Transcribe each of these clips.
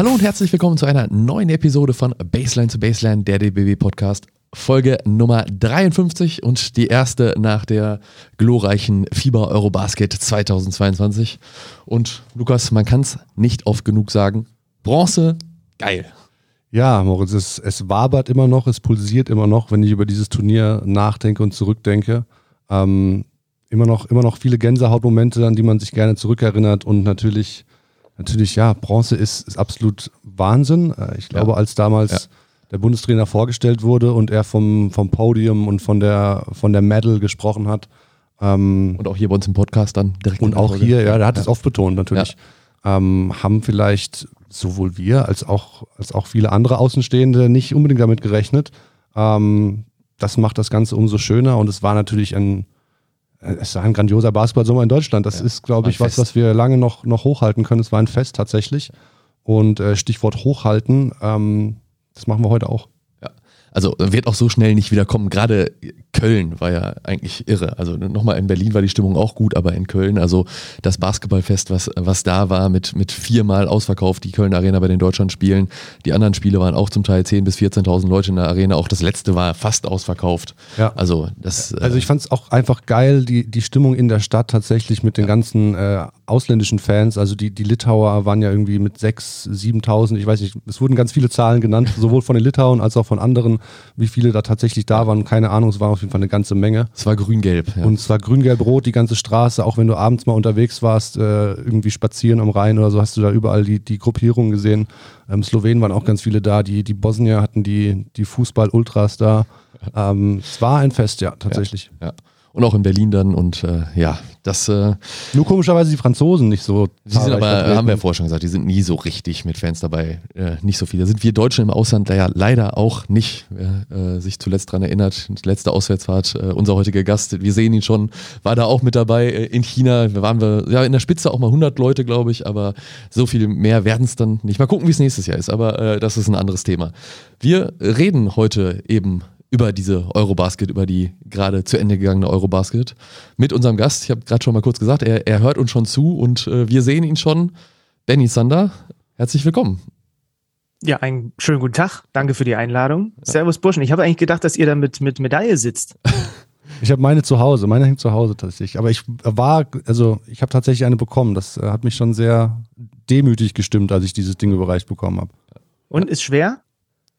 Hallo und herzlich willkommen zu einer neuen Episode von Baseline zu Baseline, der DBB Podcast. Folge Nummer 53 und die erste nach der glorreichen FIBA Eurobasket 2022. Und Lukas, man kann es nicht oft genug sagen. Bronze, geil. Ja, Moritz, es, es wabert immer noch, es pulsiert immer noch, wenn ich über dieses Turnier nachdenke und zurückdenke. Ähm, immer noch, immer noch viele Gänsehautmomente, an die man sich gerne zurückerinnert und natürlich, natürlich, ja, Bronze ist, ist absolut Wahnsinn. Äh, ich glaube, ja. als damals ja. der Bundestrainer vorgestellt wurde und er vom, vom Podium und von der, von der Medal gesprochen hat. Ähm, und auch hier bei uns im Podcast dann direkt. Und auch hier, ja, der hat es oft betont natürlich. Ähm, haben vielleicht sowohl wir als auch, als auch viele andere Außenstehende nicht unbedingt damit gerechnet. Ähm, das macht das Ganze umso schöner und es war natürlich ein, es war ein grandioser Basketballsommer in Deutschland. Das ja, ist, glaube ich, was, was wir lange noch, noch hochhalten können. Es war ein Fest tatsächlich. Und äh, Stichwort hochhalten, ähm, das machen wir heute auch. Also wird auch so schnell nicht wieder kommen. Gerade Köln war ja eigentlich irre. Also nochmal in Berlin war die Stimmung auch gut, aber in Köln, also das Basketballfest, was, was da war, mit, mit viermal ausverkauft, die Köln Arena bei den Deutschlandspielen. Die anderen Spiele waren auch zum Teil 10.000 bis 14.000 Leute in der Arena. Auch das letzte war fast ausverkauft. Ja. Also, das, also ich fand es auch einfach geil, die, die Stimmung in der Stadt tatsächlich mit den ganzen äh, ausländischen Fans. Also die, die Litauer waren ja irgendwie mit 6.000, 7.000, ich weiß nicht, es wurden ganz viele Zahlen genannt, sowohl von den Litauern als auch von anderen wie viele da tatsächlich da waren, keine Ahnung, es war auf jeden Fall eine ganze Menge. Es war grün-gelb. Ja. Und es war grün-gelb-rot, die ganze Straße, auch wenn du abends mal unterwegs warst, äh, irgendwie spazieren am Rhein oder so, hast du da überall die, die Gruppierungen gesehen. Ähm, Slowenen waren auch ganz viele da, die, die Bosnier hatten die, die Fußball-Ultras da. Ähm, es war ein Fest, ja, tatsächlich. Ja, ja und auch in Berlin dann und äh, ja, das. Äh, Nur komischerweise die Franzosen nicht so. Die sind aber, vertreten. haben wir ja vorher schon gesagt, die sind nie so richtig mit Fans dabei, äh, nicht so viele. Sind wir Deutschen im Ausland ja leider auch nicht. Wer äh, sich zuletzt daran erinnert, letzte Auswärtsfahrt, äh, unser heutiger Gast, wir sehen ihn schon, war da auch mit dabei äh, in China. waren wir ja in der Spitze auch mal 100 Leute, glaube ich, aber so viel mehr werden es dann nicht. Mal gucken, wie es nächstes Jahr ist, aber das ist ein anderes Thema. Wir reden heute eben über diese Eurobasket, über die gerade zu Ende gegangene Eurobasket mit unserem Gast. Ich habe gerade schon mal kurz gesagt, er, er hört uns schon zu und äh, wir sehen ihn schon. Benny Sander, herzlich willkommen. Ja, einen schönen guten Tag. Danke für die Einladung. Ja. Servus Burschen. Ich habe eigentlich gedacht, dass ihr da mit, mit Medaille sitzt. Ich habe meine zu Hause, meine hängt zu Hause tatsächlich. Aber ich war, also ich habe tatsächlich eine bekommen. Das äh, hat mich schon sehr demütig gestimmt, als ich dieses Ding überreicht bekommen habe. Und ist schwer?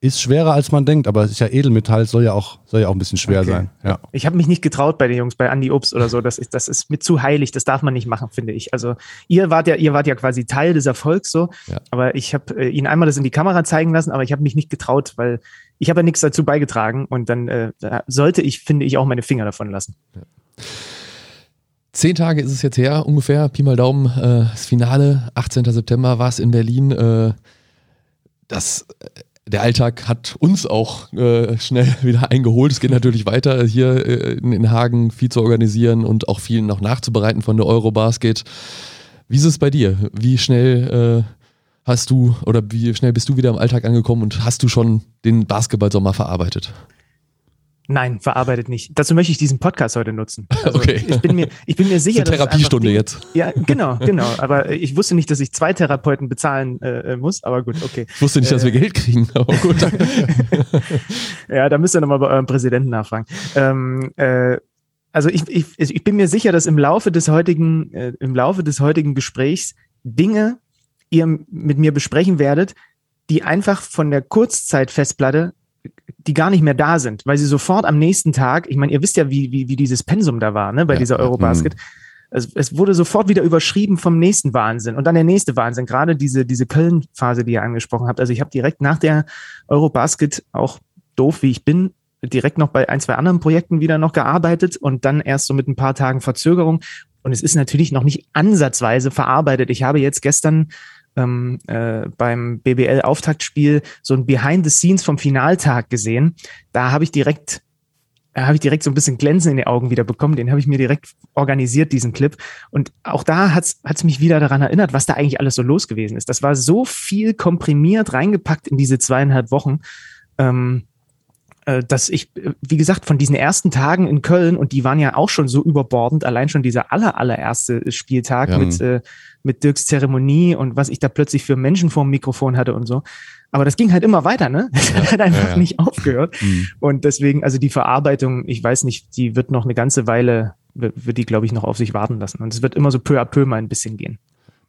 Ist schwerer als man denkt, aber es ist ja Edelmetall, soll ja auch, soll ja auch ein bisschen schwer okay. sein. Ja. Ich habe mich nicht getraut bei den Jungs, bei Andy Obst oder so. Das ist, das ist mit zu heilig, das darf man nicht machen, finde ich. Also ihr wart ja, ihr wart ja quasi Teil des Erfolgs so, ja. aber ich habe äh, ihn einmal das in die Kamera zeigen lassen, aber ich habe mich nicht getraut, weil ich habe ja nichts dazu beigetragen und dann äh, sollte ich, finde ich, auch meine Finger davon lassen. Ja. Zehn Tage ist es jetzt her, ungefähr, Pi mal Daumen, äh, das Finale, 18. September war es in Berlin. Äh, das äh, der Alltag hat uns auch äh, schnell wieder eingeholt. Es geht natürlich weiter, hier äh, in, Hagen viel zu organisieren und auch viel noch nachzubereiten von der Eurobasket. Wie ist es bei dir? Wie schnell äh, hast du oder wie schnell bist du wieder im Alltag angekommen und hast du schon den Basketballsommer verarbeitet? Nein, verarbeitet nicht. Dazu möchte ich diesen Podcast heute nutzen. Also okay. Ich bin mir, ich bin mir sicher, dass. Therapiestunde die, jetzt. Ja, genau, genau. Aber ich wusste nicht, dass ich zwei Therapeuten bezahlen äh, muss, aber gut, okay. Ich wusste nicht, dass wir äh, Geld kriegen, aber gut. ja, da müsst ihr nochmal bei eurem Präsidenten nachfragen. Ähm, äh, also ich, ich, ich bin mir sicher, dass im Laufe des heutigen, äh, im Laufe des heutigen Gesprächs Dinge ihr mit mir besprechen werdet, die einfach von der Kurzzeitfestplatte die gar nicht mehr da sind, weil sie sofort am nächsten Tag, ich meine, ihr wisst ja, wie, wie, wie dieses Pensum da war, ne, bei ja, dieser Eurobasket. Mhm. es, es wurde sofort wieder überschrieben vom nächsten Wahnsinn und dann der nächste Wahnsinn, gerade diese, diese Köln-Phase, die ihr angesprochen habt. Also ich habe direkt nach der Eurobasket, auch doof wie ich bin, direkt noch bei ein, zwei anderen Projekten wieder noch gearbeitet und dann erst so mit ein paar Tagen Verzögerung. Und es ist natürlich noch nicht ansatzweise verarbeitet. Ich habe jetzt gestern ähm, äh, beim BBL-Auftaktspiel so ein Behind the Scenes vom Finaltag gesehen. Da habe ich direkt da habe ich direkt so ein bisschen Glänzen in die Augen wieder bekommen. Den habe ich mir direkt organisiert, diesen Clip. Und auch da hat es mich wieder daran erinnert, was da eigentlich alles so los gewesen ist. Das war so viel komprimiert reingepackt in diese zweieinhalb Wochen. Ähm, äh, dass ich, wie gesagt, von diesen ersten Tagen in Köln, und die waren ja auch schon so überbordend, allein schon dieser aller, allererste Spieltag ja. mit, äh, mit Dirks Zeremonie und was ich da plötzlich für Menschen vor dem Mikrofon hatte und so. Aber das ging halt immer weiter, ne? Das ja, hat einfach ja, ja. nicht aufgehört. Mhm. Und deswegen, also die Verarbeitung, ich weiß nicht, die wird noch eine ganze Weile, wird die, glaube ich, noch auf sich warten lassen. Und es wird immer so peu à peu mal ein bisschen gehen.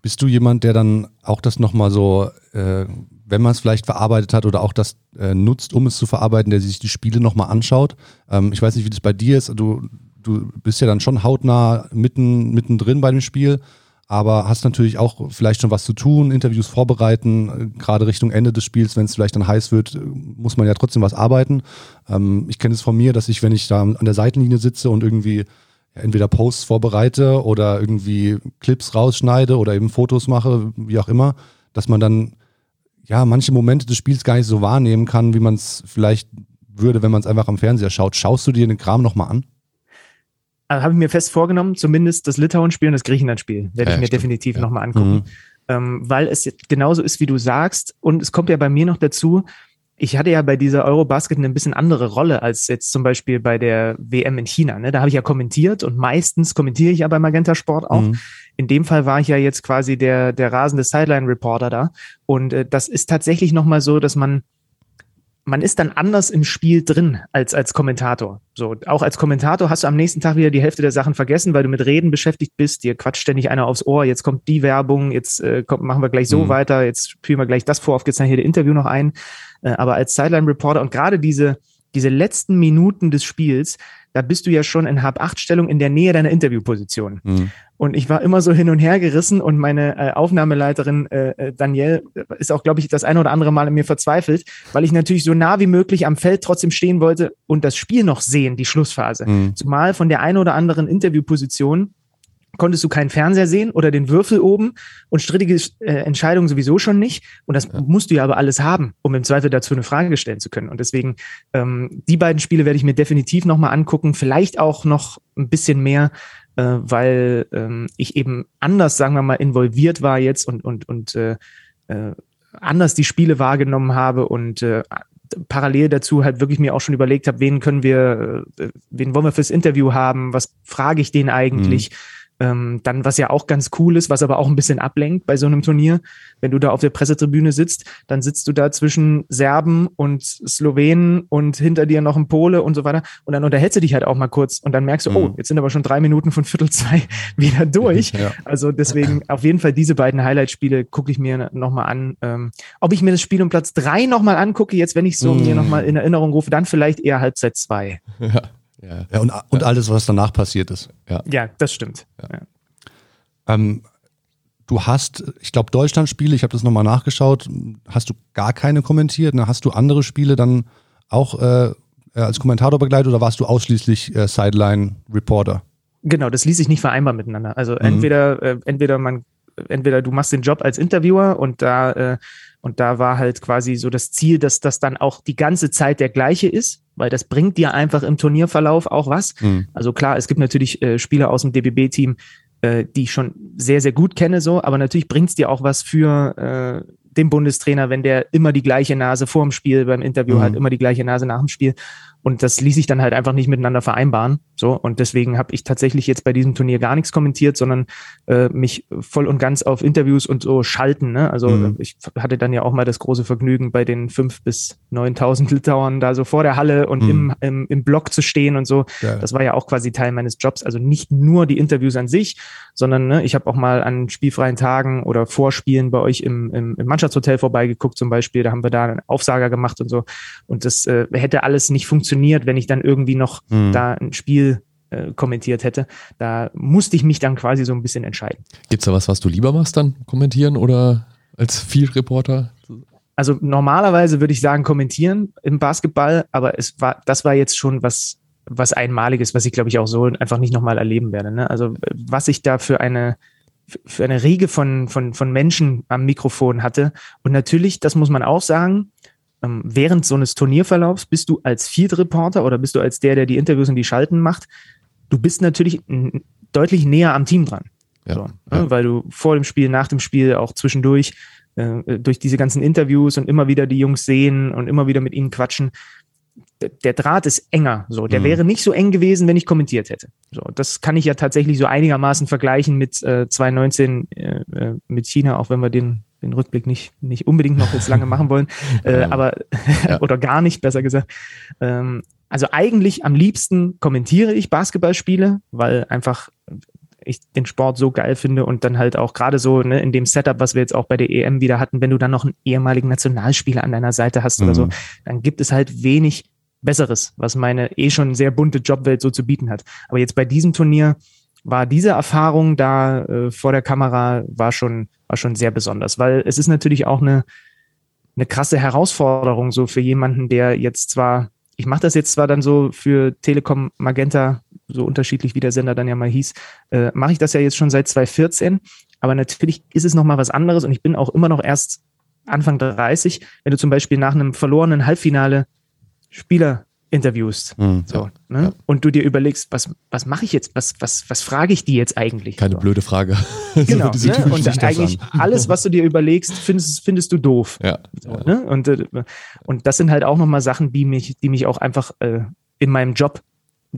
Bist du jemand, der dann auch das nochmal so, äh, wenn man es vielleicht verarbeitet hat oder auch das äh, nutzt, um es zu verarbeiten, der sich die Spiele nochmal anschaut? Ähm, ich weiß nicht, wie das bei dir ist. Du, du bist ja dann schon hautnah mitten, mittendrin bei dem Spiel aber hast natürlich auch vielleicht schon was zu tun, Interviews vorbereiten, gerade Richtung Ende des Spiels, wenn es vielleicht dann heiß wird, muss man ja trotzdem was arbeiten. Ähm, ich kenne es von mir, dass ich, wenn ich da an der Seitenlinie sitze und irgendwie entweder Posts vorbereite oder irgendwie Clips rausschneide oder eben Fotos mache, wie auch immer, dass man dann ja manche Momente des Spiels gar nicht so wahrnehmen kann, wie man es vielleicht würde, wenn man es einfach am Fernseher schaut. Schaust du dir den Kram nochmal an? Also habe ich mir fest vorgenommen, zumindest das Litauen-Spiel und das Griechenland-Spiel werde ja, ich mir stimmt. definitiv ja. nochmal angucken. Mhm. Ähm, weil es genauso ist, wie du sagst. Und es kommt ja bei mir noch dazu, ich hatte ja bei dieser Eurobasket eine bisschen andere Rolle als jetzt zum Beispiel bei der WM in China. Ne? Da habe ich ja kommentiert und meistens kommentiere ich ja bei Magenta Sport auch. Mhm. In dem Fall war ich ja jetzt quasi der, der rasende Sideline-Reporter da. Und äh, das ist tatsächlich nochmal so, dass man man ist dann anders im Spiel drin als als Kommentator. So, auch als Kommentator hast du am nächsten Tag wieder die Hälfte der Sachen vergessen, weil du mit Reden beschäftigt bist. Dir quatscht ständig einer aufs Ohr. Jetzt kommt die Werbung. Jetzt äh, kommt, machen wir gleich so mhm. weiter. Jetzt spielen wir gleich das voraufgezeichnete Interview noch ein. Äh, aber als Sideline Reporter und gerade diese diese letzten Minuten des Spiels, da bist du ja schon in Hab-8-Stellung in der Nähe deiner Interviewposition. Mhm. Und ich war immer so hin und her gerissen und meine äh, Aufnahmeleiterin äh, äh Danielle ist auch, glaube ich, das eine oder andere Mal in mir verzweifelt, weil ich natürlich so nah wie möglich am Feld trotzdem stehen wollte und das Spiel noch sehen, die Schlussphase. Mhm. Zumal von der einen oder anderen Interviewposition konntest du keinen Fernseher sehen oder den Würfel oben und strittige äh, Entscheidungen sowieso schon nicht. Und das ja. musst du ja aber alles haben, um im Zweifel dazu eine Frage stellen zu können. Und deswegen, ähm, die beiden Spiele werde ich mir definitiv nochmal angucken, vielleicht auch noch ein bisschen mehr, äh, weil ähm, ich eben anders, sagen wir mal, involviert war jetzt und, und, und äh, äh, anders die Spiele wahrgenommen habe und äh, parallel dazu halt wirklich mir auch schon überlegt habe, wen können wir, äh, wen wollen wir fürs Interview haben, was frage ich den eigentlich? Mhm ähm, dann, was ja auch ganz cool ist, was aber auch ein bisschen ablenkt bei so einem Turnier, wenn du da auf der Pressetribüne sitzt, dann sitzt du da zwischen Serben und Slowenen und hinter dir noch ein Pole und so weiter. Und dann unterhältst du dich halt auch mal kurz und dann merkst du, oh, mhm. oh, jetzt sind aber schon drei Minuten von Viertel zwei wieder durch. Ja. Also deswegen auf jeden Fall diese beiden Highlight-Spiele gucke ich mir nochmal an. Ähm, ob ich mir das Spiel um Platz drei nochmal angucke, jetzt wenn ich so mhm. mir nochmal in Erinnerung rufe, dann vielleicht eher Halbzeit zwei. Ja. Ja, ja und, und alles, was danach passiert ist. Ja, ja das stimmt. Ähm, du hast, ich glaube, Deutschland-Spiele, ich habe das nochmal nachgeschaut, hast du gar keine kommentiert? Ne? Hast du andere Spiele dann auch äh, äh, als Kommentator begleitet oder warst du ausschließlich äh, Sideline-Reporter? Genau, das ließ sich nicht vereinbar miteinander. Also mhm. entweder, äh, entweder man, entweder du machst den Job als Interviewer und da äh, und da war halt quasi so das Ziel, dass das dann auch die ganze Zeit der gleiche ist, weil das bringt dir einfach im Turnierverlauf auch was. Mhm. Also klar, es gibt natürlich äh, Spieler aus dem DBB-Team, äh, die ich schon sehr, sehr gut kenne, so, aber natürlich bringt es dir auch was für äh, den Bundestrainer, wenn der immer die gleiche Nase vor dem Spiel beim Interview mhm. hat, immer die gleiche Nase nach dem Spiel. Und das ließ sich dann halt einfach nicht miteinander vereinbaren. So, und deswegen habe ich tatsächlich jetzt bei diesem Turnier gar nichts kommentiert, sondern äh, mich voll und ganz auf Interviews und so schalten. Ne? Also mhm. ich hatte dann ja auch mal das große Vergnügen, bei den fünf bis neuntausend Litauern da so vor der Halle und mhm. im, im, im Block zu stehen und so. Geil. Das war ja auch quasi Teil meines Jobs. Also nicht nur die Interviews an sich, sondern ne, ich habe auch mal an spielfreien Tagen oder Vorspielen bei euch im, im, im Mannschaftshotel vorbeigeguckt zum Beispiel. Da haben wir da einen Aufsager gemacht und so. Und das äh, hätte alles nicht funktioniert funktioniert, wenn ich dann irgendwie noch mhm. da ein Spiel äh, kommentiert hätte. Da musste ich mich dann quasi so ein bisschen entscheiden. Gibt es da was, was du lieber machst dann kommentieren oder als Field-Reporter? Also normalerweise würde ich sagen kommentieren im Basketball, aber es war, das war jetzt schon was, was Einmaliges, was ich glaube ich auch so einfach nicht nochmal erleben werde. Ne? Also was ich da für eine, für eine Riege von, von, von Menschen am Mikrofon hatte. Und natürlich, das muss man auch sagen, während so eines Turnierverlaufs bist du als Field Reporter oder bist du als der, der die Interviews und die Schalten macht, du bist natürlich deutlich näher am Team dran. Ja, so, ne? ja. Weil du vor dem Spiel, nach dem Spiel, auch zwischendurch äh, durch diese ganzen Interviews und immer wieder die Jungs sehen und immer wieder mit ihnen quatschen. der Draht ist enger. So, der mhm. wäre nicht so eng gewesen, wenn ich kommentiert hätte. So, das kann ich ja tatsächlich so einigermaßen vergleichen mit äh, 2019 äh, äh, mit China, auch wenn wir den, den Rückblick nicht, nicht unbedingt noch jetzt lange machen wollen, äh, aber ja. oder gar nicht, besser gesagt. Ähm, also eigentlich am liebsten kommentiere ich Basketballspiele, weil einfach ich den Sport so geil finde und dann halt auch gerade so ne, in dem Setup, was wir jetzt auch bei der EM wieder hatten, wenn du dann noch einen ehemaligen Nationalspieler an deiner Seite hast mhm. oder so, mhm. dann gibt es halt wenig Besseres, was meine eh schon sehr bunte Jobwelt so zu bieten hat. Aber jetzt bei diesem Turnier war diese Erfahrung da äh, vor der Kamera war schon, war schon sehr besonders, weil es ist natürlich auch eine, eine krasse Herausforderung so für jemanden, der jetzt zwar, ich mache das jetzt zwar dann so für Telekom Magenta, so unterschiedlich wie der Sender dann ja mal hieß, äh, mache ich das ja jetzt schon seit 2014, aber natürlich ist es nochmal was anderes und ich bin auch immer noch erst Anfang 30, wenn du zum Beispiel nach einem verlorenen Halbfinale Spieler interviewst. Mhm, so, ja, ne? ja. Und du dir überlegst, was, was mache ich jetzt? Was, was, was frage ich die jetzt eigentlich? Keine so. blöde Frage. Genau. so, ne? Und eigentlich alles, was du dir überlegst, findest, findest du doof. Ja. So, ne? und, äh, und das sind halt auch nochmal Sachen, die mich, die mich auch einfach äh, in meinem Job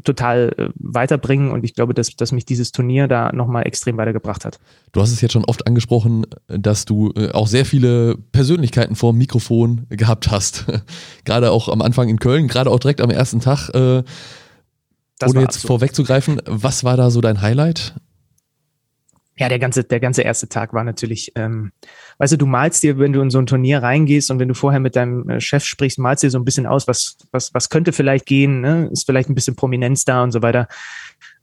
total äh, weiterbringen und ich glaube, dass, dass mich dieses Turnier da nochmal extrem weitergebracht hat. Du hast es jetzt schon oft angesprochen, dass du äh, auch sehr viele Persönlichkeiten vor dem Mikrofon gehabt hast. gerade auch am Anfang in Köln, gerade auch direkt am ersten Tag. Äh, ohne jetzt absurd. vorwegzugreifen, was war da so dein Highlight? Ja, der ganze, der ganze erste Tag war natürlich, ähm, weißt du, du malst dir, wenn du in so ein Turnier reingehst und wenn du vorher mit deinem äh, Chef sprichst, malst dir so ein bisschen aus, was, was, was könnte vielleicht gehen, ne? ist vielleicht ein bisschen Prominenz da und so weiter.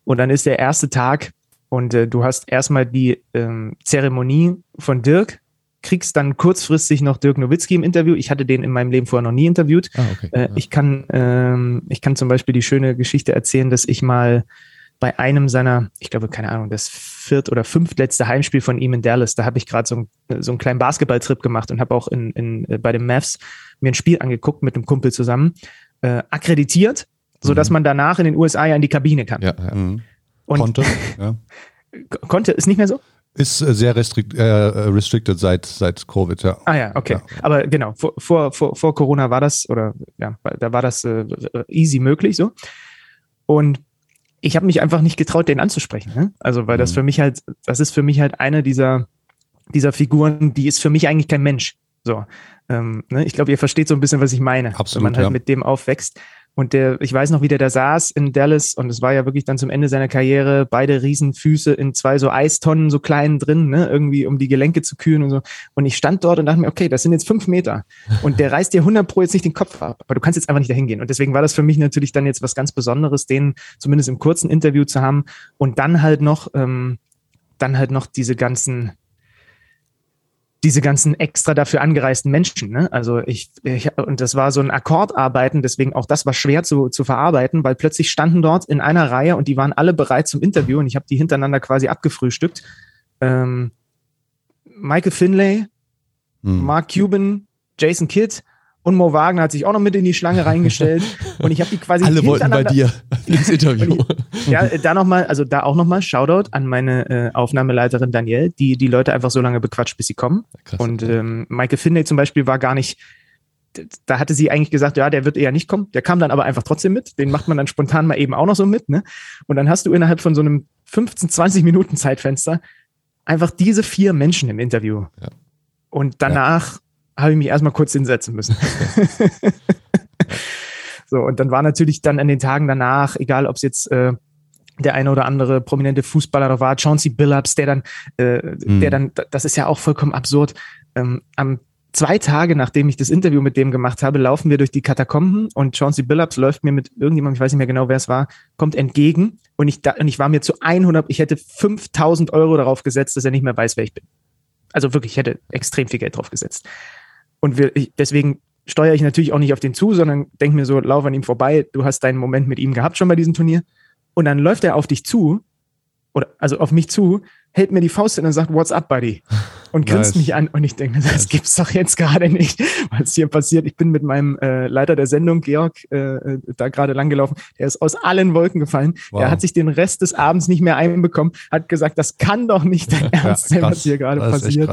Und dann ist der erste Tag und äh, du hast erstmal die ähm, Zeremonie von Dirk, kriegst dann kurzfristig noch Dirk Nowitzki im Interview. Ich hatte den in meinem Leben vorher noch nie interviewt. Ah, okay. äh, ja. Ich kann, ähm, ich kann zum Beispiel die schöne Geschichte erzählen, dass ich mal bei einem seiner, ich glaube, keine Ahnung, das viert- oder fünftletzte Heimspiel von ihm in Dallas, da habe ich gerade so, so einen kleinen Basketballtrip gemacht und habe auch in, in, äh, bei den Mavs mir ein Spiel angeguckt mit einem Kumpel zusammen, äh, akkreditiert, sodass mhm. man danach in den USA ja in die Kabine kann. Ja, ja. Mhm. Und konnte, ja. konnte, ist nicht mehr so? Ist äh, sehr restrikt, äh, restricted seit, seit Covid, ja. Ah ja, okay. Ja. Aber genau, vor, vor, vor, vor Corona war das, oder ja, da war das äh, easy möglich so. Und ich habe mich einfach nicht getraut, den anzusprechen. Ne? Also, weil das mhm. für mich halt, das ist für mich halt eine dieser, dieser Figuren, die ist für mich eigentlich kein Mensch. So, ähm, ne? ich glaube, ihr versteht so ein bisschen, was ich meine, Absolut, wenn man halt ja. mit dem aufwächst. Und der, ich weiß noch, wie der da saß in Dallas und es war ja wirklich dann zum Ende seiner Karriere, beide Riesenfüße in zwei so Eistonnen, so kleinen drin, ne, irgendwie um die Gelenke zu kühlen und so. Und ich stand dort und dachte mir, okay, das sind jetzt fünf Meter. Und der reißt dir 100 pro jetzt nicht den Kopf ab, aber du kannst jetzt einfach nicht dahin gehen. Und deswegen war das für mich natürlich dann jetzt was ganz Besonderes, den zumindest im kurzen Interview zu haben und dann halt noch, ähm, dann halt noch diese ganzen, diese ganzen extra dafür angereisten Menschen. Ne? Also ich, ich, und das war so ein Akkordarbeiten, deswegen auch das war schwer zu, zu verarbeiten, weil plötzlich standen dort in einer Reihe und die waren alle bereit zum Interview und ich habe die hintereinander quasi abgefrühstückt. Ähm, Michael Finlay, hm. Mark Cuban, Jason Kidd, und Mo Wagner hat sich auch noch mit in die Schlange reingestellt. Und ich habe die quasi. Alle wollten bei dir ins Interview. Ich, ja, da nochmal, also da auch nochmal Shoutout an meine äh, Aufnahmeleiterin Danielle, die die Leute einfach so lange bequatscht, bis sie kommen. Krass. Und ähm, Michael Finney zum Beispiel war gar nicht. Da hatte sie eigentlich gesagt, ja, der wird eher nicht kommen. Der kam dann aber einfach trotzdem mit. Den macht man dann spontan mal eben auch noch so mit. Ne? Und dann hast du innerhalb von so einem 15, 20 Minuten Zeitfenster einfach diese vier Menschen im Interview. Ja. Und danach ja habe ich mich erstmal kurz hinsetzen müssen. so, und dann war natürlich dann an den Tagen danach, egal ob es jetzt äh, der eine oder andere prominente Fußballer noch war, Chauncey Billups, der dann, äh, mhm. der dann, das ist ja auch vollkommen absurd, ähm, am zwei Tage nachdem ich das Interview mit dem gemacht habe, laufen wir durch die Katakomben und Chauncey Billups läuft mir mit irgendjemandem, ich weiß nicht mehr genau, wer es war, kommt entgegen und ich, da, und ich war mir zu 100, ich hätte 5000 Euro darauf gesetzt, dass er nicht mehr weiß, wer ich bin. Also wirklich, ich hätte extrem viel Geld drauf gesetzt. Und wir, ich, deswegen steuere ich natürlich auch nicht auf den zu, sondern denke mir so, lauf an ihm vorbei, du hast deinen Moment mit ihm gehabt schon bei diesem Turnier. Und dann läuft er auf dich zu, oder also auf mich zu, hält mir die Faust hin und sagt, What's up, Buddy? Und grinst nice. mich an und ich denke, das nice. gibt's doch jetzt gerade nicht, was hier passiert. Ich bin mit meinem äh, Leiter der Sendung, Georg, äh, äh da gerade langgelaufen. Der ist aus allen Wolken gefallen. Wow. Er hat sich den Rest des Abends nicht mehr einbekommen, hat gesagt, das kann doch nicht dein Ernst sein, was hier gerade passiert.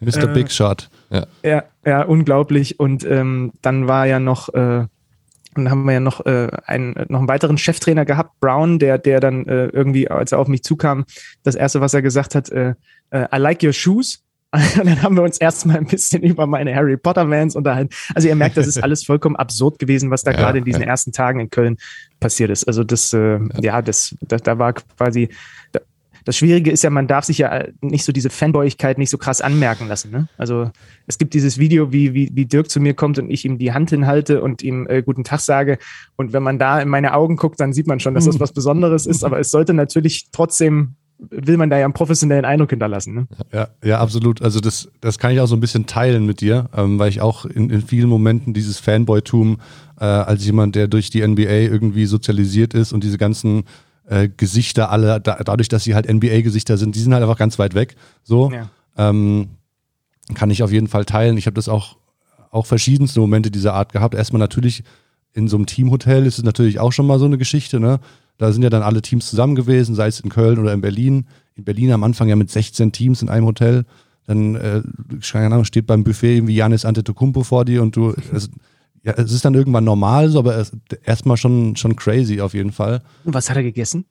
Mr. Äh, Big Shot. Ja. ja, ja, unglaublich. Und ähm, dann war ja noch, äh, Und dann haben wir ja noch, äh, einen, noch einen weiteren Cheftrainer gehabt, Brown, der, der dann äh, irgendwie, als er auf mich zukam, das erste, was er gesagt hat, äh, äh, I like your shoes. Und dann haben wir uns erstmal ein bisschen über meine Harry Potter Vans unterhalten. Also ihr merkt, das ist alles vollkommen absurd gewesen, was da ja, gerade in diesen ja. ersten Tagen in Köln passiert ist. Also das, äh, ja, das, das, da war quasi, da, das Schwierige ist ja, man darf sich ja nicht so diese Fanboyigkeit nicht so krass anmerken lassen. Ne? Also es gibt dieses Video, wie, wie, wie Dirk zu mir kommt und ich ihm die Hand hinhalte und ihm äh, guten Tag sage. Und wenn man da in meine Augen guckt, dann sieht man schon, dass das was Besonderes ist. Aber es sollte natürlich trotzdem will man da ja einen professionellen Eindruck hinterlassen. Ne? Ja, ja, absolut. Also das, das kann ich auch so ein bisschen teilen mit dir, ähm, weil ich auch in, in vielen Momenten dieses Fanboy-Tum äh, als jemand, der durch die NBA irgendwie sozialisiert ist und diese ganzen äh, Gesichter alle, da, dadurch, dass sie halt NBA-Gesichter sind, die sind halt einfach ganz weit weg. So ja. ähm, kann ich auf jeden Fall teilen. Ich habe das auch, auch verschiedenste Momente dieser Art gehabt. Erstmal natürlich in so einem Teamhotel ist es natürlich auch schon mal so eine Geschichte, ne? Da sind ja dann alle Teams zusammen gewesen, sei es in Köln oder in Berlin. In Berlin am Anfang ja mit 16 Teams in einem Hotel. Dann äh, steht beim Buffet irgendwie Janis Antetokounmpo vor dir und du, es, ja, es ist dann irgendwann normal, so, aber erstmal schon, schon crazy auf jeden Fall. Und was hat er gegessen?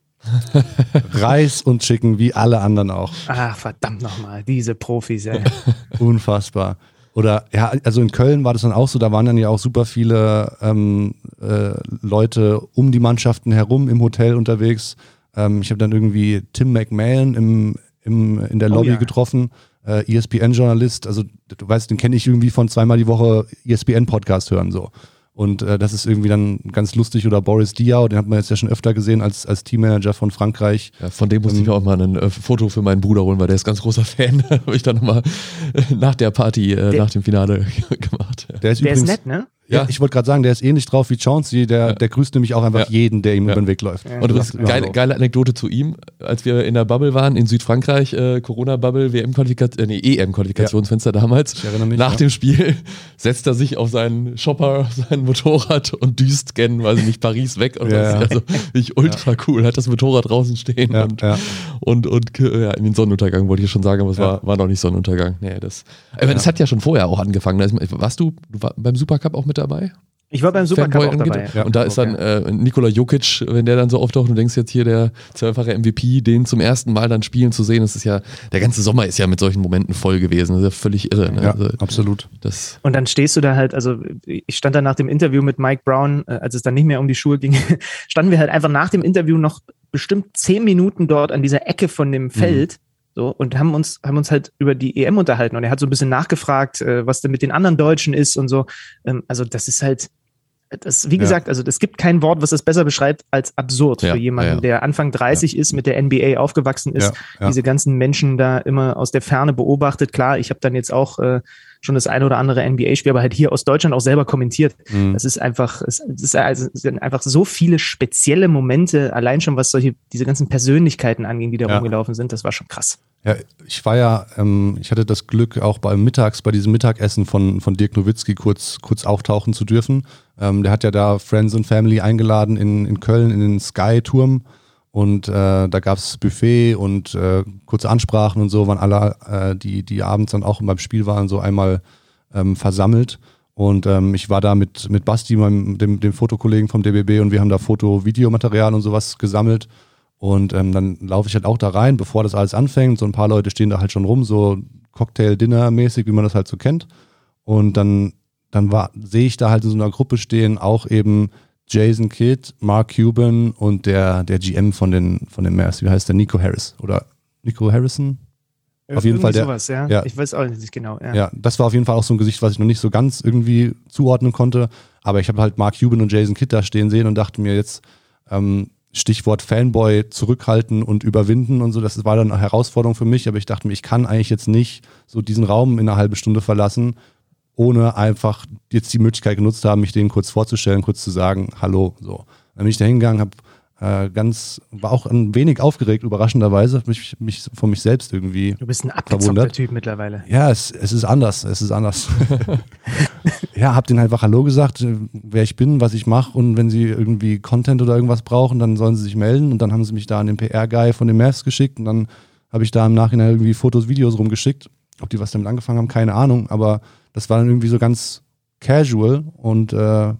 Reis und Chicken, wie alle anderen auch. Ach, verdammt nochmal, diese Profis, ey. Unfassbar. Oder ja, also in Köln war das dann auch so, da waren dann ja auch super viele ähm, äh, Leute um die Mannschaften herum im Hotel unterwegs. Ähm, ich habe dann irgendwie Tim McMahon im, im, in der oh Lobby oh, ja. getroffen, äh, ESPN-Journalist. Also du weißt, den kenne ich irgendwie von zweimal die Woche ESPN-Podcast hören so. Und äh, das ist irgendwie dann ganz lustig. Oder Boris Diaw, den hat man jetzt ja schon öfter gesehen als, als Teammanager von Frankreich. Ja, von dem musste ähm, ich mir auch mal ein äh, Foto für meinen Bruder holen, weil der ist ganz großer Fan. Habe ich dann nochmal äh, nach der Party, äh, der, nach dem Finale gemacht. Der ist, der übrigens, ist nett, ne? Ja, ich wollte gerade sagen, der ist ähnlich drauf wie Chauncey, der, ja. der grüßt nämlich auch einfach ja. jeden, der ihm über den Weg läuft. Und das ist geile, geile Anekdote zu ihm, als wir in der Bubble waren, in Südfrankreich, äh, Corona-Bubble, WM-Qualifikation, äh, nee, EM-Qualifikationsfenster damals. Ich erinnere mich. Nach dem Spiel setzt er sich auf seinen Shopper, sein Motorrad und düst gen, weiß ich nicht, Paris weg. Und ja, also ich ultra cool, hat das Motorrad draußen stehen und, und, und, ja, in den Sonnenuntergang wollte ich schon sagen, aber es war, war noch nicht Sonnenuntergang. Nee, das, aber das hat ja schon vorher auch angefangen. Warst du, du war beim Supercup auch mit mit dabei? Ich war beim Supercup auch dabei. Ja. Und da ist dann äh, Nikola Jokic, wenn der dann so auftaucht und du denkst jetzt hier der zwölffache MVP, den zum ersten Mal dann spielen zu sehen, das ist ja, der ganze Sommer ist ja mit solchen Momenten voll gewesen. Das ist ja völlig irre. Ne? Ja, also, absolut. Das und dann stehst du da halt, also ich stand da nach dem Interview mit Mike Brown, äh, als es dann nicht mehr um die Schuhe ging, standen wir halt einfach nach dem Interview noch bestimmt zehn Minuten dort an dieser Ecke von dem Feld. Mhm so, und haben uns, haben uns halt über die EM unterhalten und er hat so ein bisschen nachgefragt, äh, was denn mit den anderen Deutschen ist und so. Ähm, also, das ist halt, das, wie gesagt, also es gibt kein Wort, was das besser beschreibt als absurd ja, für jemanden, ja. der Anfang 30 ist, mit der NBA aufgewachsen ist, diese ganzen Menschen da immer aus der Ferne beobachtet. Klar, ich habe dann jetzt auch äh, schon das eine oder andere NBA-Spiel, aber halt hier aus Deutschland auch selber kommentiert. Mhm. Das ist einfach, es, ist also, es sind einfach so viele spezielle Momente, allein schon was solche, diese ganzen Persönlichkeiten anging, die da ja. rumgelaufen sind, das war schon krass. Ja, ich war ja, ähm, ich hatte das Glück, auch beim Mittags, bei diesem Mittagessen von, von Dirk Nowitzki kurz, kurz auftauchen zu dürfen. Ähm, der hat ja da Friends and Family eingeladen in, in Köln in den Sky-Turm. Und äh, da gab es Buffet und äh, kurze Ansprachen und so, waren alle, äh, die, die abends dann auch beim Spiel waren, so einmal ähm, versammelt. Und ähm, ich war da mit, mit Basti, meinem, dem, dem Fotokollegen vom DBB, und wir haben da Foto-Videomaterial und sowas gesammelt. Und ähm, dann laufe ich halt auch da rein, bevor das alles anfängt. So ein paar Leute stehen da halt schon rum, so Cocktail-Dinner-mäßig, wie man das halt so kennt. Und dann, dann sehe ich da halt in so einer Gruppe stehen, auch eben Jason Kidd, Mark Cuban und der, der GM von den, von den Mavs, wie heißt der? Nico Harris oder Nico Harrison? Auf jeden Fall der. Sowas, ja? ja. Ich weiß auch nicht genau. Ja. ja, das war auf jeden Fall auch so ein Gesicht, was ich noch nicht so ganz irgendwie zuordnen konnte. Aber ich habe halt Mark Cuban und Jason Kidd da stehen sehen und dachte mir jetzt, ähm, Stichwort Fanboy zurückhalten und überwinden und so, das war dann eine Herausforderung für mich, aber ich dachte mir, ich kann eigentlich jetzt nicht so diesen Raum in einer halben Stunde verlassen, ohne einfach jetzt die Möglichkeit genutzt haben, mich denen kurz vorzustellen, kurz zu sagen, hallo, so. Dann bin ich da hingegangen, habe äh, ganz, war auch ein wenig aufgeregt, überraschenderweise, mich, mich von mich selbst irgendwie. Du bist ein abgezockter Typ mittlerweile. Ja, es, es ist anders, es ist anders. ja, hab denen einfach Hallo gesagt, wer ich bin, was ich mache und wenn sie irgendwie Content oder irgendwas brauchen, dann sollen sie sich melden und dann haben sie mich da an den PR-Guy von den Mavs geschickt und dann habe ich da im Nachhinein irgendwie Fotos, Videos rumgeschickt. Ob die was damit angefangen haben, keine Ahnung, aber das war dann irgendwie so ganz casual und äh,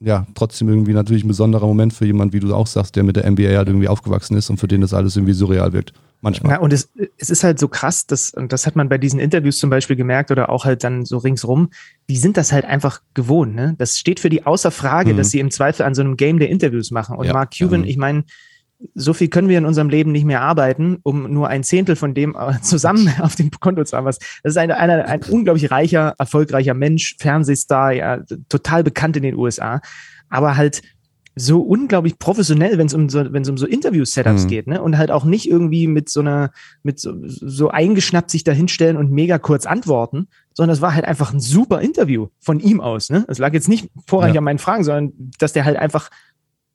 ja trotzdem irgendwie natürlich ein besonderer Moment für jemanden, wie du auch sagst, der mit der NBA halt irgendwie aufgewachsen ist und für den das alles irgendwie surreal wirkt. Manchmal. Ja, und es, es ist halt so krass, dass, und das hat man bei diesen Interviews zum Beispiel gemerkt oder auch halt dann so ringsrum, die sind das halt einfach gewohnt. Ne? Das steht für die außer Frage, mhm. dass sie im Zweifel an so einem Game der Interviews machen. Und ja, Mark Cuban, ich meine, so viel können wir in unserem Leben nicht mehr arbeiten, um nur ein Zehntel von dem äh, zusammen auf dem Konto zu haben. Was, das ist eine, eine, ein unglaublich reicher, erfolgreicher Mensch, Fernsehstar, ja, total bekannt in den USA, aber halt so unglaublich professionell, wenn es um so, wenn es um so Interview-Setups mhm. geht, ne? Und halt auch nicht irgendwie mit so einer, mit so, so eingeschnappt sich dahinstellen und mega kurz antworten, sondern es war halt einfach ein super Interview von ihm aus, ne? Es lag jetzt nicht vorrangig ja. an meinen Fragen, sondern dass der halt einfach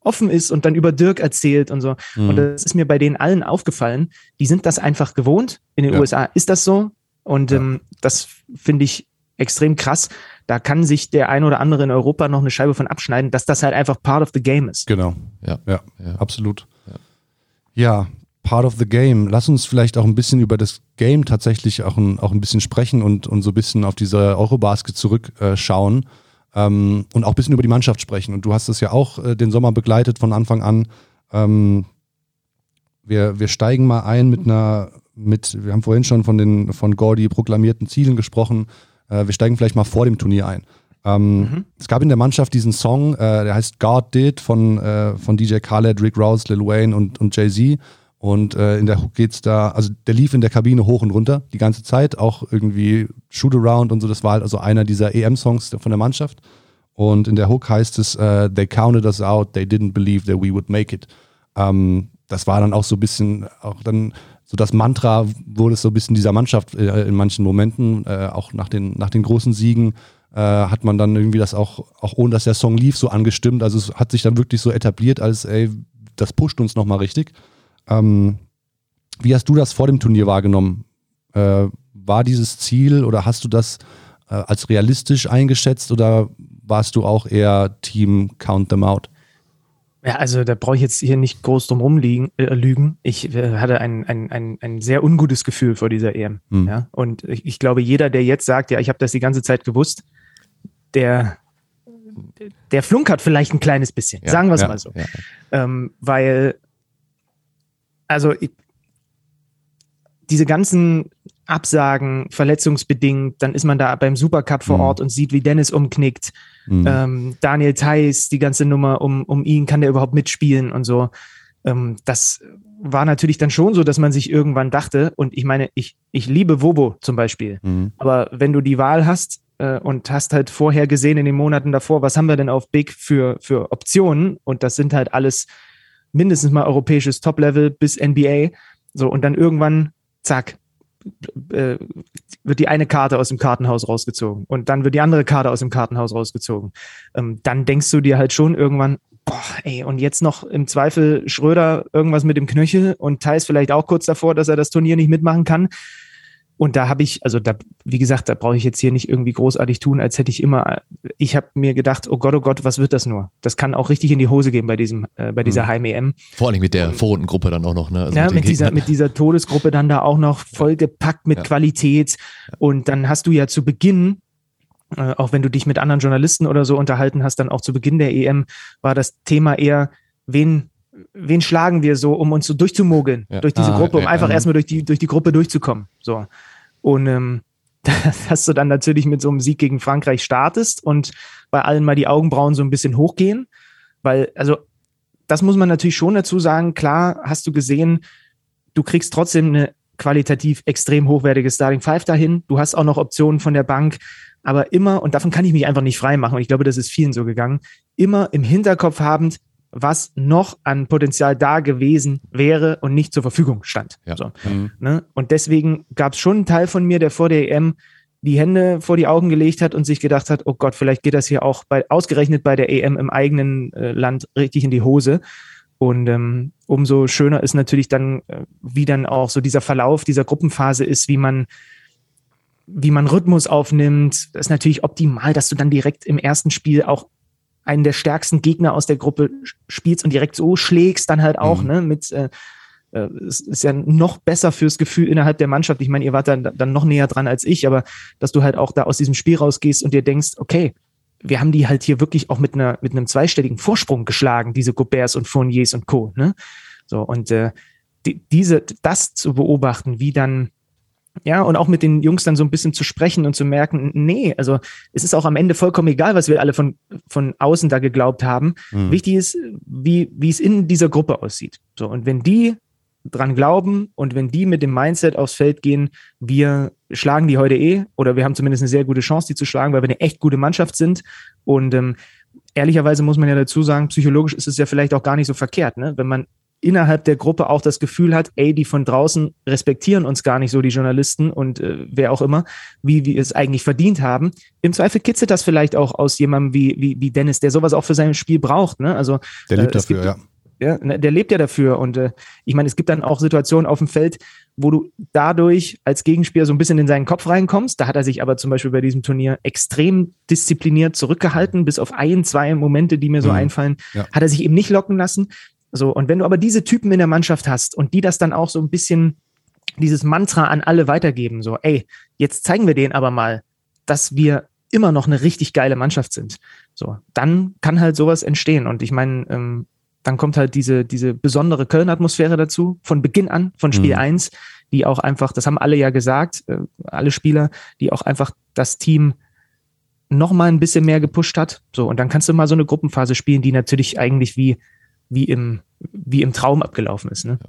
offen ist und dann über Dirk erzählt und so. Mhm. Und das ist mir bei denen allen aufgefallen. Die sind das einfach gewohnt. In den ja. USA ist das so. Und ja. ähm, das finde ich extrem krass. Da kann sich der ein oder andere in Europa noch eine Scheibe von abschneiden, dass das halt einfach part of the game ist. Genau. Ja, ja, ja. absolut. Ja. ja. part of the game. Lass uns vielleicht auch ein bisschen über das Game tatsächlich auch ein, auch ein bisschen sprechen und, und so ein bisschen auf diese Eurobasket zurückschauen. Äh, ähm, und auch ein bisschen über die Mannschaft sprechen. Und du hast es ja auch äh, den Sommer begleitet von Anfang an. Ähm, wir, wir steigen mal ein mit einer, mit, wir haben vorhin schon von den von Gordy proklamierten Zielen gesprochen. Äh, wir steigen vielleicht mal vor dem Turnier ein. Ähm, mhm. Es gab in der Mannschaft diesen Song, äh, der heißt God Did von, äh, von DJ Khaled, Rick Rouse, Lil Wayne und, und Jay-Z. Und äh, in der Hook geht's da, also der lief in der Kabine hoch und runter die ganze Zeit, auch irgendwie Shoot Around und so. Das war halt also einer dieser EM-Songs von der Mannschaft. Und in der Hook heißt es, uh, they counted us out, they didn't believe that we would make it. Ähm, das war dann auch so ein bisschen, auch dann so das Mantra wurde es so ein bisschen dieser Mannschaft äh, in manchen Momenten, äh, auch nach den, nach den großen Siegen, äh, hat man dann irgendwie das auch, auch ohne dass der Song lief, so angestimmt. Also es hat sich dann wirklich so etabliert als, ey, das pusht uns nochmal richtig. Ähm, wie hast du das vor dem Turnier wahrgenommen? Äh, war dieses Ziel oder hast du das äh, als realistisch eingeschätzt oder warst du auch eher Team Count Them Out? Ja, also da brauche ich jetzt hier nicht groß drum rumliegen, äh, lügen. Ich äh, hatte ein, ein, ein, ein sehr ungutes Gefühl vor dieser EM. Hm. Ja? Und ich, ich, glaube, jeder, der jetzt sagt, ja, ich habe das die ganze Zeit gewusst, der, der flunkert vielleicht ein kleines bisschen. Ja, sagen wir es ja, mal so. Ja. Ähm, weil also ich, diese ganzen Absagen, verletzungsbedingt, dann ist man da beim Supercup vor mhm. Ort und sieht, wie Dennis umknickt. Mhm. Ähm, Daniel Theiss, die ganze Nummer um, um ihn, kann der überhaupt mitspielen und so. Ähm, das war natürlich dann schon so, dass man sich irgendwann dachte, und ich meine, ich, ich liebe Wobo zum Beispiel, mhm. aber wenn du die Wahl hast äh, und hast halt vorher gesehen in den Monaten davor, was haben wir denn auf Big für, für Optionen? Und das sind halt alles mindestens mal europäisches Top-Level bis NBA. So, und dann irgendwann, zack, äh, wird die eine Karte aus dem Kartenhaus rausgezogen und dann wird die andere Karte aus dem Kartenhaus rausgezogen. Ähm, dann denkst du dir halt schon irgendwann, boah, ey, und jetzt noch im Zweifel Schröder irgendwas mit dem Knöchel und Thais vielleicht auch kurz davor, dass er das Turnier nicht mitmachen kann. Und da habe ich, also da, wie gesagt, da brauche ich jetzt hier nicht irgendwie großartig tun, als hätte ich immer, ich habe mir gedacht, oh Gott, oh Gott, was wird das nur? Das kann auch richtig in die Hose gehen bei diesem, äh, bei dieser mhm. Heim-EM. Vor allem mit der Vorrundengruppe dann auch noch, ne? Also ja, mit, mit dieser, mit dieser Todesgruppe dann da auch noch vollgepackt mit ja. Qualität. Und dann hast du ja zu Beginn, äh, auch wenn du dich mit anderen Journalisten oder so unterhalten hast, dann auch zu Beginn der EM, war das Thema eher, wen wen schlagen wir so, um uns so durchzumogeln ja. durch diese ah, Gruppe, um einfach erstmal durch die, durch die Gruppe durchzukommen. So. Und ähm, dass du dann natürlich mit so einem Sieg gegen Frankreich startest und bei allen mal die Augenbrauen so ein bisschen hochgehen. Weil, also, das muss man natürlich schon dazu sagen. Klar, hast du gesehen, du kriegst trotzdem eine qualitativ extrem hochwertige Starting Five dahin. Du hast auch noch Optionen von der Bank, aber immer, und davon kann ich mich einfach nicht frei machen, und ich glaube, das ist vielen so gegangen, immer im Hinterkopf habend, was noch an Potenzial da gewesen wäre und nicht zur Verfügung stand. Ja. So, mhm. ne? Und deswegen gab es schon einen Teil von mir, der vor der EM die Hände vor die Augen gelegt hat und sich gedacht hat, oh Gott, vielleicht geht das hier auch bei, ausgerechnet bei der EM im eigenen äh, Land richtig in die Hose. Und ähm, umso schöner ist natürlich dann, äh, wie dann auch so dieser Verlauf dieser Gruppenphase ist, wie man wie man Rhythmus aufnimmt. Das ist natürlich optimal, dass du dann direkt im ersten Spiel auch einen der stärksten Gegner aus der Gruppe spielst und direkt so schlägst, dann halt auch, mhm. ne, mit äh, äh, es ist ja noch besser fürs Gefühl innerhalb der Mannschaft. Ich meine, ihr wart dann, dann noch näher dran als ich, aber dass du halt auch da aus diesem Spiel rausgehst und dir denkst, okay, wir haben die halt hier wirklich auch mit einer mit einem zweistelligen Vorsprung geschlagen, diese Goberts und Fourniers und Co. Ne? So und äh, die, diese das zu beobachten, wie dann ja, und auch mit den Jungs dann so ein bisschen zu sprechen und zu merken, nee, also es ist auch am Ende vollkommen egal, was wir alle von, von außen da geglaubt haben. Mhm. Wichtig ist, wie, wie es in dieser Gruppe aussieht. So, und wenn die dran glauben und wenn die mit dem Mindset aufs Feld gehen, wir schlagen die heute eh oder wir haben zumindest eine sehr gute Chance, die zu schlagen, weil wir eine echt gute Mannschaft sind. Und ähm, ehrlicherweise muss man ja dazu sagen, psychologisch ist es ja vielleicht auch gar nicht so verkehrt, ne? wenn man innerhalb der Gruppe auch das Gefühl hat, ey, die von draußen respektieren uns gar nicht so, die Journalisten und äh, wer auch immer, wie wir es eigentlich verdient haben. Im Zweifel kitzelt das vielleicht auch aus jemandem wie, wie, wie Dennis, der sowas auch für sein Spiel braucht. Ne? Also, der lebt äh, dafür, gibt, ja. Ja, ne, der lebt ja dafür. Und äh, ich meine, es gibt dann auch Situationen auf dem Feld, wo du dadurch als Gegenspieler so ein bisschen in seinen Kopf reinkommst. Da hat er sich aber zum Beispiel bei diesem Turnier extrem diszipliniert zurückgehalten, bis auf ein, zwei Momente, die mir so mhm. einfallen, ja. hat er sich eben nicht locken lassen. So, und wenn du aber diese Typen in der Mannschaft hast und die das dann auch so ein bisschen dieses Mantra an alle weitergeben, so, ey, jetzt zeigen wir denen aber mal, dass wir immer noch eine richtig geile Mannschaft sind. So, dann kann halt sowas entstehen. Und ich meine, ähm, dann kommt halt diese, diese besondere Köln-Atmosphäre dazu, von Beginn an, von Spiel mhm. 1, die auch einfach, das haben alle ja gesagt, äh, alle Spieler, die auch einfach das Team noch mal ein bisschen mehr gepusht hat. So, und dann kannst du mal so eine Gruppenphase spielen, die natürlich eigentlich wie wie im, wie im Traum abgelaufen ist. Ne?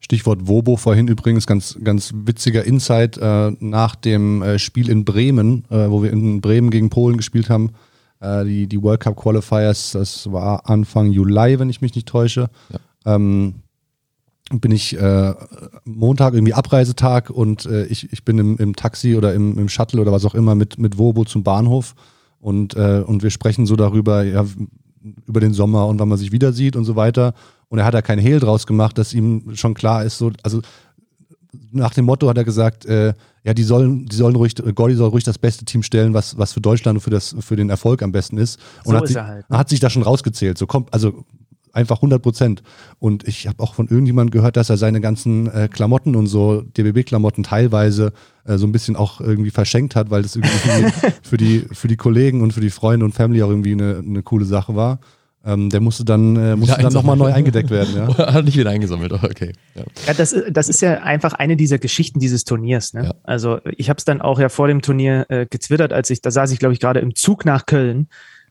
Stichwort Wobo vorhin übrigens, ganz, ganz witziger Insight äh, nach dem äh, Spiel in Bremen, äh, wo wir in Bremen gegen Polen gespielt haben. Äh, die, die World Cup Qualifiers, das war Anfang Juli, wenn ich mich nicht täusche. Ja. Ähm, bin ich äh, Montag irgendwie Abreisetag und äh, ich, ich bin im, im Taxi oder im, im Shuttle oder was auch immer mit, mit Wobo zum Bahnhof und, und wir sprechen so darüber, ja, über den Sommer und wann man sich wieder sieht und so weiter. Und er hat da kein Hehl draus gemacht, dass ihm schon klar ist, so, also nach dem Motto hat er gesagt, äh, ja, die sollen, die sollen ruhig, Gordy soll ruhig das beste Team stellen, was, was für Deutschland und für, das, für den Erfolg am besten ist. Und so hat, ist sich, halt, ne? hat sich da schon rausgezählt. So kommt, also einfach 100 Prozent. Und ich habe auch von irgendjemandem gehört, dass er seine ganzen äh, Klamotten und so, DBB-Klamotten teilweise äh, so ein bisschen auch irgendwie verschenkt hat, weil das irgendwie für die, für die Kollegen und für die Freunde und Family auch irgendwie eine, eine coole Sache war. Ähm, der musste dann, äh, musste dann nochmal neu eingedeckt werden. Ja. Hat nicht wieder eingesammelt, okay. Ja. ja, das, das ist ja einfach eine dieser Geschichten dieses Turniers. Ne? Ja. Also ich habe es dann auch ja vor dem Turnier äh, gezwittert, als ich, da saß ich glaube ich gerade im Zug nach Köln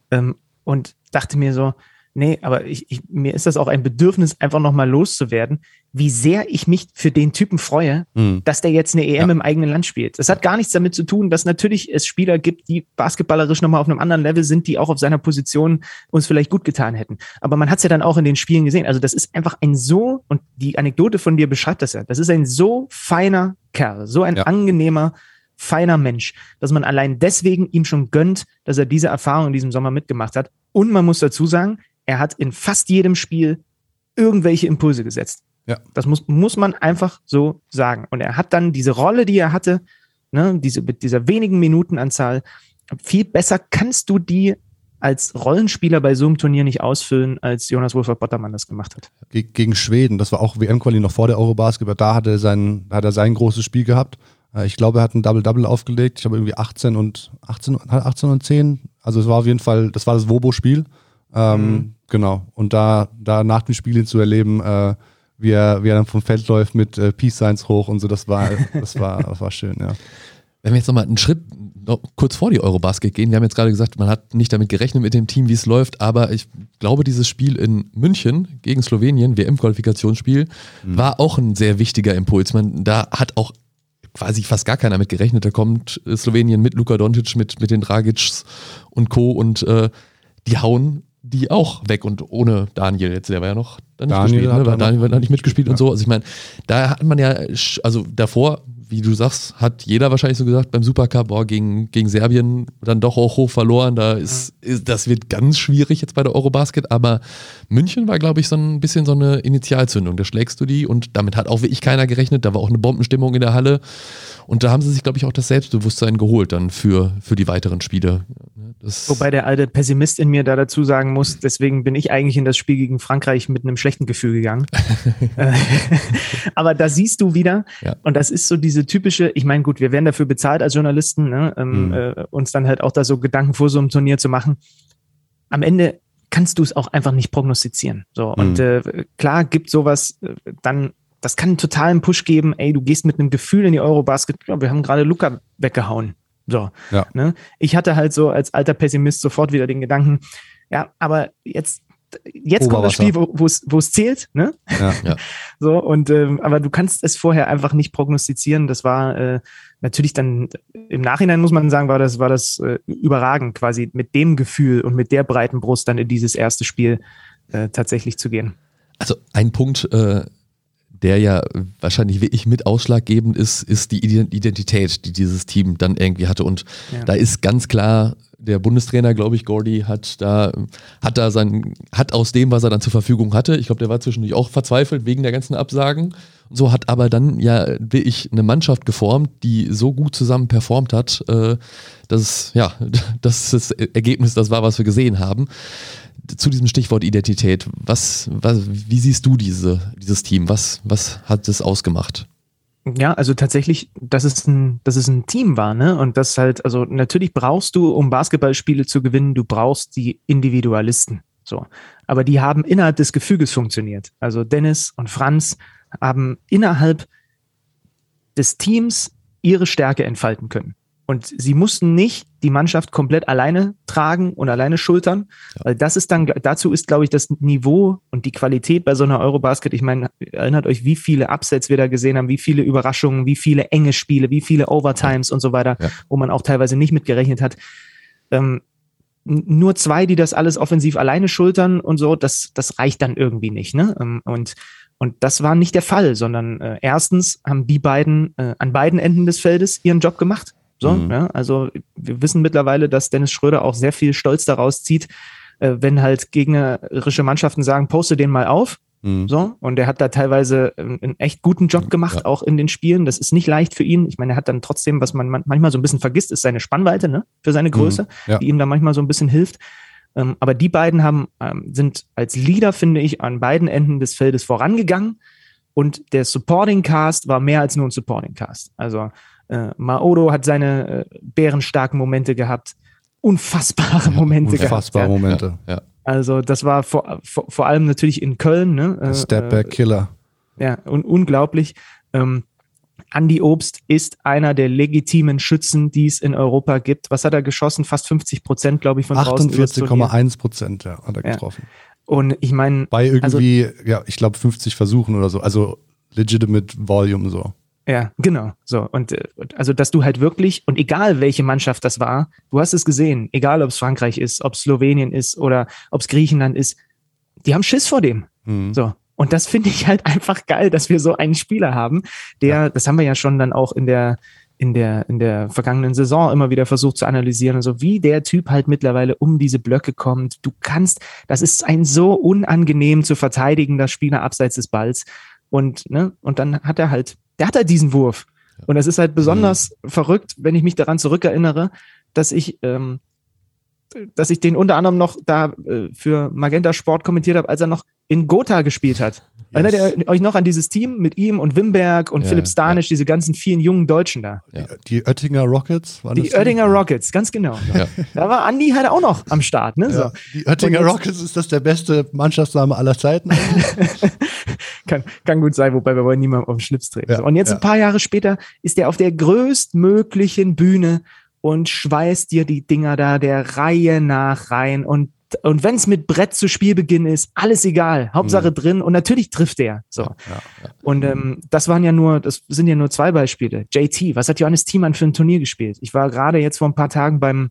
ähm, und dachte mir so, Nee, aber ich, ich, mir ist das auch ein Bedürfnis, einfach nochmal loszuwerden, wie sehr ich mich für den Typen freue, mhm. dass der jetzt eine EM ja. im eigenen Land spielt. Das hat gar nichts damit zu tun, dass natürlich es Spieler gibt, die basketballerisch nochmal auf einem anderen Level sind, die auch auf seiner Position uns vielleicht gut getan hätten. Aber man hat es ja dann auch in den Spielen gesehen. Also das ist einfach ein so, und die Anekdote von dir beschreibt das ja, das ist ein so feiner Kerl, so ein ja. angenehmer, feiner Mensch, dass man allein deswegen ihm schon gönnt, dass er diese Erfahrung in diesem Sommer mitgemacht hat. Und man muss dazu sagen, er hat in fast jedem Spiel irgendwelche Impulse gesetzt. Ja. Das muss, muss man einfach so sagen. Und er hat dann diese Rolle, die er hatte, ne, diese, mit dieser wenigen Minutenanzahl, viel besser kannst du die als Rollenspieler bei so einem Turnier nicht ausfüllen, als Jonas Wolfert Bottermann das gemacht hat. Gegen Schweden, das war auch WM-Quali noch vor der Eurobasket, da hat er sein, hat er sein großes Spiel gehabt. Äh, ich glaube, er hat ein Double-Double aufgelegt. Ich habe irgendwie 18 und 18, 18 und 10. Also es war auf jeden Fall, das war das Wobo-Spiel. Ähm, mhm. Genau. Und da, da nach dem Spiel zu erleben, äh, wie, er, wie er dann vom Feld läuft mit äh, Peace Signs hoch und so, das war, das war, das war schön, ja. Wenn wir jetzt nochmal einen Schritt noch kurz vor die Eurobasket gehen, wir haben jetzt gerade gesagt, man hat nicht damit gerechnet mit dem Team, wie es läuft, aber ich glaube, dieses Spiel in München gegen Slowenien, WM-Qualifikationsspiel, mhm. war auch ein sehr wichtiger Impuls. Man, da hat auch quasi fast gar keiner mit gerechnet. Da kommt Slowenien mit Luka Doncic, mit, mit den Dragics und Co. und äh, die hauen die auch weg und ohne Daniel jetzt, der war ja noch da nicht Daniel gespielt, ne? Daniel hat nicht mitgespielt ja. und so. Also ich meine, da hat man ja, also davor, wie du sagst, hat jeder wahrscheinlich so gesagt beim Supercup, boah, gegen, gegen Serbien dann doch auch hoch verloren. Da ist, ist, das wird ganz schwierig jetzt bei der Eurobasket, aber München war, glaube ich, so ein bisschen so eine Initialzündung. Da schlägst du die und damit hat auch wirklich keiner gerechnet. Da war auch eine Bombenstimmung in der Halle. Und da haben sie sich, glaube ich, auch das Selbstbewusstsein geholt dann für, für die weiteren Spiele. Das Wobei der alte Pessimist in mir da dazu sagen muss, deswegen bin ich eigentlich in das Spiel gegen Frankreich mit einem schlechten Gefühl gegangen. Äh, aber da siehst du wieder, ja. und das ist so diese diese typische, ich meine, gut, wir werden dafür bezahlt als Journalisten, ne, ähm, mhm. äh, uns dann halt auch da so Gedanken vor so einem Turnier zu machen. Am Ende kannst du es auch einfach nicht prognostizieren. So, mhm. und äh, klar gibt sowas äh, dann, das kann einen totalen Push geben, ey, du gehst mit einem Gefühl in die Eurobasket, ja, wir haben gerade Luca weggehauen. So. Ja. Ne? Ich hatte halt so als alter Pessimist sofort wieder den Gedanken, ja, aber jetzt jetzt kommt das Spiel, wo es zählt, ne? Ja, ja. so, und ähm, aber du kannst es vorher einfach nicht prognostizieren. Das war äh, natürlich dann im Nachhinein muss man sagen, war das, war das äh, überragend, quasi mit dem Gefühl und mit der breiten Brust dann in dieses erste Spiel äh, tatsächlich zu gehen. Also ein Punkt, äh, der ja wahrscheinlich wirklich mit ausschlaggebend ist, ist die Identität, die dieses Team dann irgendwie hatte. Und ja. da ist ganz klar, der Bundestrainer, glaube ich, Gordy, hat da, hat da sein, hat aus dem, was er dann zur Verfügung hatte, ich glaube, der war zwischendurch auch verzweifelt wegen der ganzen Absagen. So hat aber dann ja wirklich eine Mannschaft geformt, die so gut zusammen performt hat, äh, dass ja, das ist das Ergebnis, das war, was wir gesehen haben zu diesem Stichwort Identität, was, was, wie siehst du diese, dieses Team? Was, was hat es ausgemacht? Ja, also tatsächlich, dass es ein, dass es ein Team war, ne? Und das halt, also natürlich brauchst du, um Basketballspiele zu gewinnen, du brauchst die Individualisten. So. Aber die haben innerhalb des Gefüges funktioniert. Also Dennis und Franz haben innerhalb des Teams ihre Stärke entfalten können. Und sie mussten nicht die Mannschaft komplett alleine tragen und alleine schultern, ja. weil das ist dann, dazu ist, glaube ich, das Niveau und die Qualität bei so einer Eurobasket. Ich meine, erinnert euch, wie viele Upsets wir da gesehen haben, wie viele Überraschungen, wie viele enge Spiele, wie viele Overtimes ja. und so weiter, ja. wo man auch teilweise nicht mitgerechnet hat. Ähm, nur zwei, die das alles offensiv alleine schultern und so, das, das reicht dann irgendwie nicht. Ne? Ähm, und und das war nicht der Fall, sondern äh, erstens haben die beiden äh, an beiden Enden des Feldes ihren Job gemacht. So, mhm. ja, also wir wissen mittlerweile, dass Dennis Schröder auch sehr viel Stolz daraus zieht, äh, wenn halt gegnerische Mannschaften sagen, poste den mal auf. Mhm. So, und er hat da teilweise einen, einen echt guten Job gemacht, ja. auch in den Spielen. Das ist nicht leicht für ihn. Ich meine, er hat dann trotzdem, was man manchmal so ein bisschen vergisst, ist seine Spannweite, ne, für seine mhm. Größe, mhm. ja. die ihm da manchmal so ein bisschen hilft. Ähm, aber die beiden haben, ähm, sind als Leader, finde ich, an beiden Enden des Feldes vorangegangen. Und der Supporting Cast war mehr als nur ein Supporting Cast. Also äh, Maodo hat seine äh, bärenstarken Momente gehabt. Unfassbare Momente ja, Unfassbare gehabt, Momente. Ja, ja. Also das war vor, vor, vor, allem natürlich in Köln. Ne? Äh, Stepback Killer. Ja, und unglaublich. Ähm, Andy Obst ist einer der legitimen Schützen, die es in Europa gibt. Was hat er geschossen? Fast 50 Prozent, glaube ich, von 48,1 Prozent ja, hat er getroffen. Und ich meine. Bei also irgendwie, also, ja, ich glaube 50 Versuchen oder so. Also legitimate Volume so. Ja, genau. So. Und äh, also, dass du halt wirklich, und egal welche Mannschaft das war, du hast es gesehen, egal ob es Frankreich ist, ob es Slowenien ist oder ob es Griechenland ist, die haben Schiss vor dem. Mhm. So. Und das finde ich halt einfach geil, dass wir so einen Spieler haben, der, ja. das haben wir ja schon dann auch in der, in der, in der vergangenen Saison immer wieder versucht zu analysieren, also wie der Typ halt mittlerweile um diese Blöcke kommt. Du kannst, das ist ein so unangenehm zu verteidigender Spieler abseits des Balls. Und, ne, und dann hat er halt der hat halt diesen Wurf. Und es ist halt besonders mhm. verrückt, wenn ich mich daran zurückerinnere, dass ich, ähm, dass ich den unter anderem noch da äh, für Magenta Sport kommentiert habe, als er noch in Gotha gespielt hat. Yes. Erinnert ihr euch noch an dieses Team mit ihm und Wimberg und ja, Philipp Stanisch, ja. diese ganzen vielen jungen Deutschen da? Ja. Die Oettinger Rockets? Waren die Oettinger Team? Rockets, ganz genau. Da war Andi halt auch noch am Start. Ne? So. Die Oettinger Rockets, ist das der beste Mannschaftsname aller Zeiten? kann, kann gut sein, wobei wir wollen niemanden auf den Schlips treten. und jetzt ein paar Jahre später ist er auf der größtmöglichen Bühne und schweißt dir die Dinger da der Reihe nach rein und und wenn es mit Brett zu Spielbeginn ist, alles egal. Hauptsache mhm. drin und natürlich trifft er. So. Ja, ja. Und ähm, das waren ja nur, das sind ja nur zwei Beispiele. JT, was hat Johannes Thiemann für ein Turnier gespielt? Ich war gerade jetzt vor ein paar Tagen beim,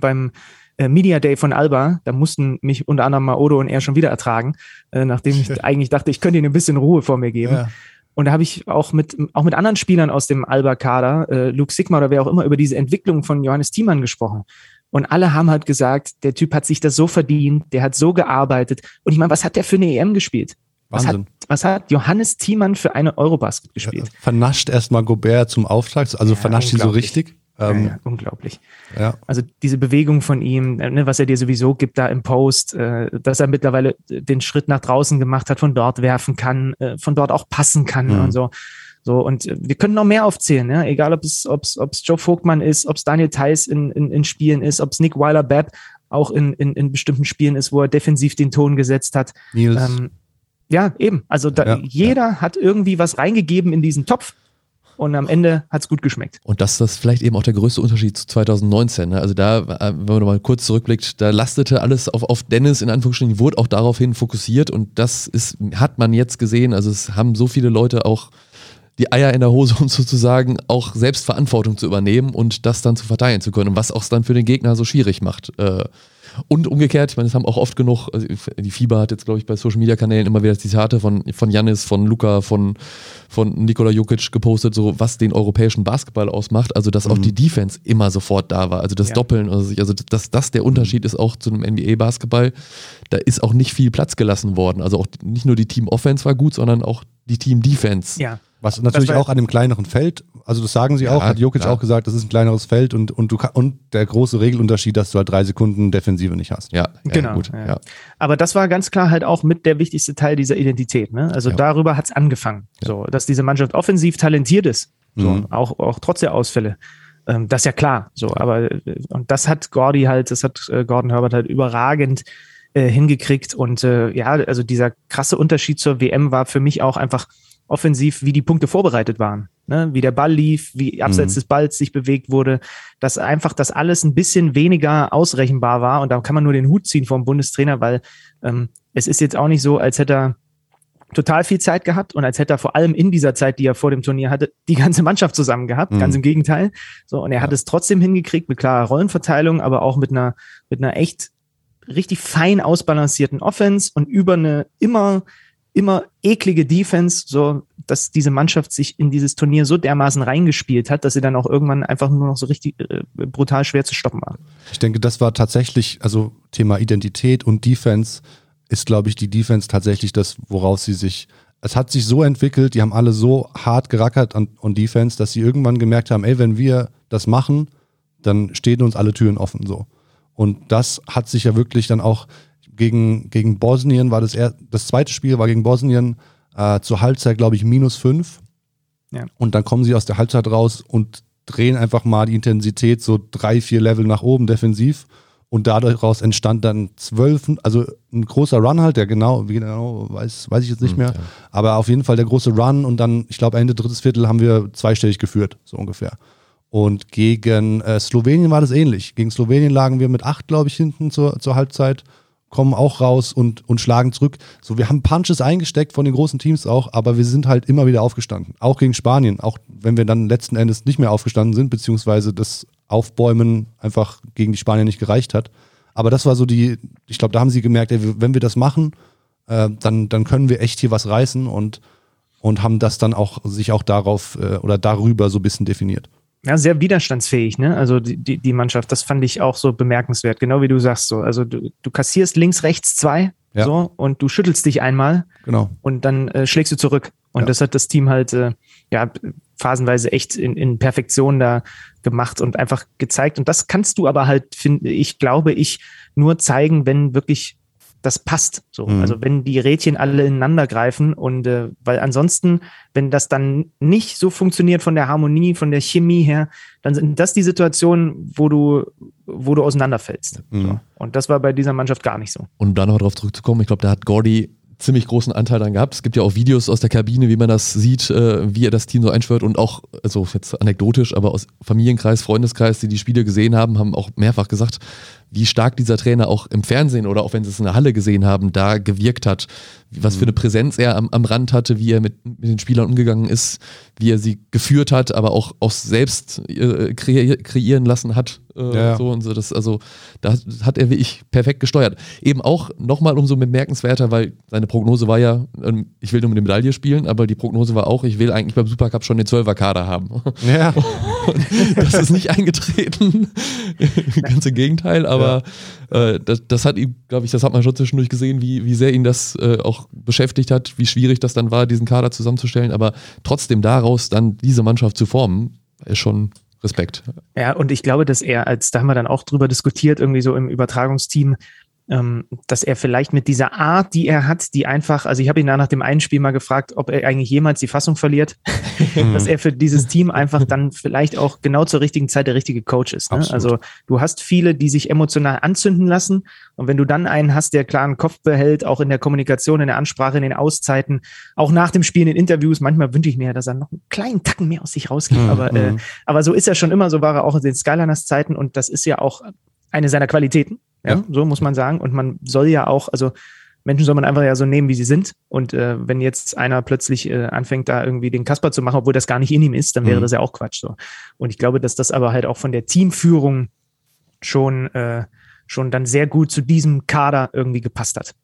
beim äh, Media Day von Alba. Da mussten mich unter anderem Maodo und er schon wieder ertragen, äh, nachdem ich eigentlich dachte, ich könnte ihnen ein bisschen Ruhe vor mir geben. Ja. Und da habe ich auch mit, auch mit anderen Spielern aus dem Alba-Kader, äh, Luke Sigma oder wer auch immer, über diese Entwicklung von Johannes Thiemann gesprochen. Und alle haben halt gesagt, der Typ hat sich das so verdient, der hat so gearbeitet. Und ich meine, was hat der für eine EM gespielt? Was hat, was hat, Johannes Thiemann für eine Eurobasket gespielt? Vernascht erstmal Gobert zum Auftakt, also ja, vernascht ihn so richtig. Ähm, ja, ja, unglaublich. Ja. Also diese Bewegung von ihm, äh, ne, was er dir sowieso gibt da im Post, äh, dass er mittlerweile den Schritt nach draußen gemacht hat, von dort werfen kann, äh, von dort auch passen kann mhm. und so. So, und wir können noch mehr aufzählen, ja? egal ob es, ob es, ob es Joe Vogtmann ist, ob es Daniel Theiss in, in, in Spielen ist, ob es Nick Weiler-Babb auch in, in, in bestimmten Spielen ist, wo er defensiv den Ton gesetzt hat. Nils. Ähm, ja, eben. Also da, ja, jeder ja. hat irgendwie was reingegeben in diesen Topf und am Ende hat es gut geschmeckt. Und das ist vielleicht eben auch der größte Unterschied zu 2019. Ne? Also da, äh, wenn man mal kurz zurückblickt, da lastete alles auf, auf Dennis in Anführungsstrichen, wurde auch daraufhin fokussiert und das ist, hat man jetzt gesehen. Also es haben so viele Leute auch die Eier in der Hose, um sozusagen auch selbst Verantwortung zu übernehmen und das dann zu verteilen zu können. Und was auch dann für den Gegner so schwierig macht. Äh, und umgekehrt, ich meine, es haben auch oft genug, also die Fieber hat jetzt, glaube ich, bei Social Media Kanälen immer wieder Zitate von, von Janis, von Luca, von, von Nikola Jukic gepostet, so was den europäischen Basketball ausmacht. Also, dass mhm. auch die Defense immer sofort da war. Also das ja. Doppeln, also, also dass das der Unterschied ist auch zu einem NBA-Basketball. Da ist auch nicht viel Platz gelassen worden. Also auch nicht nur die Team Offense war gut, sondern auch die Team Defense. Ja. Was natürlich auch an dem kleineren Feld, also das sagen sie ja, auch, hat Jokic klar. auch gesagt, das ist ein kleineres Feld und, und, du, und der große Regelunterschied, dass du halt drei Sekunden Defensive nicht hast. Ja, genau. Gut, ja. Aber das war ganz klar halt auch mit der wichtigste Teil dieser Identität. Ne? Also darüber hat es angefangen, so, dass diese Mannschaft offensiv talentiert ist, so, mhm. auch, auch trotz der Ausfälle. Ähm, das ist ja klar. So, aber äh, und das hat Gordy halt, das hat äh, Gordon Herbert halt überragend äh, hingekriegt. Und äh, ja, also dieser krasse Unterschied zur WM war für mich auch einfach offensiv, wie die Punkte vorbereitet waren, ne? wie der Ball lief, wie abseits mhm. des Balls sich bewegt wurde, dass einfach das alles ein bisschen weniger ausrechenbar war und da kann man nur den Hut ziehen vom Bundestrainer, weil ähm, es ist jetzt auch nicht so, als hätte er total viel Zeit gehabt und als hätte er vor allem in dieser Zeit, die er vor dem Turnier hatte, die ganze Mannschaft zusammen gehabt. Mhm. Ganz im Gegenteil. So, und er hat es trotzdem hingekriegt mit klarer Rollenverteilung, aber auch mit einer, mit einer echt richtig fein ausbalancierten Offense und über eine immer immer eklige Defense, so dass diese Mannschaft sich in dieses Turnier so dermaßen reingespielt hat, dass sie dann auch irgendwann einfach nur noch so richtig äh, brutal schwer zu stoppen war. Ich denke, das war tatsächlich, also Thema Identität und Defense ist, glaube ich, die Defense tatsächlich das, woraus sie sich, es hat sich so entwickelt, die haben alle so hart gerackert an, an Defense, dass sie irgendwann gemerkt haben, ey, wenn wir das machen, dann stehen uns alle Türen offen so. Und das hat sich ja wirklich dann auch gegen, gegen Bosnien war das eher, das zweite Spiel war gegen Bosnien äh, zur Halbzeit, glaube ich, minus fünf. Ja. Und dann kommen sie aus der Halbzeit raus und drehen einfach mal die Intensität so drei, vier Level nach oben defensiv. Und daraus entstand dann zwölf, also ein großer Run halt, der genau, wie genau, weiß, weiß ich jetzt nicht hm, mehr. Ja. Aber auf jeden Fall der große Run und dann, ich glaube, Ende drittes Viertel haben wir zweistellig geführt, so ungefähr. Und gegen äh, Slowenien war das ähnlich. Gegen Slowenien lagen wir mit acht, glaube ich, hinten zur, zur Halbzeit kommen auch raus und, und schlagen zurück. So, wir haben Punches eingesteckt von den großen Teams auch, aber wir sind halt immer wieder aufgestanden. Auch gegen Spanien, auch wenn wir dann letzten Endes nicht mehr aufgestanden sind, beziehungsweise das Aufbäumen einfach gegen die Spanier nicht gereicht hat. Aber das war so die, ich glaube, da haben sie gemerkt, ey, wenn wir das machen, äh, dann, dann können wir echt hier was reißen und, und haben das dann auch sich auch darauf äh, oder darüber so ein bisschen definiert ja, sehr widerstandsfähig, ne? Also die, die, die Mannschaft, das fand ich auch so bemerkenswert, genau wie du sagst so. Also du, du kassierst links, rechts zwei ja. so und du schüttelst dich einmal genau. und dann äh, schlägst du zurück. Und ja. das hat das Team halt äh, ja phasenweise echt in, in Perfektion da gemacht und einfach gezeigt. Und das kannst du aber halt, finde ich, glaube ich, nur zeigen, wenn wirklich das passt. So. Mhm. Also wenn die Rädchen alle ineinander greifen und äh, weil ansonsten, wenn das dann nicht so funktioniert von der Harmonie, von der Chemie her, dann sind das die Situationen, wo du, wo du auseinanderfällst. Mhm. So. Und das war bei dieser Mannschaft gar nicht so. Und um da noch darauf zurückzukommen, ich glaube, da hat Gordy ziemlich großen Anteil daran gehabt. Es gibt ja auch Videos aus der Kabine, wie man das sieht, äh, wie er das Team so einschwört und auch, also jetzt anekdotisch, aber aus Familienkreis, Freundeskreis, die die Spiele gesehen haben, haben auch mehrfach gesagt, wie stark dieser Trainer auch im Fernsehen oder auch wenn sie es in der Halle gesehen haben, da gewirkt hat, was für eine mhm. Präsenz er am, am Rand hatte, wie er mit, mit den Spielern umgegangen ist, wie er sie geführt hat, aber auch, auch selbst äh, kreieren lassen hat. Äh, ja. So und so. Das, also, da hat er wie ich perfekt gesteuert. Eben auch nochmal umso bemerkenswerter, weil seine Prognose war ja, ähm, ich will nur mit der Medaille spielen, aber die Prognose war auch, ich will eigentlich beim Supercup schon den 12er Kader haben. Ja. das ist nicht eingetreten. Ganz im Gegenteil, aber ja. äh, das, das, hat ihm, glaube ich, das hat man schon zwischendurch gesehen, wie, wie sehr ihn das äh, auch beschäftigt hat, wie schwierig das dann war, diesen Kader zusammenzustellen. Aber trotzdem daraus dann diese Mannschaft zu formen, ist schon Respekt. Ja, und ich glaube, dass er, als da haben wir dann auch drüber diskutiert, irgendwie so im Übertragungsteam, dass er vielleicht mit dieser Art, die er hat, die einfach, also ich habe ihn nach dem einen Spiel mal gefragt, ob er eigentlich jemals die Fassung verliert, dass er für dieses Team einfach dann vielleicht auch genau zur richtigen Zeit der richtige Coach ist. Ne? Also du hast viele, die sich emotional anzünden lassen und wenn du dann einen hast, der klaren Kopf behält, auch in der Kommunikation, in der Ansprache, in den Auszeiten, auch nach dem Spiel in den Interviews, manchmal wünsche ich mir, dass er noch einen kleinen Tacken mehr aus sich rausgibt, mhm. aber, äh, aber so ist er schon immer, so war er auch in den Skyliners Zeiten und das ist ja auch eine seiner Qualitäten. Ja, ja, so muss man sagen. Und man soll ja auch, also Menschen soll man einfach ja so nehmen, wie sie sind. Und äh, wenn jetzt einer plötzlich äh, anfängt, da irgendwie den Kasper zu machen, obwohl das gar nicht in ihm ist, dann wäre mhm. das ja auch Quatsch. So. Und ich glaube, dass das aber halt auch von der Teamführung schon, äh, schon dann sehr gut zu diesem Kader irgendwie gepasst hat.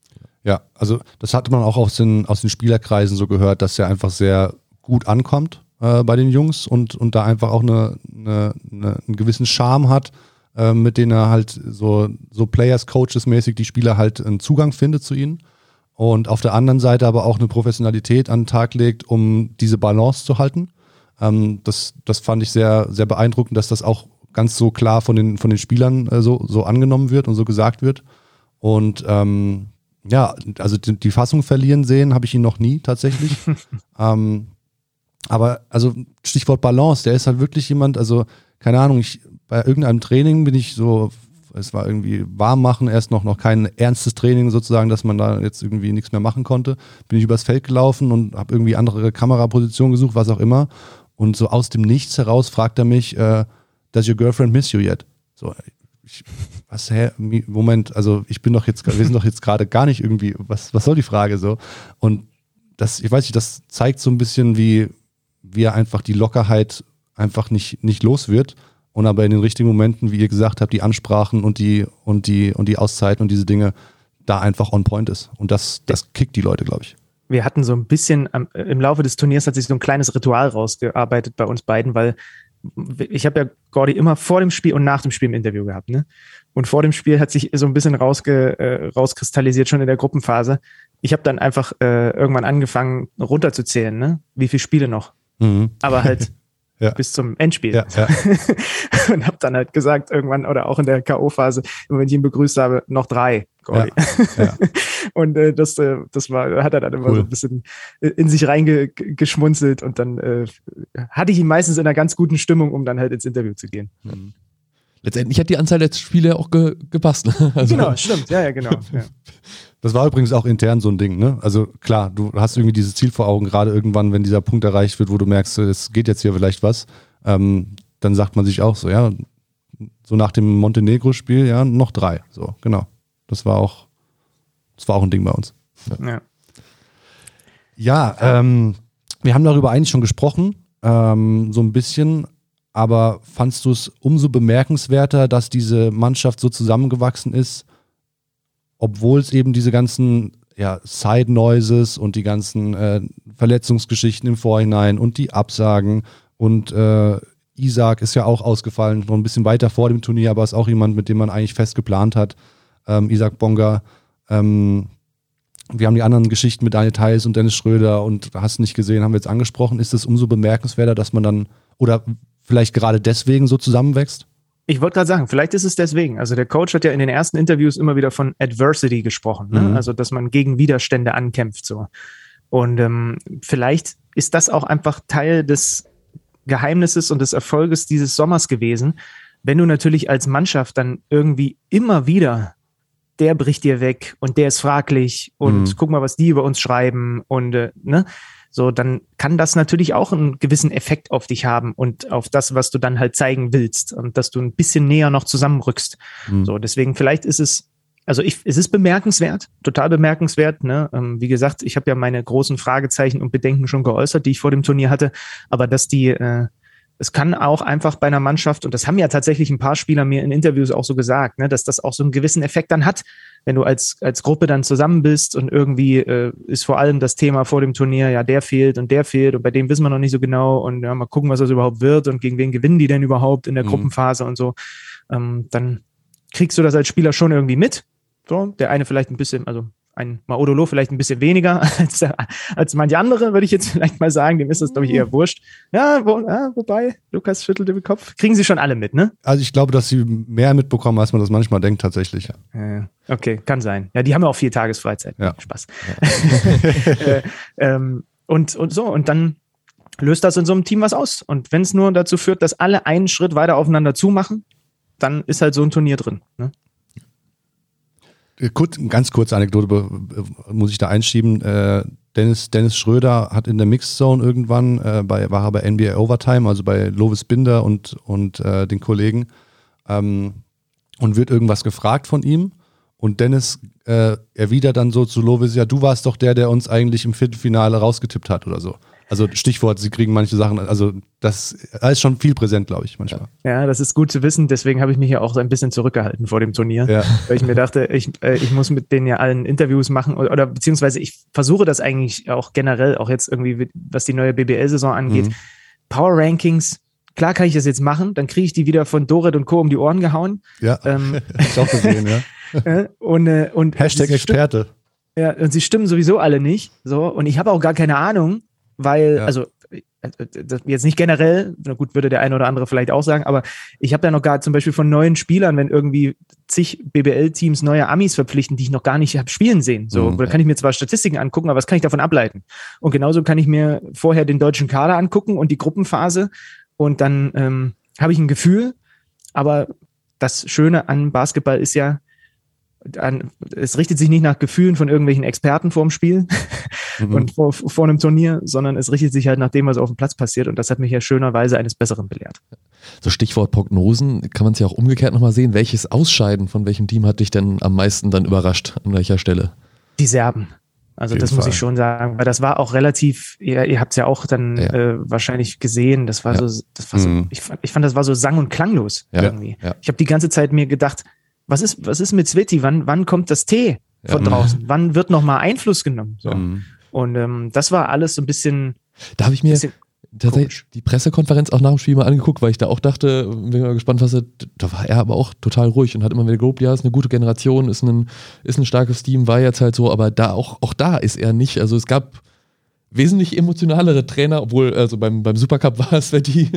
Ja, also das hatte man auch aus den, aus den Spielerkreisen so gehört, dass er einfach sehr gut ankommt äh, bei den Jungs und, und da einfach auch eine, eine, eine, einen gewissen Charme hat äh, mit denen er halt so, so Players, Coaches mäßig die Spieler halt einen Zugang findet zu ihnen. Und auf der anderen Seite aber auch eine Professionalität an den Tag legt, um diese Balance zu halten. Ähm, das, das fand ich sehr, sehr beeindruckend, dass das auch ganz so klar von den, von den Spielern äh, so, so angenommen wird und so gesagt wird. Und ähm, ja, also die, die, Fassung verlieren sehen habe ich ihn noch nie tatsächlich. ähm, aber also Stichwort Balance, der ist halt wirklich jemand, also keine Ahnung, ich bei irgendeinem Training bin ich so, es war irgendwie warm machen, erst noch, noch kein ernstes Training sozusagen, dass man da jetzt irgendwie nichts mehr machen konnte. Bin ich übers Feld gelaufen und habe irgendwie andere Kamerapositionen gesucht, was auch immer. Und so aus dem Nichts heraus fragt er mich, äh, does your girlfriend miss you yet? So, ich, was, hä? Moment, also ich bin doch jetzt, wir sind doch jetzt gerade gar nicht irgendwie, was, was soll die Frage so? Und das, ich weiß nicht, das zeigt so ein bisschen, wie, wie er einfach die Lockerheit einfach nicht, nicht los wird und aber in den richtigen Momenten, wie ihr gesagt habt, die Ansprachen und die und die und die Auszeiten und diese Dinge da einfach on point ist. Und das, das kickt die Leute, glaube ich. Wir hatten so ein bisschen im Laufe des Turniers hat sich so ein kleines Ritual rausgearbeitet bei uns beiden, weil ich habe ja Gordy immer vor dem Spiel und nach dem Spiel im Interview gehabt, ne? Und vor dem Spiel hat sich so ein bisschen rausge, äh, rauskristallisiert schon in der Gruppenphase. Ich habe dann einfach äh, irgendwann angefangen runterzuzählen, ne? Wie viele Spiele noch? Mhm. Aber halt ja. bis zum Endspiel. Ja, ja. und habe dann halt gesagt, irgendwann oder auch in der K.O.-Phase, wenn ich ihn begrüßt habe, noch drei. Ja, ja. und äh, das, äh, das war, hat er dann immer cool. so ein bisschen in sich reingeschmunzelt und dann äh, hatte ich ihn meistens in einer ganz guten Stimmung, um dann halt ins Interview zu gehen. Mhm. Letztendlich hat die Anzahl der Spiele auch ge gepasst. Ne? Also genau, stimmt, ja, ja, genau. Ja. Das war übrigens auch intern so ein Ding, ne? Also klar, du hast irgendwie dieses Ziel vor Augen, gerade irgendwann, wenn dieser Punkt erreicht wird, wo du merkst, es geht jetzt hier vielleicht was, ähm, dann sagt man sich auch so, ja, so nach dem Montenegro-Spiel, ja, noch drei. So, genau. Das war auch, das war auch ein Ding bei uns. Ja, ja, ja ähm, wir haben darüber eigentlich schon gesprochen, ähm, so ein bisschen, aber fandst du es umso bemerkenswerter, dass diese Mannschaft so zusammengewachsen ist, obwohl es eben diese ganzen ja, Side Noises und die ganzen äh, Verletzungsgeschichten im Vorhinein und die Absagen und äh, Isaac ist ja auch ausgefallen, noch ein bisschen weiter vor dem Turnier, aber ist auch jemand, mit dem man eigentlich fest geplant hat. Ähm, Isaac Bonga. Ähm, wir haben die anderen Geschichten mit Daniel Theis und Dennis Schröder und hast nicht gesehen, haben wir jetzt angesprochen. Ist es umso bemerkenswerter, dass man dann oder vielleicht gerade deswegen so zusammenwächst? Ich wollte gerade sagen, vielleicht ist es deswegen. Also der Coach hat ja in den ersten Interviews immer wieder von Adversity gesprochen, ne? mhm. also dass man gegen Widerstände ankämpft so. Und ähm, vielleicht ist das auch einfach Teil des Geheimnisses und des Erfolges dieses Sommers gewesen, wenn du natürlich als Mannschaft dann irgendwie immer wieder der bricht dir weg und der ist fraglich und mhm. guck mal, was die über uns schreiben und äh, ne, so, dann kann das natürlich auch einen gewissen Effekt auf dich haben und auf das, was du dann halt zeigen willst und dass du ein bisschen näher noch zusammenrückst. Mhm. So, deswegen vielleicht ist es, also ich, es ist bemerkenswert, total bemerkenswert. Ne? Ähm, wie gesagt, ich habe ja meine großen Fragezeichen und Bedenken schon geäußert, die ich vor dem Turnier hatte, aber dass die äh, es kann auch einfach bei einer Mannschaft, und das haben ja tatsächlich ein paar Spieler mir in Interviews auch so gesagt, ne, dass das auch so einen gewissen Effekt dann hat, wenn du als, als Gruppe dann zusammen bist und irgendwie äh, ist vor allem das Thema vor dem Turnier, ja, der fehlt und der fehlt und bei dem wissen wir noch nicht so genau und ja, mal gucken, was das überhaupt wird und gegen wen gewinnen die denn überhaupt in der mhm. Gruppenphase und so. Ähm, dann kriegst du das als Spieler schon irgendwie mit. So, der eine vielleicht ein bisschen, also ein Maudolo vielleicht ein bisschen weniger als, als manche andere, würde ich jetzt vielleicht mal sagen. Dem ist das, glaube ich, eher wurscht. Ja, wo, ja, wobei, Lukas schüttelte den Kopf. Kriegen sie schon alle mit, ne? Also ich glaube, dass sie mehr mitbekommen, als man das manchmal denkt, tatsächlich. Ja. Okay, kann sein. Ja, die haben ja auch vier Tages Freizeit. Ja. Spaß. Äh, ähm, und, und so, und dann löst das in so einem Team was aus. Und wenn es nur dazu führt, dass alle einen Schritt weiter aufeinander zumachen, dann ist halt so ein Turnier drin. Ne? Äh, kurz, ganz kurze Anekdote muss ich da einschieben. Äh, Dennis, Dennis Schröder hat in der Mixzone irgendwann, äh, bei, war er bei NBA Overtime, also bei Lovis Binder und, und äh, den Kollegen, ähm, und wird irgendwas gefragt von ihm. Und Dennis äh, erwidert dann so zu Lovis, ja, du warst doch der, der uns eigentlich im Viertelfinale rausgetippt hat oder so. Also Stichwort, sie kriegen manche Sachen, also das ist schon viel präsent, glaube ich, manchmal. Ja, das ist gut zu wissen. Deswegen habe ich mich ja auch so ein bisschen zurückgehalten vor dem Turnier, ja. weil ich mir dachte, ich, äh, ich muss mit denen ja allen Interviews machen oder, oder beziehungsweise ich versuche das eigentlich auch generell, auch jetzt irgendwie, was die neue BBL-Saison angeht. Mhm. Power Rankings, klar kann ich das jetzt machen, dann kriege ich die wieder von Dorit und Co. um die Ohren gehauen. Ja, ähm, ich auch gesehen, ja. und, äh, und Hashtag Experte. Ja, und sie stimmen sowieso alle nicht. So, und ich habe auch gar keine Ahnung, weil, ja. also jetzt nicht generell, na gut, würde der eine oder andere vielleicht auch sagen, aber ich habe ja noch gar zum Beispiel von neuen Spielern, wenn irgendwie zig BBL-Teams neue Amis verpflichten, die ich noch gar nicht habe spielen sehen. So, mhm. da kann ich mir zwar Statistiken angucken, aber was kann ich davon ableiten? Und genauso kann ich mir vorher den deutschen Kader angucken und die Gruppenphase und dann ähm, habe ich ein Gefühl, aber das Schöne an Basketball ist ja, an, es richtet sich nicht nach Gefühlen von irgendwelchen Experten vorm Spiel mhm. und vor, vor einem Turnier, sondern es richtet sich halt nach dem, was auf dem Platz passiert. Und das hat mich ja schönerweise eines Besseren belehrt. So Stichwort Prognosen, kann man es ja auch umgekehrt nochmal sehen. Welches Ausscheiden von welchem Team hat dich denn am meisten dann überrascht? An welcher Stelle? Die Serben. Also das Fall. muss ich schon sagen, weil das war auch relativ, ihr, ihr habt es ja auch dann ja. Äh, wahrscheinlich gesehen, das war ja. so, das war so, mhm. ich, fand, ich fand, das war so sang- und klanglos ja. irgendwie. Ich habe die ganze Zeit mir gedacht, was ist, was ist mit Sveti? Wann, wann kommt das Tee von ja. draußen? Wann wird nochmal Einfluss genommen? So. Mhm. Und ähm, das war alles so ein bisschen. Da habe ich mir tatsächlich die Pressekonferenz auch nach dem Spiel mal angeguckt, weil ich da auch dachte, bin mal gespannt, was er. Da war er aber auch total ruhig und hat immer wieder gelobt, ja, ist eine gute Generation, ist ein, ist ein starkes Team, war jetzt halt so, aber da auch, auch da ist er nicht. Also es gab wesentlich emotionalere Trainer, obwohl also beim, beim Supercup war es die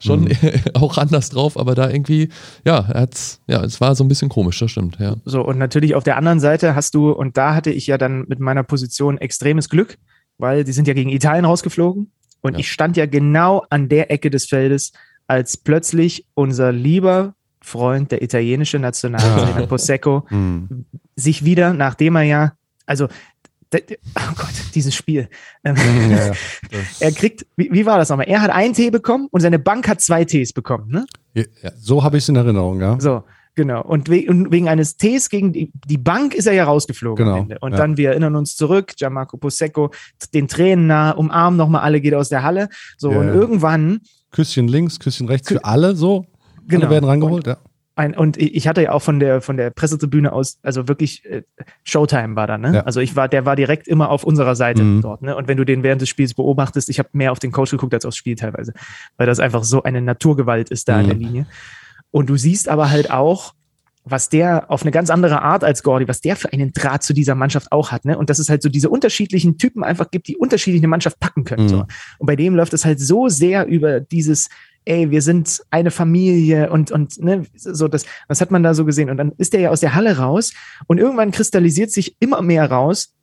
schon mhm. auch anders drauf, aber da irgendwie, ja, hat's, ja, es war so ein bisschen komisch, das stimmt, ja. So, und natürlich auf der anderen Seite hast du, und da hatte ich ja dann mit meiner Position extremes Glück, weil die sind ja gegen Italien rausgeflogen und ja. ich stand ja genau an der Ecke des Feldes, als plötzlich unser lieber Freund, der italienische Nationaltrainer ja. Possecco, mhm. sich wieder, nachdem er ja, also oh Gott, dieses Spiel. Ähm, ja, ja. er kriegt, wie, wie, war das nochmal? Er hat einen Tee bekommen und seine Bank hat zwei Tees bekommen, ne? Ja, so habe ich es in Erinnerung, ja. So, genau. Und, we und, wegen eines Tees gegen die, die, Bank ist er ja rausgeflogen genau, am Ende. Und dann, wir erinnern uns zurück, Gianmarco Possecco, den Tränen nah, umarmt nochmal alle, geht aus der Halle. So, und irgendwann. Küsschen links, Küsschen rechts für alle, so. Genau. Alle werden rangeholt, und, ja ein, und ich hatte ja auch von der von der Pressetribüne aus, also wirklich äh, Showtime war da, ne? Ja. Also ich war, der war direkt immer auf unserer Seite mhm. dort, ne? Und wenn du den während des Spiels beobachtest, ich habe mehr auf den Coach geguckt als aufs Spiel teilweise, weil das einfach so eine Naturgewalt ist da mhm. an der Linie. Und du siehst aber halt auch, was der auf eine ganz andere Art als Gordy, was der für einen Draht zu dieser Mannschaft auch hat, ne? Und dass es halt so diese unterschiedlichen Typen einfach gibt, die unterschiedlich eine Mannschaft packen können. Mhm. So. Und bei dem läuft es halt so sehr über dieses ey, wir sind eine Familie und, und ne, so das, was hat man da so gesehen? Und dann ist der ja aus der Halle raus und irgendwann kristallisiert sich immer mehr raus,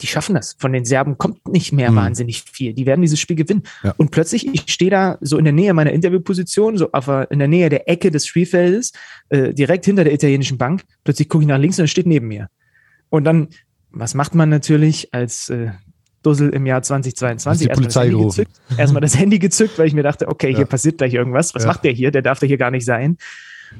die schaffen das. Von den Serben kommt nicht mehr mhm. wahnsinnig viel. Die werden dieses Spiel gewinnen. Ja. Und plötzlich, ich stehe da so in der Nähe meiner Interviewposition, so auf, in der Nähe der Ecke des Spielfeldes, äh, direkt hinter der italienischen Bank. Plötzlich gucke ich nach links und er steht neben mir. Und dann, was macht man natürlich als äh, Dussel im Jahr 2022. Erstmal das, Handy gezückt, erstmal das Handy gezückt, weil ich mir dachte, okay, ja. hier passiert gleich irgendwas. Was ja. macht der hier? Der darf da hier gar nicht sein.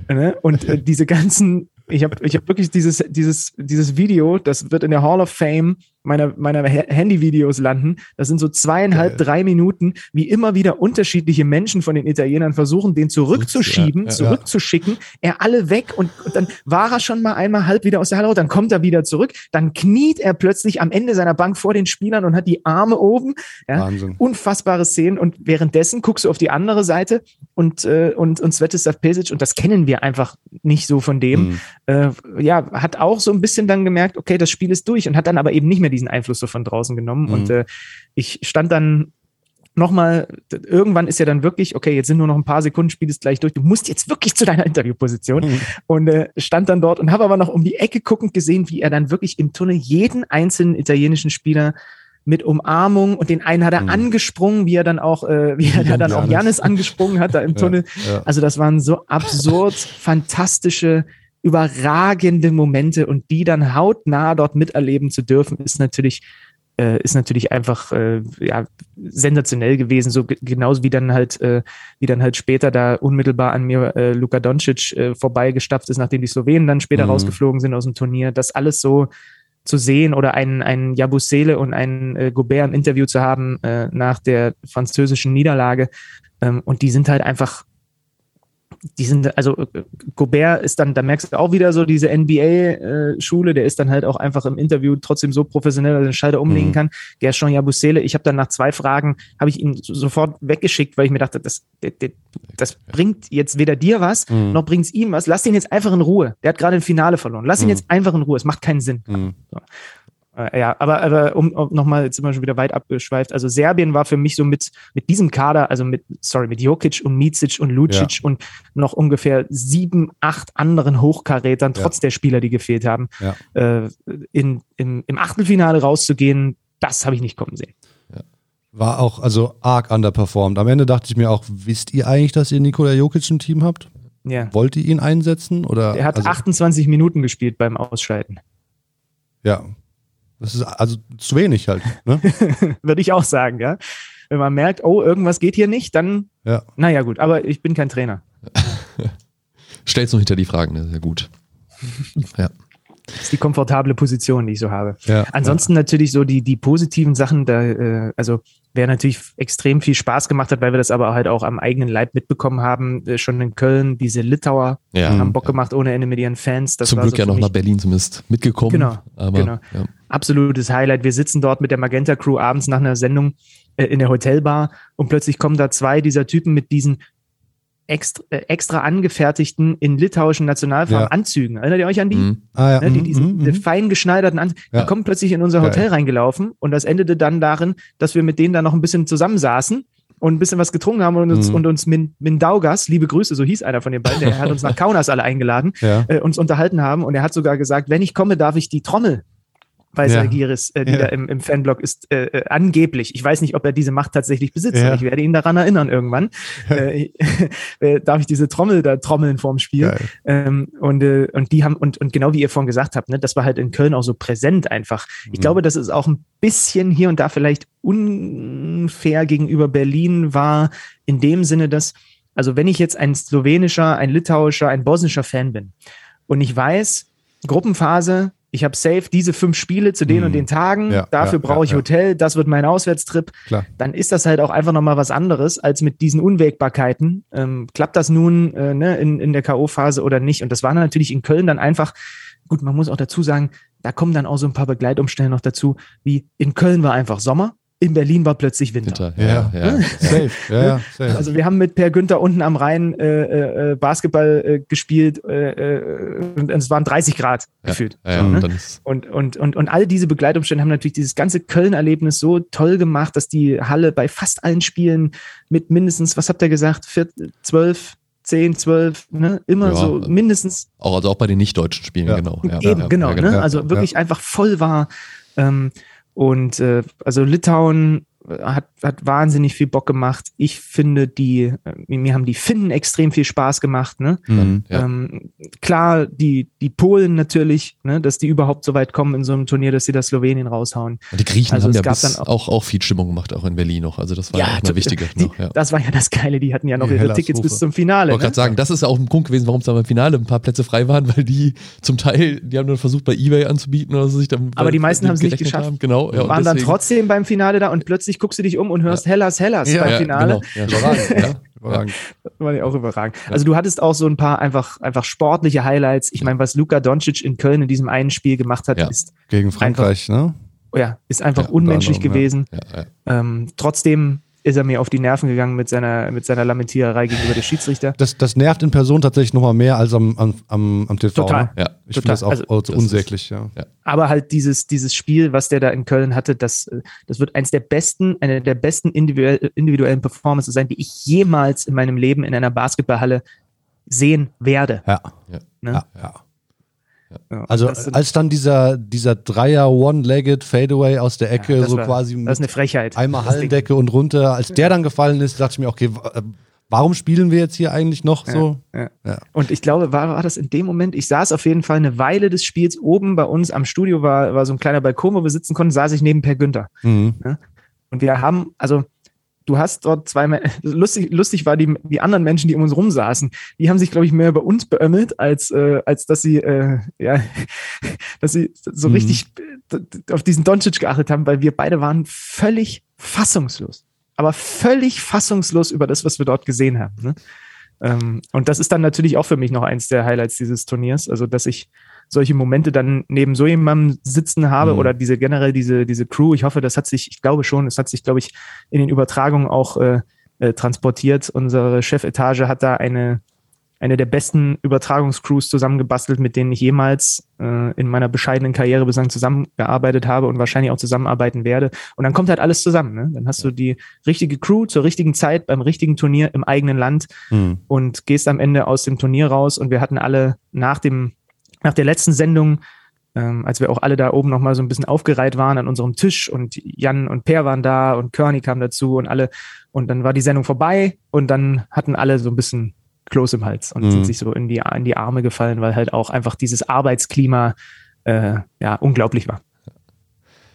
Ne? Und äh, diese ganzen, ich habe ich hab wirklich dieses, dieses, dieses Video, das wird in der Hall of Fame meiner, meiner Handyvideos landen. Das sind so zweieinhalb, Geil. drei Minuten, wie immer wieder unterschiedliche Menschen von den Italienern versuchen, den zurückzuschieben, ja, ja, zurückzuschicken. Er alle weg und, und, dann war er schon mal einmal halb wieder aus der Halle, dann kommt er wieder zurück, dann kniet er plötzlich am Ende seiner Bank vor den Spielern und hat die Arme oben. Ja, Wahnsinn. Unfassbare Szenen und währenddessen guckst du auf die andere Seite und, äh, und, und Svetislav Pesic und das kennen wir einfach nicht so von dem. Mhm. Äh, ja, hat auch so ein bisschen dann gemerkt, okay, das Spiel ist durch und hat dann aber eben nicht mehr diesen Einfluss so von draußen genommen. Mhm. Und äh, ich stand dann nochmal, irgendwann ist ja dann wirklich, okay, jetzt sind nur noch ein paar Sekunden, Spiel ist gleich durch, du musst jetzt wirklich zu deiner Interviewposition. Mhm. Und äh, stand dann dort und habe aber noch um die Ecke guckend gesehen, wie er dann wirklich im Tunnel jeden einzelnen italienischen Spieler mit Umarmung und den einen hat er mhm. angesprungen, wie er dann auch, äh, wie er dann auch Janis angesprungen hat da im Tunnel. Ja, ja. Also das waren so absurd fantastische überragende Momente und die dann hautnah dort miterleben zu dürfen, ist natürlich äh, ist natürlich einfach äh, ja, sensationell gewesen, so genauso wie dann halt äh, wie dann halt später da unmittelbar an mir äh, Luka Doncic äh, vorbeigestapft ist, nachdem die Slowenen dann später mhm. rausgeflogen sind aus dem Turnier. Das alles so zu sehen oder einen, einen Jabusele und einen äh, Gobert im Interview zu haben äh, nach der französischen Niederlage. Ähm, und die sind halt einfach die sind, also Gobert ist dann, da merkst du auch wieder so diese NBA-Schule, äh, der ist dann halt auch einfach im Interview trotzdem so professionell, dass er den Schalter umlegen mhm. kann. Gershon Jabusele, ich habe dann nach zwei Fragen, habe ich ihn sofort weggeschickt, weil ich mir dachte, das, das, das bringt jetzt weder dir was, mhm. noch bringt es ihm was. Lass ihn jetzt einfach in Ruhe. Der hat gerade ein Finale verloren. Lass ihn mhm. jetzt einfach in Ruhe. Es macht keinen Sinn. Mhm. So. Äh, ja, aber, aber um, um nochmal, jetzt sind wir schon wieder weit abgeschweift. Also Serbien war für mich so mit, mit diesem Kader, also mit, sorry, mit Jokic und Micic und Lucic ja. und noch ungefähr sieben, acht anderen Hochkarätern, trotz ja. der Spieler, die gefehlt haben, ja. äh, in, in, im Achtelfinale rauszugehen, das habe ich nicht kommen sehen. War auch also arg underperformed. Am Ende dachte ich mir auch, wisst ihr eigentlich, dass ihr Nikola Jokic im Team habt? Ja. Wollt ihr ihn einsetzen? Oder, er hat also, 28 Minuten gespielt beim Ausscheiden. Ja, das ist also zu wenig halt. Ne? Würde ich auch sagen, ja. Wenn man merkt, oh, irgendwas geht hier nicht, dann, ja. naja, gut, aber ich bin kein Trainer. Stellst du hinter die Fragen, das ist ja gut. ja. Das ist die komfortable Position, die ich so habe. Ja, Ansonsten ja. natürlich so die, die positiven Sachen, da, äh, also wer natürlich extrem viel Spaß gemacht hat, weil wir das aber halt auch am eigenen Leib mitbekommen haben, äh, schon in Köln, diese Litauer ja, haben Bock gemacht ohne Ende mit ihren Fans. Das Zum Glück so ja noch nach Berlin zumindest mitgekommen. Genau, aber, genau. Absolutes Highlight. Wir sitzen dort mit der Magenta Crew abends nach einer Sendung äh, in der Hotelbar und plötzlich kommen da zwei dieser Typen mit diesen extra, äh, extra angefertigten in litauischen Nationalfarben ja. Anzügen. Erinnert ihr euch an die? Mhm. Ah, ja. ne, die mhm, diesen mhm. fein geschneiderten Anzüge. Ja. Die kommen plötzlich in unser Hotel reingelaufen und das endete dann darin, dass wir mit denen dann noch ein bisschen zusammensaßen und ein bisschen was getrunken haben und uns, mhm. und uns Min, Mindaugas, liebe Grüße, so hieß einer von den beiden, der hat uns nach Kaunas alle eingeladen, ja. äh, uns unterhalten haben und er hat sogar gesagt, wenn ich komme, darf ich die Trommel bei ja. Äh, die ja. da im, im Fanblog ist, äh, äh, angeblich. Ich weiß nicht, ob er diese Macht tatsächlich besitzt, ja. ich werde ihn daran erinnern irgendwann. äh, äh, darf ich diese Trommel da trommeln vorm Spiel? Ähm, und, äh, und die haben, und, und genau wie ihr vorhin gesagt habt, ne, das war halt in Köln auch so präsent einfach. Ich mhm. glaube, dass es auch ein bisschen hier und da vielleicht unfair gegenüber Berlin war, in dem Sinne, dass, also wenn ich jetzt ein slowenischer, ein litauischer, ein bosnischer Fan bin und ich weiß, Gruppenphase, ich habe safe diese fünf Spiele zu den mhm. und den Tagen, ja, dafür ja, brauche ich ja, Hotel, das wird mein Auswärtstrip, Klar. dann ist das halt auch einfach nochmal was anderes als mit diesen Unwägbarkeiten. Ähm, klappt das nun äh, ne, in, in der K.O.-Phase oder nicht? Und das war natürlich in Köln dann einfach, gut, man muss auch dazu sagen, da kommen dann auch so ein paar Begleitumstände noch dazu, wie in Köln war einfach Sommer, in Berlin war plötzlich Winter. Winter ja, ja, ja. safe. Ja, ja, safe. Also wir haben mit Per Günther unten am Rhein äh, äh, äh Basketball äh, gespielt äh, äh, und es waren 30 Grad gefühlt. Ja, so, ne? und, und, und, und all diese Begleitumstände haben natürlich dieses ganze Köln-Erlebnis so toll gemacht, dass die Halle bei fast allen Spielen mit mindestens, was habt ihr gesagt, 12, 10, 12, ne? immer ja, so mindestens. Auch, also auch bei den nicht-deutschen Spielen, ja. genau. Ja, Eben, genau. Ne? Also wirklich einfach voll war. Ähm, und äh, also Litauen hat, hat wahnsinnig viel Bock gemacht. Ich finde die, äh, mir haben die Finnen extrem viel Spaß gemacht. Ne? Mhm, ja. ähm, klar, die, die Polen natürlich, ne, dass die überhaupt so weit kommen in so einem Turnier, dass sie das Slowenien raushauen. Die Griechen also haben ja bis auch, auch viel Stimmung gemacht, auch in Berlin noch. Also das war ja, ja wichtiger. Die, noch, ja. Das war ja das Geile, die hatten ja noch die ihre Tickets bis zum Finale. Ich wollte ne? gerade sagen, das ist ja auch ein Punkt gewesen, warum es da beim Finale ein paar Plätze frei waren, weil die zum Teil, die haben dann versucht bei Ebay anzubieten oder so sich dann. Aber die meisten haben es nicht geschafft. Haben. Genau. Ja, waren dann trotzdem beim Finale da und plötzlich guckst du dich um und hörst ja. Hellas, Hellas ja, beim Finale. Ja, genau. ja, überragend. Das war ja auch überragend. Also du hattest auch so ein paar einfach, einfach sportliche Highlights. Ich meine, was Luka Doncic in Köln in diesem einen Spiel gemacht hat, ist gegen Frankreich, einfach, ne? Ja, ist einfach unmenschlich gewesen. Ähm, trotzdem ist er mir auf die Nerven gegangen mit seiner, mit seiner Lamentiererei gegenüber dem Schiedsrichter. Das, das nervt in Person tatsächlich nochmal mehr als am, am, am, TV. Total. Ne? Ja, ich finde das auch also, das unsäglich, ja. ja. Aber halt dieses, dieses Spiel, was der da in Köln hatte, das, das wird eins der besten, eine der besten individuell, individuellen Performances sein, die ich jemals in meinem Leben in einer Basketballhalle sehen werde. Ja. ja. Ne? ja, ja. Also als dann dieser, dieser Dreier One-Legged Fadeaway aus der Ecke ja, so war, quasi das ist eine Frechheit. einmal Hallendecke und runter, als der dann gefallen ist, dachte ich mir, okay, warum spielen wir jetzt hier eigentlich noch so? Ja, ja. Und ich glaube, war, war das in dem Moment, ich saß auf jeden Fall eine Weile des Spiels oben bei uns am Studio, war, war so ein kleiner Balkon, wo wir sitzen konnten, saß ich neben Per Günther. Mhm. Und wir haben, also du hast dort zwei, lustig, lustig war die, die anderen Menschen, die um uns rumsaßen, die haben sich, glaube ich, mehr über uns beömmelt, als, äh, als dass sie, äh, ja, dass sie so mhm. richtig auf diesen Doncic geachtet haben, weil wir beide waren völlig fassungslos. Aber völlig fassungslos über das, was wir dort gesehen haben. Ne? Ähm, und das ist dann natürlich auch für mich noch eins der Highlights dieses Turniers, also dass ich solche Momente dann neben so jemandem sitzen habe mhm. oder diese generell diese, diese Crew. Ich hoffe, das hat sich, ich glaube schon, es hat sich, glaube ich, in den Übertragungen auch äh, äh, transportiert. Unsere Chefetage hat da eine, eine der besten Übertragungscrews zusammengebastelt, mit denen ich jemals äh, in meiner bescheidenen Karriere bislang zusammengearbeitet habe und wahrscheinlich auch zusammenarbeiten werde. Und dann kommt halt alles zusammen. Ne? Dann hast du die richtige Crew zur richtigen Zeit beim richtigen Turnier im eigenen Land mhm. und gehst am Ende aus dem Turnier raus. Und wir hatten alle nach dem nach der letzten Sendung, ähm, als wir auch alle da oben nochmal so ein bisschen aufgereiht waren an unserem Tisch und Jan und Per waren da und Körny kam dazu und alle. Und dann war die Sendung vorbei und dann hatten alle so ein bisschen Kloß im Hals und mhm. sind sich so in die, in die Arme gefallen, weil halt auch einfach dieses Arbeitsklima äh, ja unglaublich war.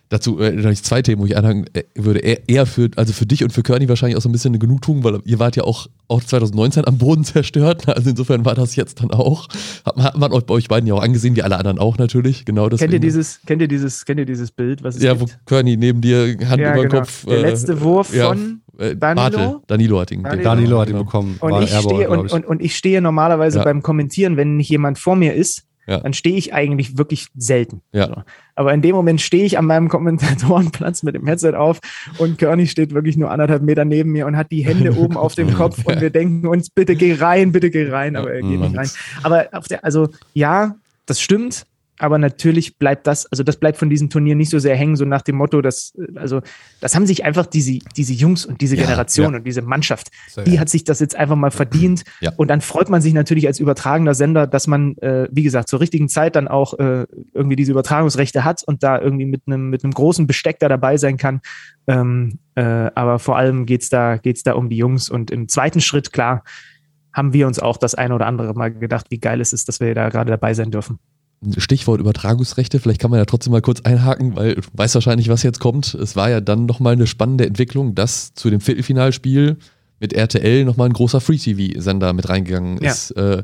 Dazu äh, zwei Themen, wo ich anhängen äh, würde. Eher für, also für dich und für Körny wahrscheinlich auch so ein bisschen eine Genugtuung, weil ihr wart ja auch, auch 2019 am Boden zerstört. Also insofern war das jetzt dann auch. Hat, hat man euch bei euch beiden ja auch angesehen, wie alle anderen auch natürlich. Genau das. Kennt ihr dieses, kennt ihr dieses, kennt ihr dieses Bild, was es Ja, gibt? wo Körny neben dir Hand ja, über den genau. Kopf. Der äh, letzte Wurf ja, von äh, Danilo? Bartel. Danilo hat ihn, Danilo, Danilo hat ihn bekommen. Und ich, stehe, und, und, und ich stehe normalerweise ja. beim Kommentieren, wenn nicht jemand vor mir ist, ja. dann stehe ich eigentlich wirklich selten. Ja. So. Aber in dem Moment stehe ich an meinem Kommentatorenplatz mit dem Headset auf und Körny steht wirklich nur anderthalb Meter neben mir und hat die Hände oben auf dem Kopf und wir denken uns, bitte geh rein, bitte geh rein, aber er geht nicht rein. Aber auf der, also ja, das stimmt aber natürlich bleibt das, also das bleibt von diesem Turnier nicht so sehr hängen, so nach dem Motto, dass, also das haben sich einfach diese, diese Jungs und diese ja, Generation ja. und diese Mannschaft, so, die ja. hat sich das jetzt einfach mal verdient. Und dann freut man sich natürlich als übertragender Sender, dass man, äh, wie gesagt, zur richtigen Zeit dann auch äh, irgendwie diese Übertragungsrechte hat und da irgendwie mit einem mit einem großen Besteck da dabei sein kann. Ähm, äh, aber vor allem geht's da, geht's da um die Jungs und im zweiten Schritt, klar, haben wir uns auch das eine oder andere mal gedacht, wie geil es ist, dass wir da gerade dabei sein dürfen. Stichwort Übertragungsrechte, vielleicht kann man ja trotzdem mal kurz einhaken, weil du weißt wahrscheinlich, was jetzt kommt. Es war ja dann nochmal eine spannende Entwicklung, dass zu dem Viertelfinalspiel mit RTL nochmal ein großer Free-TV-Sender mit reingegangen ist. Ja. Äh,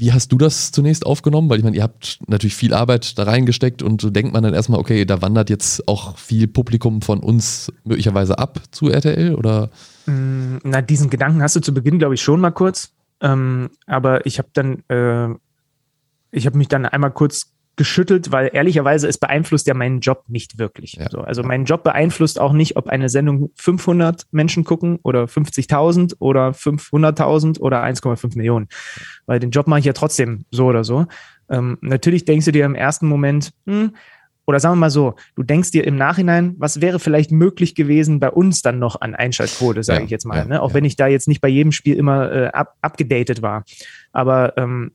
wie hast du das zunächst aufgenommen? Weil ich meine, ihr habt natürlich viel Arbeit da reingesteckt und so denkt man dann erstmal, okay, da wandert jetzt auch viel Publikum von uns möglicherweise ab zu RTL oder? Mm, na, diesen Gedanken hast du zu Beginn, glaube ich, schon mal kurz. Ähm, aber ich habe dann äh, ich habe mich dann einmal kurz geschüttelt, weil ehrlicherweise es beeinflusst ja meinen Job nicht wirklich. Ja. So, also mein Job beeinflusst auch nicht, ob eine Sendung 500 Menschen gucken oder 50.000 oder 500.000 oder 1,5 Millionen. Weil den Job mache ich ja trotzdem so oder so. Ähm, natürlich denkst du dir im ersten Moment, hm, oder sagen wir mal so, du denkst dir im Nachhinein, was wäre vielleicht möglich gewesen bei uns dann noch an Einschaltquote, sage ja, ich jetzt mal, ja, ne? auch wenn ich da jetzt nicht bei jedem Spiel immer äh, up, abgedatet war. Aber ähm,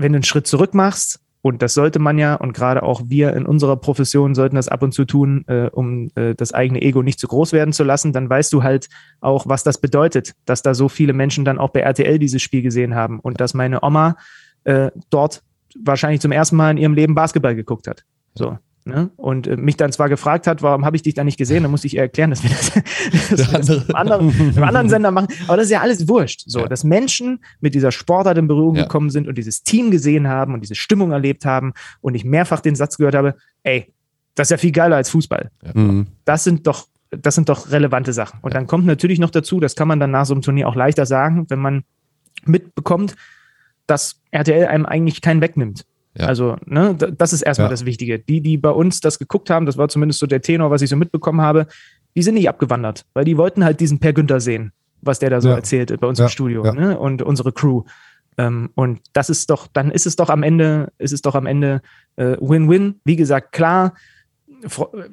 wenn du einen Schritt zurück machst Und das sollte man ja, und gerade auch wir in unserer Profession sollten das ab und zu tun, äh, um äh, das eigene Ego nicht zu groß werden zu lassen. Dann weißt du halt auch, was das bedeutet, dass da so viele Menschen dann auch bei RTL dieses Spiel gesehen haben und dass meine Oma äh, dort wahrscheinlich zum ersten Mal in ihrem Leben Basketball geguckt hat. So. Ne? Und äh, mich dann zwar gefragt hat, warum habe ich dich da nicht gesehen, dann musste ich ihr erklären, dass wir das, dass wir das im, anderen, im anderen Sender machen. Aber das ist ja alles wurscht. So, ja. dass Menschen mit dieser Sportart in Berührung ja. gekommen sind und dieses Team gesehen haben und diese Stimmung erlebt haben und ich mehrfach den Satz gehört habe, ey, das ist ja viel geiler als Fußball. Ja. Mhm. Das sind doch, das sind doch relevante Sachen. Und dann kommt natürlich noch dazu, das kann man dann nach so einem Turnier auch leichter sagen, wenn man mitbekommt, dass RTL einem eigentlich keinen wegnimmt. Ja. Also, ne, das ist erstmal ja. das Wichtige. Die, die bei uns das geguckt haben, das war zumindest so der Tenor, was ich so mitbekommen habe, die sind nicht abgewandert, weil die wollten halt diesen Per Günther sehen, was der da so ja. erzählt bei uns im Studio, ne? Und unsere Crew. Ähm, und das ist doch, dann ist es doch am Ende, ist es doch am Ende äh, Win-Win. Äh, Wie gesagt, klar,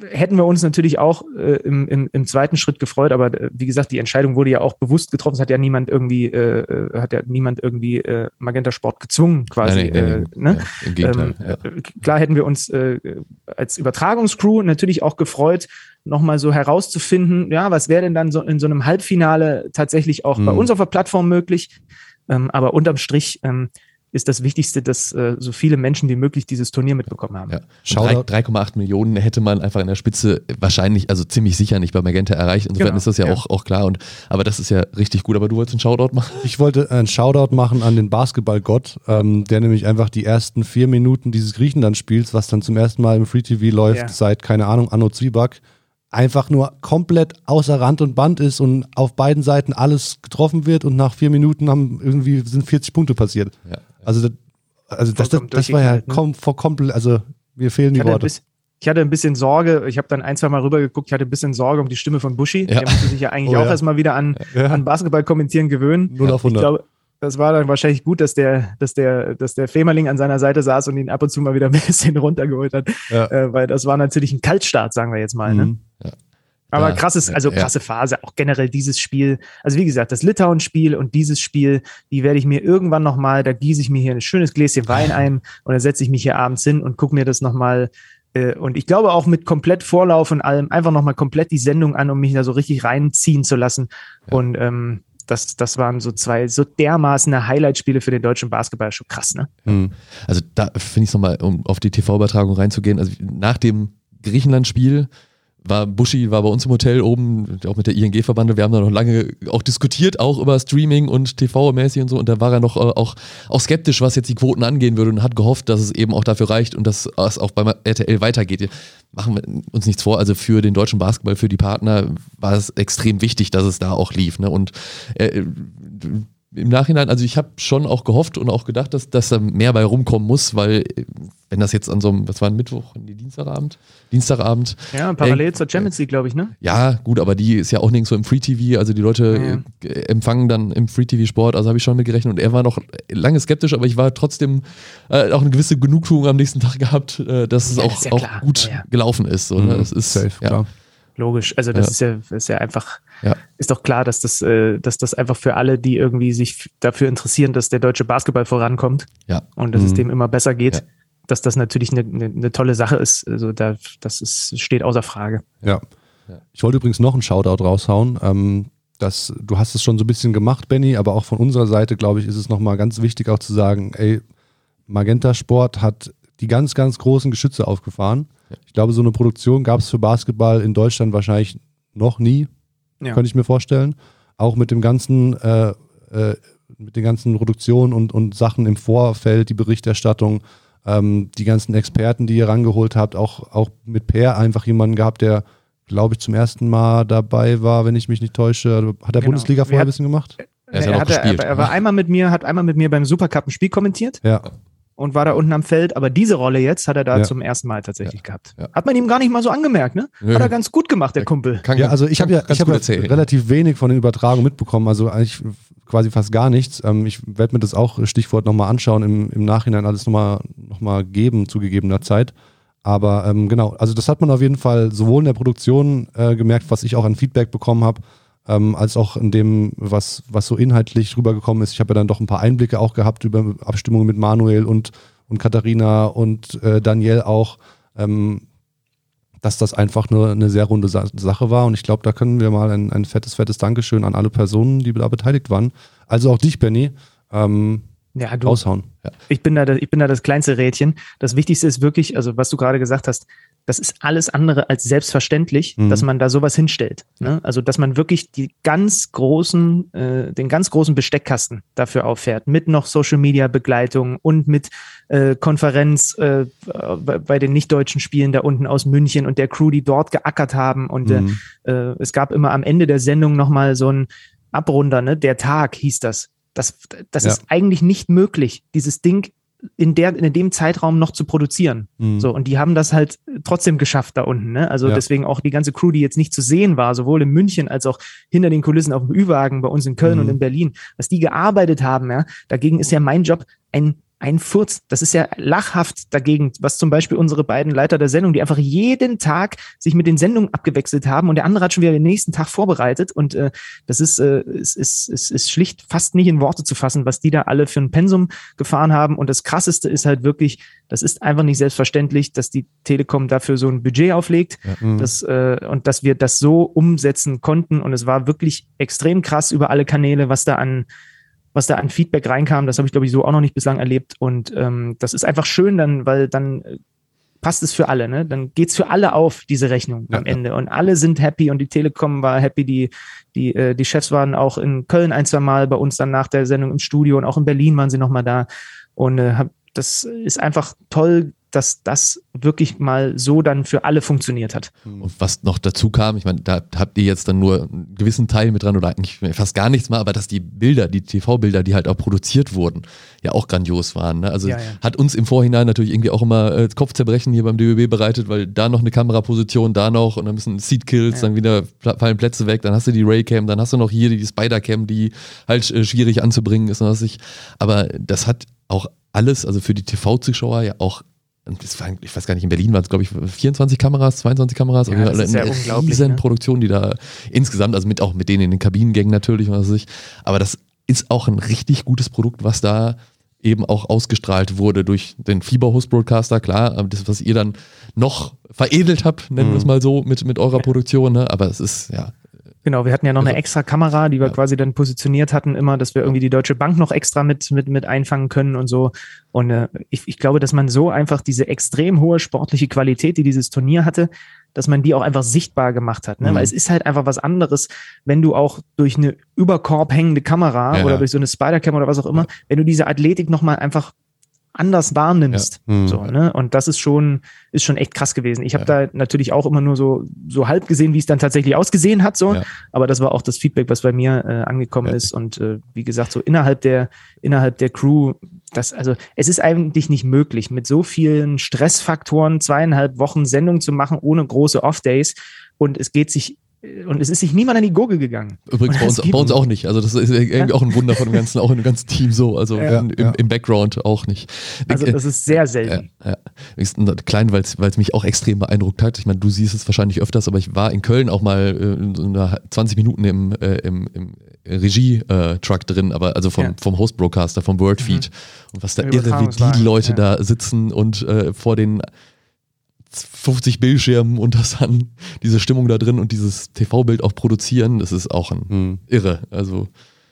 hätten wir uns natürlich auch äh, im, im, im, zweiten Schritt gefreut, aber äh, wie gesagt, die Entscheidung wurde ja auch bewusst getroffen. Es hat ja niemand irgendwie, äh, äh hat ja niemand irgendwie äh, Magenta Sport gezwungen, quasi. Nein, nein, nein, ne? ja, Im Gegenteil. Ähm, ja. Klar hätten wir uns äh, als Übertragungscrew natürlich auch gefreut, nochmal so herauszufinden, ja, was wäre denn dann so in so einem Halbfinale tatsächlich auch mhm. bei uns auf der Plattform möglich. Ähm, aber unterm Strich ähm, ist das Wichtigste, dass äh, so viele Menschen wie möglich dieses Turnier mitbekommen haben. Ja. 3,8 Millionen hätte man einfach in der Spitze wahrscheinlich, also ziemlich sicher nicht bei Magenta erreicht. Insofern genau. ist das ja, ja, Auch, auch klar. Und, aber das ist ja richtig gut. Aber du wolltest einen Shoutout machen? Ich wollte einen Shoutout machen an den Basketballgott, ähm, der nämlich einfach die ersten vier Minuten dieses Griechenland-Spiels, was dann zum ersten Mal im Free TV läuft, ja. seit, keine Ahnung, Anno Zwieback, einfach nur komplett außer Rand und Band ist und auf beiden Seiten alles getroffen wird und nach vier Minuten haben irgendwie sind 40 Punkte passiert. Ja. Also, also das, das, das war ja ne? kom komplett, also mir fehlen die Worte. Ich hatte ein bisschen Sorge, ich habe dann ein, zwei Mal rübergeguckt, ich hatte ein bisschen Sorge um die Stimme von Buschi. Ja. Der musste sich ja eigentlich oh, auch ja. erstmal wieder an, ja. an Basketball kommentieren gewöhnen. 0 auf 100. Ich glaube, das war dann wahrscheinlich gut, dass der, dass der, dass der Femerling an seiner Seite saß und ihn ab und zu mal wieder ein bisschen runtergeholt hat. Ja. Äh, weil das war natürlich ein Kaltstart, sagen wir jetzt mal. Ne? Mhm. Ne? Aber ja, krasses, also krasse ja. Phase, auch generell dieses Spiel. Also wie gesagt, das Litauen-Spiel und dieses Spiel, die werde ich mir irgendwann nochmal, da gieße ich mir hier ein schönes Gläschen Wein ein und dann setze ich mich hier abends hin und gucke mir das nochmal äh, und ich glaube auch mit komplett Vorlauf und allem einfach nochmal komplett die Sendung an, um mich da so richtig reinziehen zu lassen. Ja. Und ähm, das, das waren so zwei so dermaßen Highlight-Spiele für den deutschen Basketball. Schon krass, ne? Mhm. Also da finde ich es nochmal, um auf die TV-Übertragung reinzugehen, also nach dem Griechenland-Spiel war Buschi war bei uns im Hotel oben, auch mit der ING-Verbande. Wir haben da noch lange auch diskutiert, auch über Streaming und TV-mäßig und so. Und da war er noch äh, auch, auch skeptisch, was jetzt die Quoten angehen würde und hat gehofft, dass es eben auch dafür reicht und dass es auch beim RTL weitergeht. Machen wir uns nichts vor. Also für den deutschen Basketball, für die Partner war es extrem wichtig, dass es da auch lief. Ne? Und äh, im Nachhinein, also ich habe schon auch gehofft und auch gedacht, dass, dass da mehr bei rumkommen muss, weil wenn das jetzt an so einem, was war ein Mittwoch, nee, Dienstagabend? Dienstagabend. Ja, parallel äh, zur Champions League, glaube ich, ne? Ja, gut, aber die ist ja auch nirgends so im Free TV, also die Leute ja. Äh, empfangen dann im Free TV Sport, also habe ich schon mit gerechnet und er war noch lange skeptisch, aber ich war trotzdem äh, auch eine gewisse Genugtuung am nächsten Tag gehabt, äh, dass es ja, auch, ja auch gut gelaufen ist. So, ne? Mhm. Ist safe, klar. Logisch, also das ist ja, ist ja einfach ja. Ist doch klar, dass das, äh, dass das einfach für alle, die irgendwie sich dafür interessieren, dass der deutsche Basketball vorankommt ja. und dass mhm. es dem immer besser geht, ja. dass das natürlich eine, eine, eine, tolle Sache ist. Also da, das ist, steht außer Frage. Ja. Ich wollte übrigens noch einen Shoutout raushauen. Ähm, das, du hast es schon so ein bisschen gemacht, Benny, aber auch von unserer Seite, glaube ich, ist es nochmal ganz wichtig auch zu sagen, ey, Magenta Sport hat die ganz, ganz großen Geschütze aufgefahren. Ich glaube, so eine Produktion gab es für Basketball in Deutschland wahrscheinlich noch nie ja. könnte ich mir vorstellen. Auch mit dem ganzen, äh, äh, mit den ganzen Produktionen und, und Sachen im Vorfeld, die Berichterstattung, ähm, die ganzen Experten, die ihr rangeholt habt, auch, auch mit Per einfach jemanden gehabt, der, glaube ich, zum ersten Mal dabei war, wenn ich mich nicht täusche. Hat er genau. Bundesliga vorher ein bisschen gemacht? Er, er, hatte, er, er, war einmal mit mir, hat einmal mit mir beim Supercup ein Spiel kommentiert. Ja und war da unten am Feld. Aber diese Rolle jetzt hat er da ja. zum ersten Mal tatsächlich ja. gehabt. Ja. Hat man ihm gar nicht mal so angemerkt, ne? Hat er ganz gut gemacht, der Kumpel. Kann, ja, also ich habe ja, ich hab ja relativ wenig von den Übertragungen mitbekommen, also eigentlich quasi fast gar nichts. Ähm, ich werde mir das auch Stichwort nochmal anschauen, im, im Nachhinein alles nochmal noch mal geben, zu gegebener Zeit. Aber ähm, genau, also das hat man auf jeden Fall sowohl in der Produktion äh, gemerkt, was ich auch an Feedback bekommen habe, ähm, als auch in dem, was, was so inhaltlich rübergekommen ist. Ich habe ja dann doch ein paar Einblicke auch gehabt über Abstimmungen mit Manuel und, und Katharina und äh, Daniel auch, ähm, dass das einfach nur eine sehr runde Sa Sache war. Und ich glaube, da können wir mal ein, ein fettes, fettes Dankeschön an alle Personen, die da beteiligt waren. Also auch dich, Benny. Ähm, ja, du, raushauen. Ja. Ich, bin da, ich bin da das kleinste Rädchen. Das Wichtigste ist wirklich, also was du gerade gesagt hast, das ist alles andere als selbstverständlich, mhm. dass man da sowas hinstellt. Ne? Also, dass man wirklich die ganz großen, äh, den ganz großen Besteckkasten dafür auffährt, mit noch Social Media Begleitung und mit äh, Konferenz äh, bei den nicht-deutschen Spielen da unten aus München und der Crew, die dort geackert haben. Und äh, mhm. äh, es gab immer am Ende der Sendung nochmal so ein Abrunder, ne? Der Tag hieß das. Das, das ja. ist eigentlich nicht möglich, dieses Ding in, der, in dem Zeitraum noch zu produzieren. Mhm. So, und die haben das halt trotzdem geschafft da unten. Ne? Also ja. deswegen auch die ganze Crew, die jetzt nicht zu sehen war, sowohl in München als auch hinter den Kulissen auf dem Ü-Wagen bei uns in Köln mhm. und in Berlin, was die gearbeitet haben, ja, dagegen ist ja mein Job ein ein Furz. Das ist ja lachhaft dagegen, was zum Beispiel unsere beiden Leiter der Sendung, die einfach jeden Tag sich mit den Sendungen abgewechselt haben und der andere hat schon wieder den nächsten Tag vorbereitet und äh, das ist, äh, ist, ist, ist, ist schlicht fast nicht in Worte zu fassen, was die da alle für ein Pensum gefahren haben und das Krasseste ist halt wirklich, das ist einfach nicht selbstverständlich, dass die Telekom dafür so ein Budget auflegt ja. Mhm. das, äh, und dass wir das so umsetzen konnten und es war wirklich extrem krass über alle Kanäle, was da an was da an Feedback reinkam. Das habe ich, glaube ich, so auch noch nicht bislang erlebt. Und ähm, das ist einfach schön dann, weil dann äh, passt es für alle. Ne? Dann geht's für alle auf, diese Rechnung ja, am Ende. Ja. Und alle sind happy und die Telekom war happy. Die, die, äh, die Chefs waren auch in Köln ein, zwei Mal bei uns dann nach der Sendung im Studio und auch in Berlin waren sie nochmal da. Und äh, hab, das ist einfach toll dass das wirklich mal so dann für alle funktioniert hat. Und was noch dazu kam, ich meine, da habt ihr jetzt dann nur einen gewissen Teil mit dran oder eigentlich fast gar nichts mal, aber dass die Bilder, die TV-Bilder, die halt auch produziert wurden, ja auch grandios waren. Ne? Also ja, ja. hat uns im Vorhinein natürlich irgendwie auch immer äh, Kopfzerbrechen hier beim DBB bereitet, weil da noch eine Kameraposition, da noch und dann müssen Seat-Kills, ja. dann wieder fallen Plätze weg, dann hast du die Raycam, dann hast du noch hier die Spider-Cam, die halt äh, schwierig anzubringen ist. Und was ich, aber das hat auch alles, also für die TV-Zuschauer ja auch war, ich weiß gar nicht, in Berlin waren es, glaube ich, 24 Kameras, 22 Kameras. Ja, das ist ja riesen ne? Produktion, die da insgesamt, also mit auch mit denen in den Kabinengängen natürlich, was weiß ich. Aber das ist auch ein richtig gutes Produkt, was da eben auch ausgestrahlt wurde durch den Fieber-Host-Broadcaster, klar, das, was ihr dann noch veredelt habt, nennen mhm. wir es mal so, mit, mit eurer Produktion, ne? aber es ist, ja, Genau, wir hatten ja noch eine also extra Kamera, die wir ja. quasi dann positioniert hatten, immer, dass wir irgendwie die Deutsche Bank noch extra mit, mit, mit einfangen können und so. Und äh, ich, ich glaube, dass man so einfach diese extrem hohe sportliche Qualität, die dieses Turnier hatte, dass man die auch einfach sichtbar gemacht hat. Ne? Mhm. Weil es ist halt einfach was anderes, wenn du auch durch eine überkorb hängende Kamera ja, oder durch so eine Spider-Cam oder was auch immer, wenn du diese Athletik nochmal einfach anders wahrnimmst. Ja. Mhm. So, ne? Und das ist schon, ist schon echt krass gewesen. Ich habe ja. da natürlich auch immer nur so, so halb gesehen, wie es dann tatsächlich ausgesehen hat, so. Ja. Aber das war auch das Feedback, was bei mir äh, angekommen ist. Und äh, wie gesagt, so innerhalb der, innerhalb der Crew, das, also es ist eigentlich nicht möglich, mit so vielen Stressfaktoren zweieinhalb Wochen Sendung zu machen, ohne große Off-Days. Und es geht sich und es ist sich niemand an die Gurgel gegangen. Übrigens bei uns, bei uns, auch nicht. Also das ist irgendwie ja. auch ein Wunder von dem ganzen, auch im ganzen Team so. Also ja, im, ja. im, Background auch nicht. Also das ist sehr selten. Ja. Klein, weil es mich auch extrem beeindruckt hat. Ich meine, du siehst es wahrscheinlich öfters, aber ich war in Köln auch mal äh, in so einer 20 Minuten im, äh, im, im Regie-Truck äh, drin, aber also vom, vom Host-Broadcaster, vom Worldfeed. Mhm. Und was da irre, wie die Leute da sitzen und äh, vor den 50 Bildschirmen und das dann diese Stimmung da drin und dieses TV-Bild auch produzieren, das ist auch ein mhm. irre. Also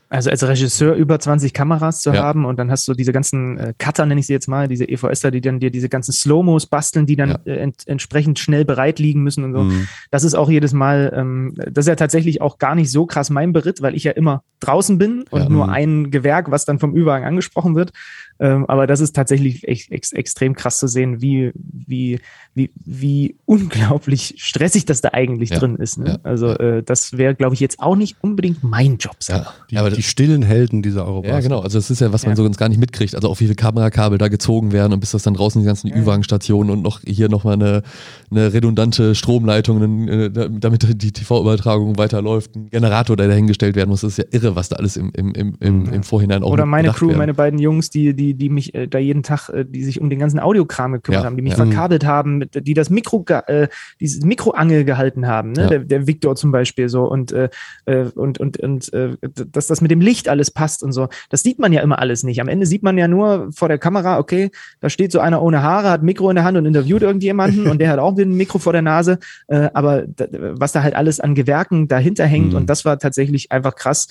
also als Regisseur über 20 Kameras zu ja. haben und dann hast du diese ganzen äh, Cutter, nenne ich sie jetzt mal, diese EVSler, die dann dir diese ganzen Slow-Mos basteln, die dann ja. äh, ent entsprechend schnell bereit liegen müssen und so. Mhm. Das ist auch jedes Mal, ähm, das ist ja tatsächlich auch gar nicht so krass mein Beritt, weil ich ja immer draußen bin und ja. nur mhm. ein Gewerk, was dann vom Übergang angesprochen wird. Ähm, aber das ist tatsächlich echt, ex extrem krass zu sehen, wie, wie, wie, wie unglaublich stressig das da eigentlich ja, drin ist. Ne? Ja, also äh, das wäre, glaube ich, jetzt auch nicht unbedingt mein Job. Ja, die, aber die stillen Helden dieser Eurobus. Ja, genau. Also das ist ja, was man so ganz gar nicht mitkriegt. Also auch wie viele Kamerakabel da gezogen werden und bis das dann draußen die ganzen Ü-Wagenstationen und noch hier nochmal eine, eine redundante Stromleitung, äh, damit die TV-Übertragung weiterläuft, ein Generator, der dahingestellt werden muss. Das ist ja irre, was da alles im, im, im, im, im Vorhinein auch Oder meine Crew, werden. meine beiden Jungs, die, die die, die mich äh, da jeden Tag, äh, die sich um den ganzen Audiokram gekümmert ja, haben, die mich ja. verkabelt haben, mit, die das Mikro, äh, dieses Mikroangel gehalten haben, ne? Ja. der, der Victor zum Beispiel so und, äh, äh und, und, und äh, dass das mit dem Licht alles passt und so. Das sieht man ja immer alles nicht. Am Ende sieht man ja nur vor der Kamera, okay, da steht so einer ohne Haare, hat Mikro in der Hand und interviewt irgendjemanden und der hat auch ein Mikro vor der Nase. Äh, aber was da halt alles an Gewerken dahinter hängt mhm. und das war tatsächlich einfach krass.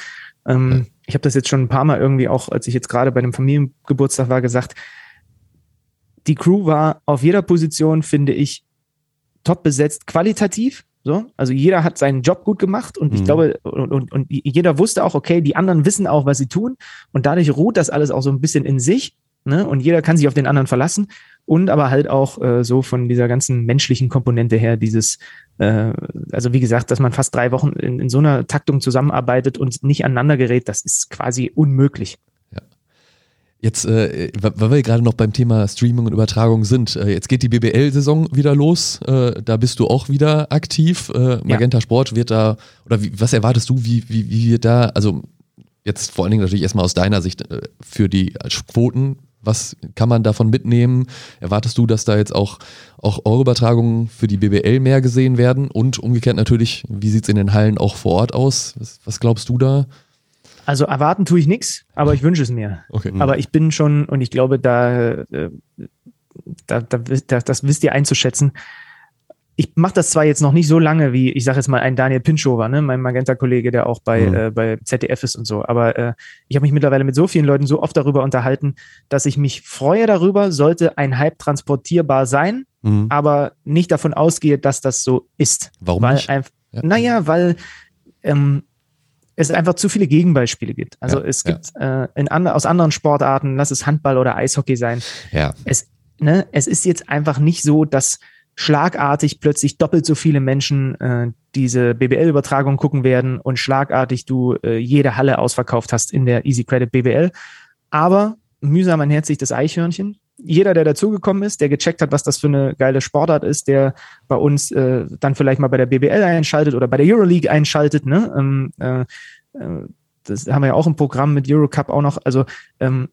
Ähm, ich habe das jetzt schon ein paar Mal irgendwie auch, als ich jetzt gerade bei einem Familiengeburtstag war, gesagt. Die Crew war auf jeder Position, finde ich, top besetzt, qualitativ. So, also jeder hat seinen Job gut gemacht und mhm. ich glaube, und, und, und jeder wusste auch, okay, die anderen wissen auch, was sie tun. Und dadurch ruht das alles auch so ein bisschen in sich. Ne? Und jeder kann sich auf den anderen verlassen. Und aber halt auch äh, so von dieser ganzen menschlichen Komponente her, dieses, also wie gesagt, dass man fast drei Wochen in, in so einer Taktung zusammenarbeitet und nicht aneinander gerät, das ist quasi unmöglich. Jetzt, äh, weil wir gerade noch beim Thema Streaming und Übertragung sind, äh, jetzt geht die BBL-Saison wieder los. Äh, da bist du auch wieder aktiv. Äh, Magenta ja. Sport wird da, oder wie, was erwartest du, wie, wie, wie wird da, also jetzt vor allen Dingen natürlich erstmal aus deiner Sicht äh, für die Quoten, was kann man davon mitnehmen? Erwartest du, dass da jetzt auch, auch eure Übertragungen für die BBL mehr gesehen werden? Und umgekehrt natürlich, wie sieht es in den Hallen auch vor Ort aus? Was, was glaubst du da? Also erwarten tue ich nichts, aber ich wünsche es mir. Okay. Aber ich bin schon, und ich glaube, da, äh, da, da, da das wisst ihr einzuschätzen. Ich mache das zwar jetzt noch nicht so lange wie, ich sage jetzt mal, ein Daniel Pinschover, ne, mein Magenta-Kollege, der auch bei, mhm. äh, bei ZDF ist und so, aber äh, ich habe mich mittlerweile mit so vielen Leuten so oft darüber unterhalten, dass ich mich freue darüber, sollte ein Hype transportierbar sein, mhm. aber nicht davon ausgehe, dass das so ist. Warum weil nicht? Ein, ja. Naja, weil ähm, es einfach zu viele Gegenbeispiele gibt. Also ja, es gibt ja. äh, in and aus anderen Sportarten, lass es Handball oder Eishockey sein. Ja. Es, ne, es ist jetzt einfach nicht so, dass schlagartig plötzlich doppelt so viele Menschen äh, diese BBL-Übertragung gucken werden und schlagartig du äh, jede Halle ausverkauft hast in der Easy Credit BBL. Aber mühsam ernährt sich das Eichhörnchen jeder, der dazugekommen ist, der gecheckt hat, was das für eine geile Sportart ist, der bei uns äh, dann vielleicht mal bei der BBL einschaltet oder bei der Euroleague einschaltet, ne? Ähm, äh, äh, das haben wir ja auch im Programm mit Eurocup auch noch. Also ähm,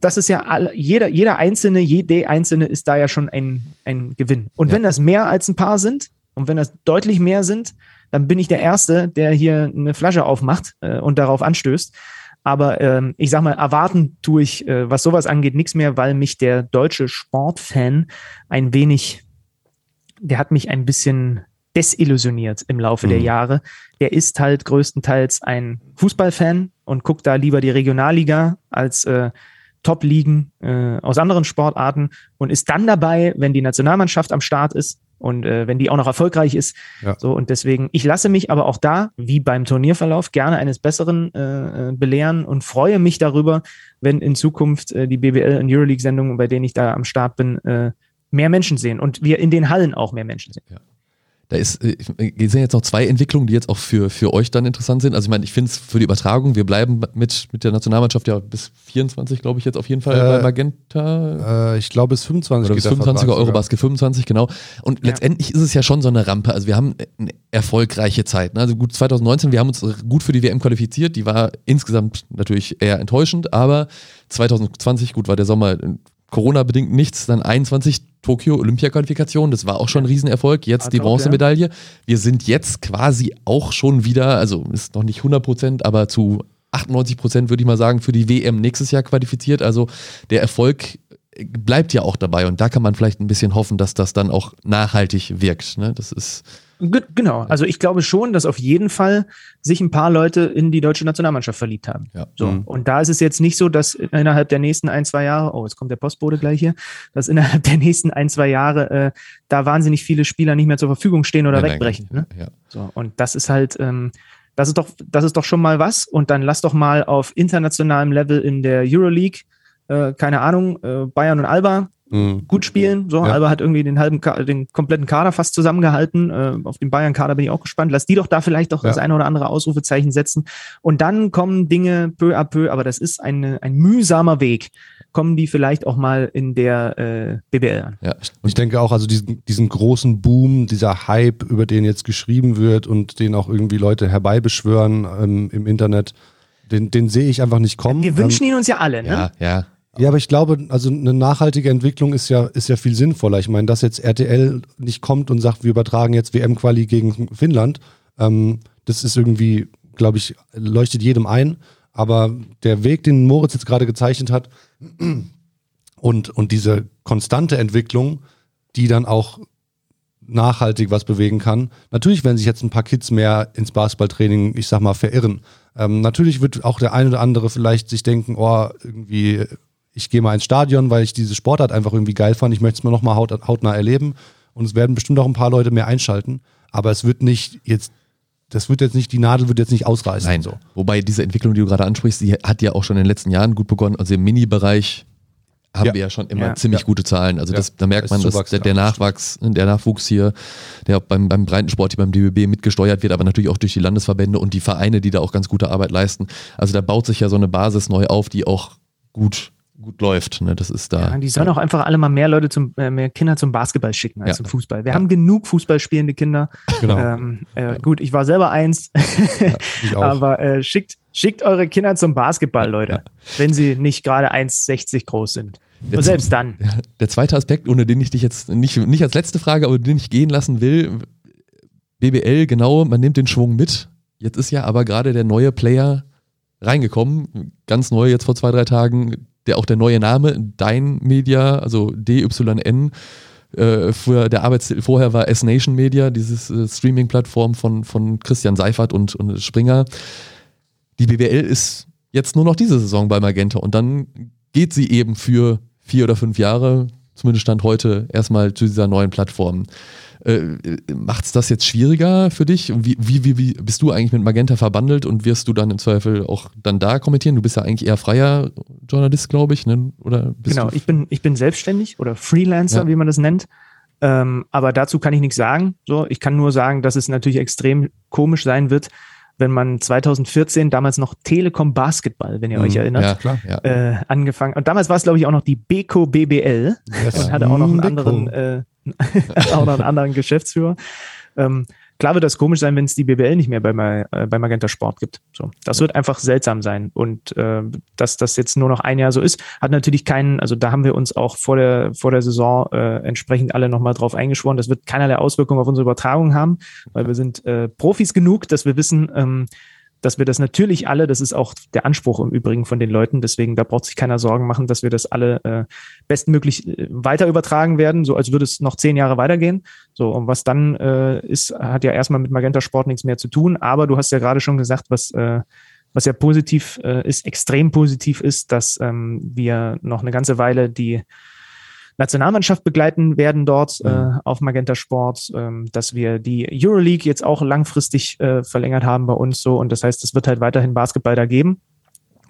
das ist ja all, jeder, jeder einzelne, jede einzelne ist da ja schon ein, ein Gewinn. Und ja. wenn das mehr als ein paar sind und wenn das deutlich mehr sind, dann bin ich der Erste, der hier eine Flasche aufmacht äh, und darauf anstößt. Aber ähm, ich sag mal, erwarten tue ich, äh, was sowas angeht, nichts mehr, weil mich der deutsche Sportfan ein wenig, der hat mich ein bisschen desillusioniert im Laufe mhm. der Jahre. Der ist halt größtenteils ein Fußballfan und guckt da lieber die Regionalliga als äh, Top-Ligen äh, aus anderen Sportarten und ist dann dabei, wenn die Nationalmannschaft am Start ist und äh, wenn die auch noch erfolgreich ist. Ja. So, und deswegen, ich lasse mich aber auch da, wie beim Turnierverlauf, gerne eines Besseren äh, äh belehren und freue mich darüber, wenn in Zukunft äh, die BBL und Euroleague-Sendungen, bei denen ich da am Start bin, äh, mehr Menschen sehen und wir in den Hallen auch mehr Menschen sehen. Ja. Da ist, äh, sind jetzt noch zwei Entwicklungen, die jetzt auch für, für euch dann interessant sind. Also ich meine, ich finde es für die Übertragung, wir bleiben mit, mit der Nationalmannschaft ja bis 24, glaube ich, jetzt auf jeden Fall äh, bei Magenta. Äh, ich glaube bis 25. Oder bis 25 Eurobasket 25, genau. Und ja. letztendlich ist es ja schon so eine Rampe. Also wir haben eine erfolgreiche Zeit. Ne? Also gut 2019, wir haben uns gut für die WM qualifiziert. Die war insgesamt natürlich eher enttäuschend, aber 2020, gut, war der Sommer Corona-bedingt nichts, dann 21 Tokio Olympia-Qualifikation, das war auch schon ein Riesenerfolg. Jetzt Hat die Bronzemedaille. Wir sind jetzt quasi auch schon wieder, also ist noch nicht 100 Prozent, aber zu 98 Prozent würde ich mal sagen, für die WM nächstes Jahr qualifiziert. Also der Erfolg bleibt ja auch dabei und da kann man vielleicht ein bisschen hoffen, dass das dann auch nachhaltig wirkt. Ne? Das ist Genau, also ich glaube schon, dass auf jeden Fall sich ein paar Leute in die deutsche Nationalmannschaft verliebt haben. Ja. So. Mhm. Und da ist es jetzt nicht so, dass innerhalb der nächsten ein, zwei Jahre, oh, jetzt kommt der Postbote gleich hier, dass innerhalb der nächsten ein, zwei Jahre äh, da wahnsinnig viele Spieler nicht mehr zur Verfügung stehen oder nein, wegbrechen. Nein, ne? ja. so, und das ist halt, ähm, das ist doch, das ist doch schon mal was. Und dann lass doch mal auf internationalem Level in der Euroleague, äh, keine Ahnung, äh, Bayern und Alba mhm. gut spielen. So, ja. Alba hat irgendwie den halben, den kompletten Kader fast zusammengehalten. Äh, auf den Bayern-Kader bin ich auch gespannt. Lass die doch da vielleicht doch ja. das eine oder andere Ausrufezeichen setzen. Und dann kommen Dinge peu à peu, aber das ist eine, ein mühsamer Weg kommen die vielleicht auch mal in der äh, BBL an. Ja, und ich denke auch, also diesen, diesen großen Boom, dieser Hype, über den jetzt geschrieben wird und den auch irgendwie Leute herbeibeschwören ähm, im Internet, den, den sehe ich einfach nicht kommen. Wir wünschen ähm, ihn uns ja alle, ne? Ja, ja. Ja, aber ich glaube, also eine nachhaltige Entwicklung ist ja, ist ja viel sinnvoller. Ich meine, dass jetzt RTL nicht kommt und sagt, wir übertragen jetzt WM-Quali gegen Finnland, ähm, das ist irgendwie glaube ich, leuchtet jedem ein. Aber der Weg, den Moritz jetzt gerade gezeichnet hat und, und diese konstante Entwicklung, die dann auch nachhaltig was bewegen kann. Natürlich werden sich jetzt ein paar Kids mehr ins Basketballtraining, ich sag mal, verirren. Ähm, natürlich wird auch der ein oder andere vielleicht sich denken, oh, irgendwie, ich gehe mal ins Stadion, weil ich diese Sportart einfach irgendwie geil fand. Ich möchte es mir nochmal haut, hautnah erleben. Und es werden bestimmt auch ein paar Leute mehr einschalten. Aber es wird nicht jetzt das wird jetzt nicht, die Nadel wird jetzt nicht ausreißen. Nein, so. Wobei diese Entwicklung, die du gerade ansprichst, die hat ja auch schon in den letzten Jahren gut begonnen. Also im Mini-Bereich haben ja. wir ja schon immer ja. ziemlich ja. gute Zahlen. Also das, da merkt man, dass der, der, Nachwachs, der Nachwuchs hier, der beim, beim Breitensport hier beim DBB mitgesteuert wird, aber natürlich auch durch die Landesverbände und die Vereine, die da auch ganz gute Arbeit leisten. Also da baut sich ja so eine Basis neu auf, die auch gut gut läuft. Ne? Das ist da. Ja, die sollen auch einfach alle mal mehr Leute zum, äh, mehr Kinder zum Basketball schicken als ja. zum Fußball. Wir ja. haben genug Fußball spielende Kinder. Genau. Ähm, äh, gut, ich war selber eins. aber äh, schickt, schickt eure Kinder zum Basketball, Leute. Wenn sie nicht gerade 1,60 groß sind. Der Und selbst dann. Der zweite Aspekt, ohne den ich dich jetzt nicht, nicht als letzte Frage, aber den ich gehen lassen will, BBL, genau, man nimmt den Schwung mit. Jetzt ist ja aber gerade der neue Player reingekommen, ganz neu jetzt vor zwei, drei Tagen, der auch der neue Name, Dein Media, also DYN, äh, für der Arbeitstitel vorher war S-Nation Media, dieses äh, Streaming-Plattform von, von Christian Seifert und, und Springer. Die BWL ist jetzt nur noch diese Saison bei Magenta und dann geht sie eben für vier oder fünf Jahre, zumindest Stand heute, erstmal zu dieser neuen Plattform. Äh, Macht es das jetzt schwieriger für dich? Wie, wie, wie, bist du eigentlich mit Magenta verbandelt und wirst du dann im Zweifel auch dann da kommentieren? Du bist ja eigentlich eher freier Journalist, glaube ich, ne? oder Genau, ich bin, ich bin selbstständig oder Freelancer, ja. wie man das nennt. Ähm, aber dazu kann ich nichts sagen. So, ich kann nur sagen, dass es natürlich extrem komisch sein wird, wenn man 2014 damals noch Telekom Basketball, wenn ihr euch mhm. erinnert, ja, klar, ja. Äh, angefangen. Und damals war es, glaube ich, auch noch die Beko BBL yes. und hatte auch noch einen anderen, äh, auch noch einen anderen Geschäftsführer. Ähm, klar wird das komisch sein, wenn es die BBL nicht mehr bei, äh, bei Magenta Sport gibt. So, das wird einfach seltsam sein. Und äh, dass das jetzt nur noch ein Jahr so ist, hat natürlich keinen, also da haben wir uns auch vor der, vor der Saison äh, entsprechend alle nochmal drauf eingeschworen. Das wird keinerlei Auswirkungen auf unsere Übertragung haben, weil wir sind äh, Profis genug, dass wir wissen, ähm, dass wir das natürlich alle, das ist auch der Anspruch im Übrigen von den Leuten, deswegen da braucht sich keiner Sorgen machen, dass wir das alle äh, bestmöglich äh, weiter übertragen werden, so als würde es noch zehn Jahre weitergehen. So, und was dann äh, ist, hat ja erstmal mit Magenta Sport nichts mehr zu tun, aber du hast ja gerade schon gesagt, was äh, was ja positiv äh, ist, extrem positiv ist, dass ähm, wir noch eine ganze Weile die Nationalmannschaft begleiten werden dort mhm. äh, auf Magenta Sport, ähm, dass wir die Euroleague jetzt auch langfristig äh, verlängert haben bei uns so und das heißt, es wird halt weiterhin Basketball da geben.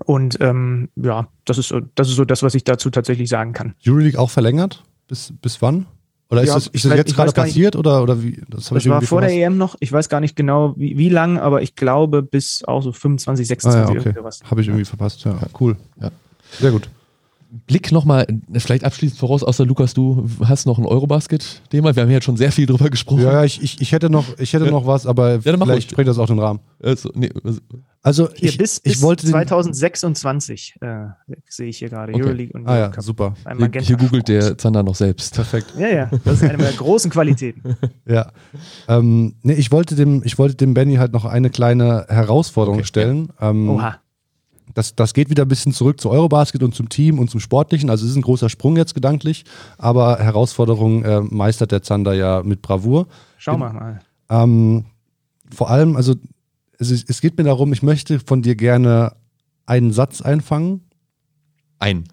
Und ähm, ja, das ist, so, das ist so das, was ich dazu tatsächlich sagen kann. Euroleague auch verlängert? Bis, bis wann? Oder ist, ja, das, ist das jetzt gerade passiert oder, oder wie? Das, das war vor der EM noch. Ich weiß gar nicht genau, wie, wie lang, aber ich glaube bis auch so 25, 26 ah, ja, okay. Habe ich irgendwie verpasst. Ja, cool. Ja. Sehr gut. Blick nochmal, vielleicht abschließend voraus, außer Lukas, du hast noch ein Eurobasket-Thema. Wir haben ja jetzt schon sehr viel drüber gesprochen. Ja, ich, ich, ich hätte, noch, ich hätte ja. noch was, aber ja, vielleicht springt das auch den Rahmen. Also, nee, also, also hier, ich, bis, ich bis wollte 2026 äh, sehe ich hier gerade okay. Euroleague und ah, ja, super. Hier, hier googelt der Zander noch selbst. Perfekt. Ja, ja, das ist eine der großen Qualitäten. ja. Ähm, nee, ich wollte dem, ich wollte dem Benny halt noch eine kleine Herausforderung okay. stellen. Ähm, Oha das, das geht wieder ein bisschen zurück zu Eurobasket und zum Team und zum Sportlichen. Also es ist ein großer Sprung jetzt gedanklich, aber Herausforderungen äh, meistert der Zander ja mit Bravour. Schau mal mal. Ähm, vor allem, also es, es geht mir darum, ich möchte von dir gerne einen Satz einfangen. Ein.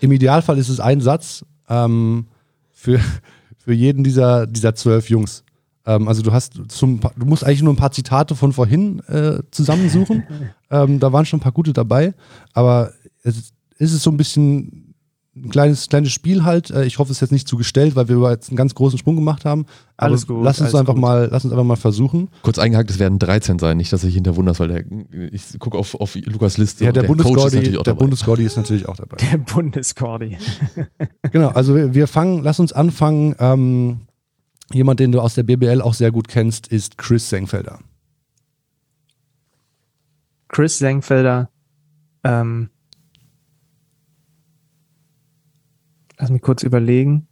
Im Idealfall ist es ein Satz ähm, für, für jeden dieser, dieser zwölf Jungs. Ähm, also du hast zum, du musst eigentlich nur ein paar Zitate von vorhin äh, zusammensuchen. ähm, da waren schon ein paar gute dabei, aber es ist es so ein bisschen ein kleines, kleines Spiel halt. Äh, ich hoffe, es ist jetzt nicht zu gestellt, weil wir jetzt einen ganz großen Sprung gemacht haben. Aber alles gut. Lass uns einfach gut. mal, lass uns einfach mal versuchen. Kurz eingehakt, es werden 13 sein, nicht, dass ich hinter wunders, weil der, ich gucke auf, auf Lukas Liste. Ja, der, der Bundescordi, der Bundescordi ist natürlich auch dabei. Der Bundescordi. genau, also wir, wir fangen, lass uns anfangen. Ähm, Jemand, den du aus der BBL auch sehr gut kennst, ist Chris Sengfelder. Chris Sengfelder, ähm, lass mich kurz überlegen.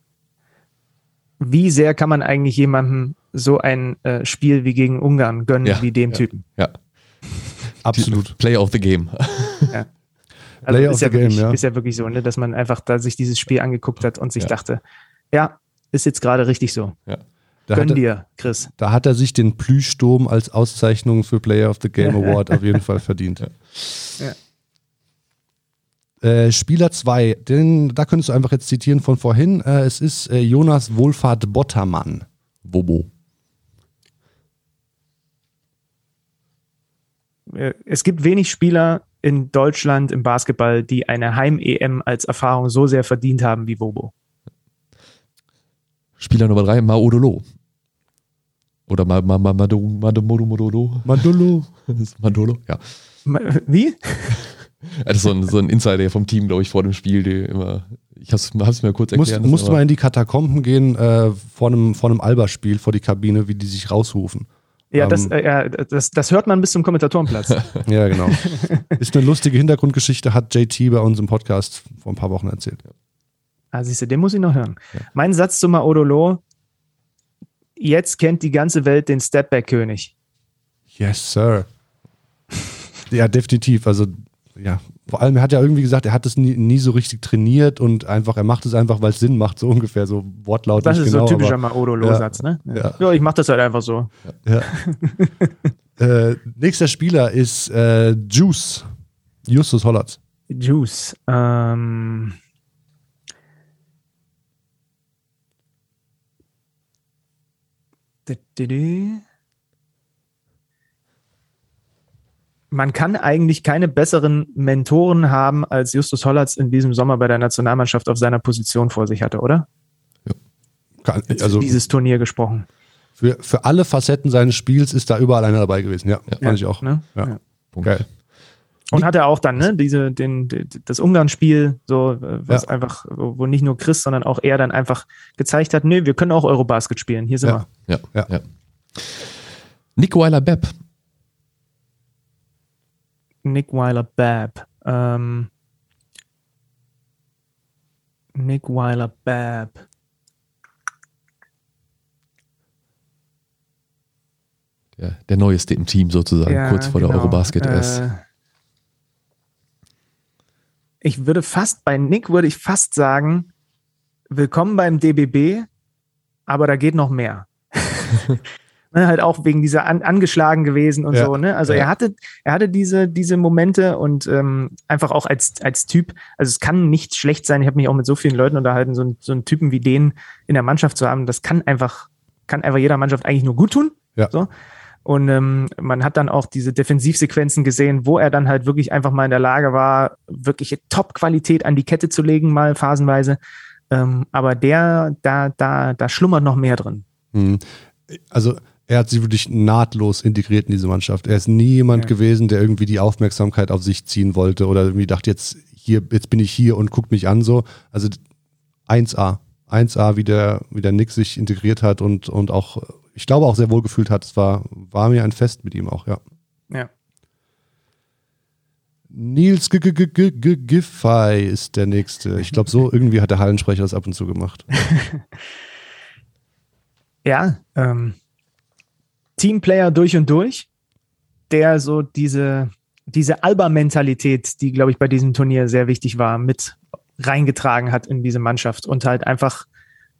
Wie sehr kann man eigentlich jemandem so ein äh, Spiel wie gegen Ungarn gönnen, ja, wie dem ja, Typen? Ja. Absolut. Player of the Game. Ja. Also Player ist, of ja the game, wirklich, ja. ist ja wirklich so, ne, dass man einfach da sich dieses Spiel angeguckt hat und sich Ja. dachte, ja, ist jetzt gerade richtig so. Da Gönn er, dir, Chris. da hat er sich den Plüschsturm als Auszeichnung für Player of the Game Award auf jeden Fall verdient. Äh, Spieler 2, den, da könntest du einfach jetzt zitieren von vorhin. Äh, es ist äh, Jonas Wohlfahrt Bottermann. Bobo. Äh, Es gibt wenig Spieler in Deutschland im Basketball, die eine Heim-EM als Erfahrung so sehr verdient haben wie Bobo. Spieler Nummer drei, Maodolo. Oder Ma, Ma, Ma, Mado, Mado, Modo, Modolo. Mandolo. Mandolo, ja. Ma- Wie? Das ist so ein, so ein Insider vom Team, glaube ich, vor dem Spiel, der immer. Ich hab's, hab's mir kurz Muss, erklärt. das musst mal in die Katakomben gehen äh, vor einem, vor einem Alba-Spiel, vor die Kabine, wie die sich rausrufen. Ja, Ähm. das, äh, ja das, das hört man bis zum Kommentatorenplatz. Ja, genau. ist eine lustige Hintergrundgeschichte, hat JT bei uns im Podcast vor ein paar Wochen erzählt. Ah, siehst du, den muss ich noch hören. Mein Satz zu Maodolo. Jetzt kennt die ganze Welt den Stepback-König. Yes, Sir. ja, definitiv. Also, ja, vor allem, er hat ja irgendwie gesagt, er hat es nie, nie so richtig trainiert und einfach, er macht es einfach, weil es Sinn macht, so ungefähr, so Wortlaut. Das ist genau, so ein typischer Maodolo-Satz, ne? Ja. Ja, ich mach das halt einfach so. Ja. äh, nächster Spieler ist äh, Juice. Justus Hollatz. Juice. Ähm. Man kann eigentlich keine besseren Mentoren haben, als Justus Hollatz in diesem Sommer bei der Nationalmannschaft auf seiner Position vor sich hatte, oder? Kann, Jetzt also dieses Turnier gesprochen. für, für alle Facetten seines Spiels ist da überall einer dabei gewesen. Ja, fand ich auch. Ne? Ja. Ja. Punkt. Geil. Und hat er auch dann, ne, diese, den, das Ungarn-Spiel, so, äh, was Ja. einfach, wo nicht nur Chris, sondern auch er dann einfach gezeigt hat, nee, wir können auch Eurobasket spielen, hier sind Ja. wir. Ja, Ja. ja. Nick Weiler-Bepp. Nick Weiler-Babb. Ähm, Nick Weiler-Babb. Der, der Neueste im Team sozusagen, Ja, kurz vor der genau. Eurobasket ist. Äh, ich würde fast, bei Nick würde ich fast sagen, willkommen beim DBB, aber da geht noch mehr. ne, halt auch wegen dieser an, angeschlagen gewesen und Ja. so. Ne? Also Ja. er hatte, er hatte diese, diese Momente und ähm, einfach auch als, als Typ, also es kann nicht schlecht sein. Ich habe mich auch mit so vielen Leuten unterhalten, so, ein- so einen Typen wie den in der Mannschaft zu haben, das kann einfach, kann einfach jeder Mannschaft eigentlich nur gut tun. Ja. So. Und ähm, man hat dann auch diese Defensivsequenzen gesehen, wo er dann halt wirklich einfach mal in der Lage war, wirkliche Top-Qualität an die Kette zu legen, mal phasenweise. Ähm, aber der, da, da, da schlummert noch mehr drin. Mhm. Also er hat sich wirklich nahtlos integriert in diese Mannschaft. Er ist nie jemand Ja. gewesen, der irgendwie die Aufmerksamkeit auf sich ziehen wollte oder irgendwie dachte, jetzt hier, jetzt bin ich hier und guckt mich an so. Also 1A. 1A, wie der, wie der Nick sich integriert hat und, und auch, ich glaube auch sehr wohl gefühlt hat. Es war, war mir ein Fest mit ihm auch, ja. Ja. Nils G- G- G- Giffey ist der nächste. Ich glaube, so irgendwie hat der Hallensprecher das ab und zu gemacht. Ja, ähm, Teamplayer durch und durch, der so diese, diese Alba-Mentalität, die, glaube ich, bei diesem Turnier sehr wichtig war, mit reingetragen hat in diese Mannschaft und halt einfach,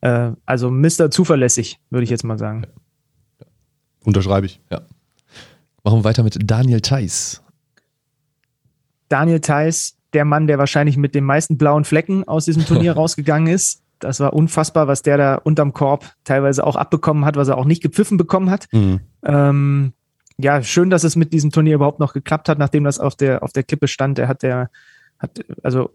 äh, also Mr. Zuverlässig, würde ich jetzt mal sagen. Unterschreibe ich. Machen wir weiter mit Daniel Theiss. Daniel Theiss, der Mann, der wahrscheinlich mit den meisten blauen Flecken aus diesem Turnier rausgegangen ist. Das war unfassbar, was der da unterm Korb teilweise auch abbekommen hat, was er auch nicht gepfiffen bekommen hat. Mhm. Ähm, ja, schön, dass es mit diesem Turnier überhaupt noch geklappt hat, nachdem das auf der, auf der Kippe stand. Er hat der, hat, also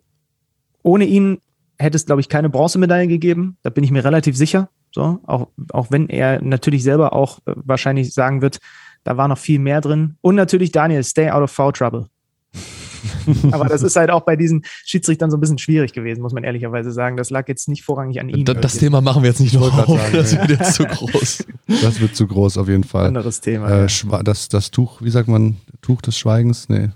ohne ihn hätte es, glaube ich, keine Bronzemedaille gegeben. Da bin ich mir relativ sicher. So, auch, auch wenn er natürlich selber auch äh, wahrscheinlich sagen wird, da war noch viel mehr drin. Und natürlich Daniel, stay out of foul trouble. Aber das ist halt auch bei diesen Schiedsrichtern so ein bisschen schwierig gewesen, muss man ehrlicherweise sagen. Das lag jetzt nicht vorrangig an ihm. Da, das Thema machen wir jetzt nicht noch auf, sagen, das wird jetzt zu groß. Das wird zu groß auf jeden Fall. anderes Thema. Äh, ja. Das, das Tuch, wie sagt man, Tuch des Schweigens? Nee.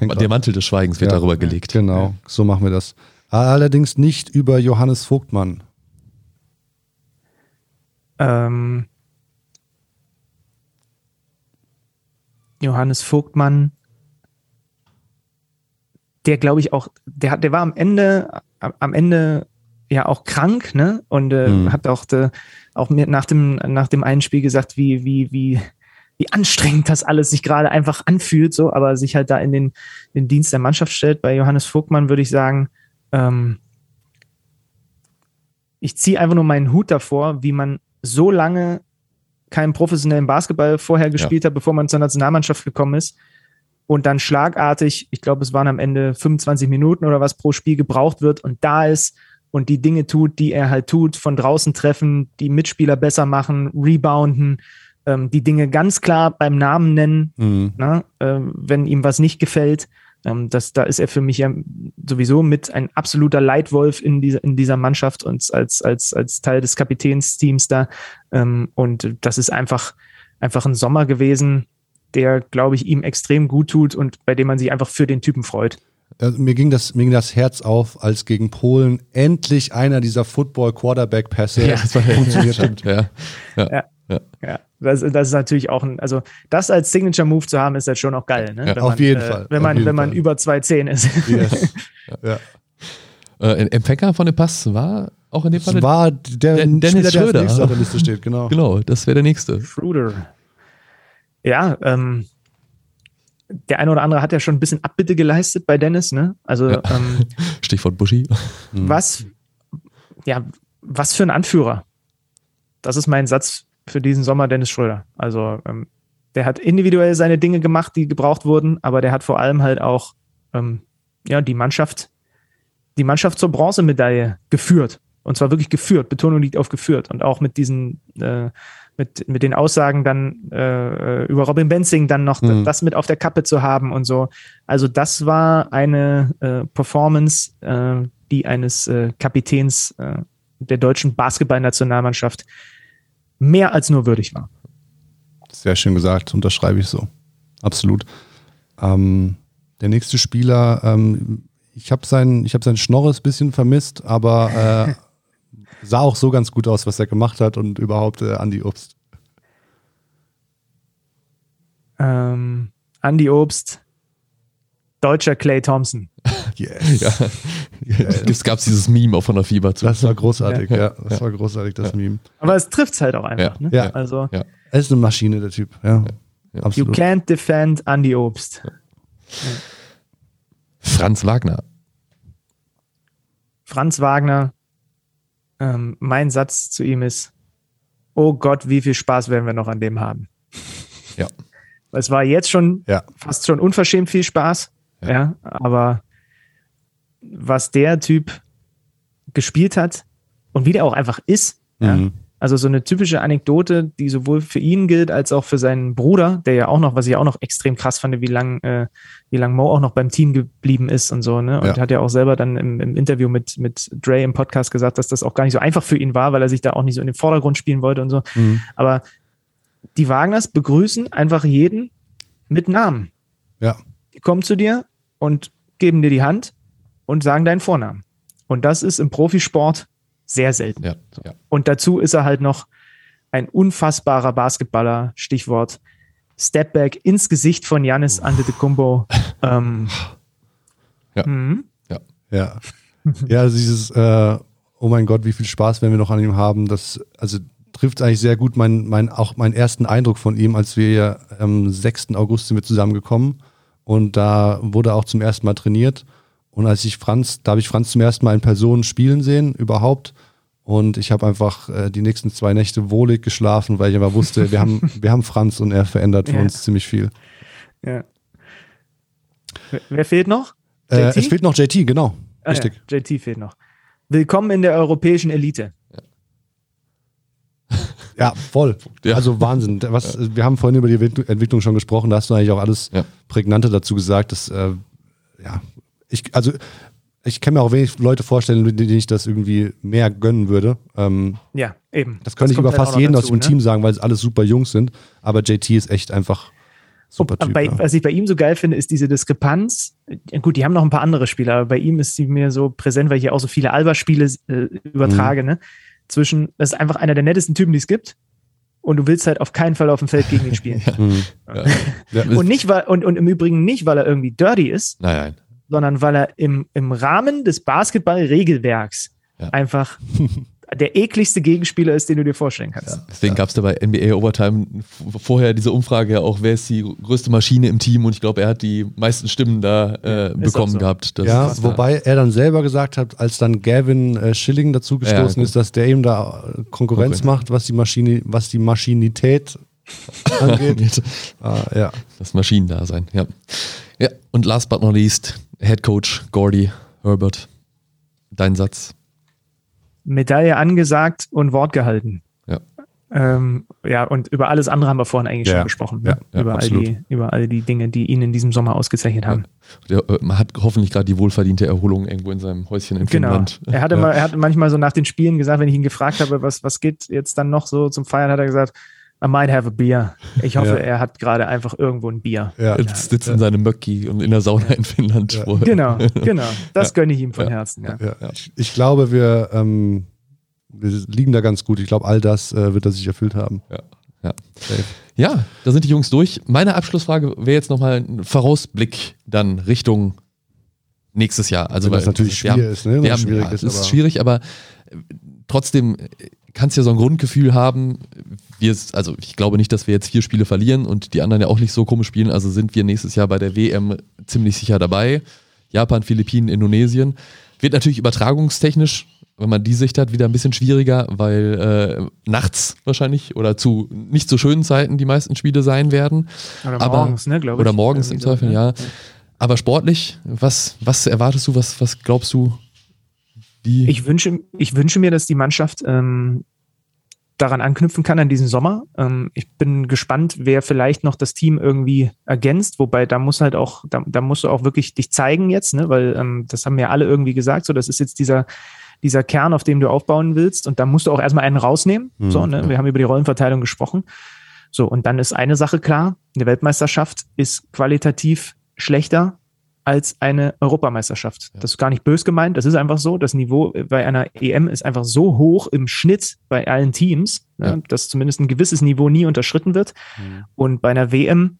Der Mantel des Schweigens wird Ja, darüber gelegt. Genau, so machen wir das. Allerdings nicht über Johannes Vogtmann. Ähm, Johannes Vogtmann der glaube ich auch, der hat, der war am Ende, am Ende ja auch krank, ne? Und äh, mhm. hat auch, de, auch mir nach dem, nach dem einen Spiel gesagt, wie, wie, wie, wie anstrengend das alles sich gerade einfach anfühlt, so, aber sich halt da in den, den Dienst der Mannschaft stellt. Bei Johannes Vogtmann würde ich sagen, ähm, ich ziehe einfach nur meinen Hut davor, wie man so lange keinen professionellen Basketball vorher gespielt ja. hat, bevor man zur Nationalmannschaft gekommen ist. Und dann schlagartig, ich glaube, es waren am Ende 25 Minuten oder was pro Spiel gebraucht wird und da ist und die Dinge tut, die er halt tut, von draußen treffen, die Mitspieler besser machen, rebounden, ähm, die Dinge ganz klar beim Namen nennen, mhm. ne, äh, wenn ihm was nicht gefällt. Ähm, das, da ist er für mich ja sowieso mit ein absoluter Leitwolf in dieser, in dieser Mannschaft und als, als, als Teil des Kapitänsteams da. Ähm, und das ist einfach, einfach ein Sommer gewesen, der, glaube ich, ihm extrem gut tut und bei dem man sich einfach für den Typen freut. Also mir, ging das, mir ging das Herz auf, als gegen Polen endlich einer dieser Football-Quarterback-Pässe ja, funktioniert hat. Ja. Ja. ja. Ja. ja. Das, das, ist natürlich auch ein, also das als Signature-Move zu haben, ist halt schon auch geil. Ne? Ja, auf man, jeden äh, Fall. Wenn man, wenn man Fall. über 2,10 ist. Yes. ja. Äh, Empfänger von dem Pass war auch in dem Fall war der, der Dennis Spieler, Schröder. Der auf der Liste steht, genau. Genau, das wäre der nächste. Schröder. Ja, ähm, der eine oder andere hat ja schon ein bisschen Abbitte geleistet bei Dennis, ne? Also ja. ähm, Stichwort Buschi. Was, ja, was für ein Anführer. Das ist mein Satz für diesen Sommer, Dennis Schröder. Also ähm, der hat individuell seine Dinge gemacht, die gebraucht wurden, aber der hat vor allem halt auch ähm, ja die Mannschaft, die Mannschaft zur Bronzemedaille geführt. Und zwar wirklich geführt. Betonung liegt auf geführt. Und auch mit diesen äh, mit, mit den Aussagen dann äh, über Robin Benzing dann noch mhm. das mit auf der Kappe zu haben und so. Also das war eine äh, Performance, äh, die eines äh, Kapitäns äh, der deutschen Basketballnationalmannschaft mehr als nur würdig war. Sehr schön gesagt, unterschreibe ich so. Absolut. Ähm, der nächste Spieler, ähm, ich habe sein, hab sein Schnorres ein bisschen vermisst, aber äh, sah auch so ganz gut aus, was er gemacht hat und überhaupt äh, Andi Obst. Ähm, Andi Obst, deutscher Clay Thompson. Yes. Ja. Es gab dieses Meme auch von der Fieber zu. Das war großartig, ja. ja das ja. war großartig, das Meme. Aber es trifft es halt auch einfach. Ja. Ne? ja. Also, ja. Er ist eine Maschine, der Typ. Ja. You can't defend Andy Obst. Franz Wagner. Franz Wagner, ähm, mein Satz zu ihm ist, oh Gott, wie viel Spaß werden wir noch an dem haben. Ja. Es war jetzt schon ja. fast schon unverschämt viel Spaß, ja. ja, aber was der Typ gespielt hat und wie der auch einfach ist, mhm. ja, also so eine typische Anekdote, die sowohl für ihn gilt als auch für seinen Bruder, der ja auch noch, was ich auch noch extrem krass fand, wie lang, äh, wie lang Mo auch noch beim Team geblieben ist und so, ne? Und ja. hat ja auch selber dann im, im, Interview mit, mit Dre im Podcast gesagt, dass das auch gar nicht so einfach für ihn war, weil er sich da auch nicht so in den Vordergrund spielen wollte und so. Mhm. Aber die Wagners begrüßen einfach jeden mit Namen. Ja. Die kommen zu dir und geben dir die Hand und sagen deinen Vornamen. Und das ist im Profisport sehr selten. Ja, ja. Und dazu ist er halt noch ein unfassbarer Basketballer, Stichwort Stepback ins Gesicht von Janis Antetokounmpo. ähm, ja. Mhm. ja. Ja. Ja, also dieses, äh, oh mein Gott, wie viel Spaß werden wir noch an ihm haben, das, also trifft eigentlich sehr gut mein, mein, auch meinen ersten Eindruck von ihm, als wir ja am 6. August sind wir zusammengekommen und da wurde auch zum ersten Mal trainiert und als ich Franz, da habe ich Franz zum ersten Mal in Person spielen sehen, überhaupt. Und ich habe einfach äh, die nächsten zwei Nächte wohlig geschlafen, weil ich aber wusste, wir haben, wir haben Franz und er verändert für ja. uns ziemlich viel. Ja. Wer fehlt noch? Äh, es fehlt noch JT, genau. Ah, Richtig. Ja. JT fehlt noch. Willkommen in der europäischen Elite. Ja, voll. Ja. Also Wahnsinn. Was, wir haben vorhin über die Entwicklung schon gesprochen, da hast du eigentlich auch alles ja. Prägnante dazu gesagt. Dass, äh, ja, ich, also ich kann mir auch wenig Leute vorstellen, denen ich das irgendwie mehr gönnen würde. Ähm, ja, eben. Das könnte ich über halt fast jeden dazu, aus dem ne? Team sagen, weil es alles super Jungs sind. Aber JT ist echt einfach super Typ. Bei, ja. Was ich bei ihm so geil finde, ist diese Diskrepanz. Gut, die haben noch ein paar andere Spieler, aber bei ihm ist sie mir so präsent, weil ich ja auch so viele Alba-Spiele äh, übertrage. Mhm. Ne? Zwischen, das ist einfach einer der nettesten Typen, die es gibt und du willst halt auf keinen Fall auf dem Feld gegen ihn spielen. ja. und nicht weil und, und im Übrigen nicht, weil er irgendwie dirty ist, nein, nein sondern weil er im, im Rahmen des Basketball-Regelwerks ja. einfach der ekligste Gegenspieler ist, den du dir vorstellen kannst. Ja, deswegen ja. gab es da bei NBA Overtime vorher diese Umfrage ja auch, wer ist die größte Maschine im Team und ich glaube, er hat die meisten Stimmen da äh, bekommen so. gehabt. ja, wobei er dann selber gesagt hat, als dann Gavin äh, Schilling dazugestoßen ja, ist, dass der ihm da äh, Konkurrenz okay. macht, was die Maschine, was die Maschinität angeht. ah, ja. Das Maschinendasein, ja. Ja, und last but not least, Head Coach Gordy Herbert. Dein Satz. Medaille angesagt und Wort gehalten. Ja. Ähm, ja, und über alles andere haben wir vorhin eigentlich ja. schon gesprochen. Ne? Ja, über, all die, über all die Dinge, die ihn in diesem Sommer ausgezeichnet haben. Ja. Der, man hat hoffentlich gerade die wohlverdiente Erholung irgendwo in seinem Häuschen in genau. Finnland. Er hatte, mal, er hat manchmal so nach den Spielen gesagt, wenn ich ihn gefragt habe, was, was geht jetzt dann noch so zum Feiern, hat er gesagt, I might have a beer. Ich hoffe, ja. er hat gerade einfach irgendwo ein Bier. Ja. Er sitzt in seinem Möcki und in der Sauna in Finnland. Ja. Genau, genau. Das gönne ich ihm von Herzen. Ich, ich, glaube, wir, ähm, wir liegen da ganz gut. Ich glaube, all das äh, wird er sich erfüllt haben. Ja. Ja. ja, da sind die Jungs durch. Meine Abschlussfrage wäre jetzt nochmal ein Vorausblick dann Richtung nächstes Jahr. Also, Wenn das natürlich schwierig haben, ist, ne? Wir haben, schwierig ja, ist, ist schwierig, aber trotzdem kannst ja so ein Grundgefühl haben, wir, also ich glaube nicht, dass wir jetzt vier Spiele verlieren und die anderen ja auch nicht so komisch spielen, also sind wir nächstes Jahr bei der WM ziemlich sicher dabei. Japan, Philippinen, Indonesien. Wird natürlich übertragungstechnisch, wenn man die Sicht hat, wieder ein bisschen schwieriger, weil äh, nachts wahrscheinlich oder zu nicht so schönen Zeiten die meisten Spiele sein werden. Oder Aber, morgens, ne, glaube ich. Oder morgens im Zweifel, ja. ja. Aber sportlich, was, was erwartest du, was, was glaubst du, wie? Ich wünsche, ich wünsche mir, dass die Mannschaft ähm, daran anknüpfen kann an diesen Sommer. Ähm, ich bin gespannt, wer vielleicht noch das Team irgendwie ergänzt, wobei da muss halt auch, da, da musst du auch wirklich dich zeigen jetzt, ne? weil ähm, das haben ja alle irgendwie gesagt, so das ist jetzt dieser dieser Kern, auf dem du aufbauen willst und da musst du auch erstmal einen rausnehmen. Mhm, so, ne? Wir haben über die Rollenverteilung gesprochen. So, und dann ist eine Sache klar, eine Weltmeisterschaft ist qualitativ schlechter als eine Europameisterschaft. Ja. Das ist gar nicht bös gemeint, das ist einfach so. Das Niveau bei einer EM ist einfach so hoch im Schnitt bei allen Teams, ne, ja. ne, dass zumindest ein gewisses Niveau nie unterschritten wird. Mhm. Und bei einer WM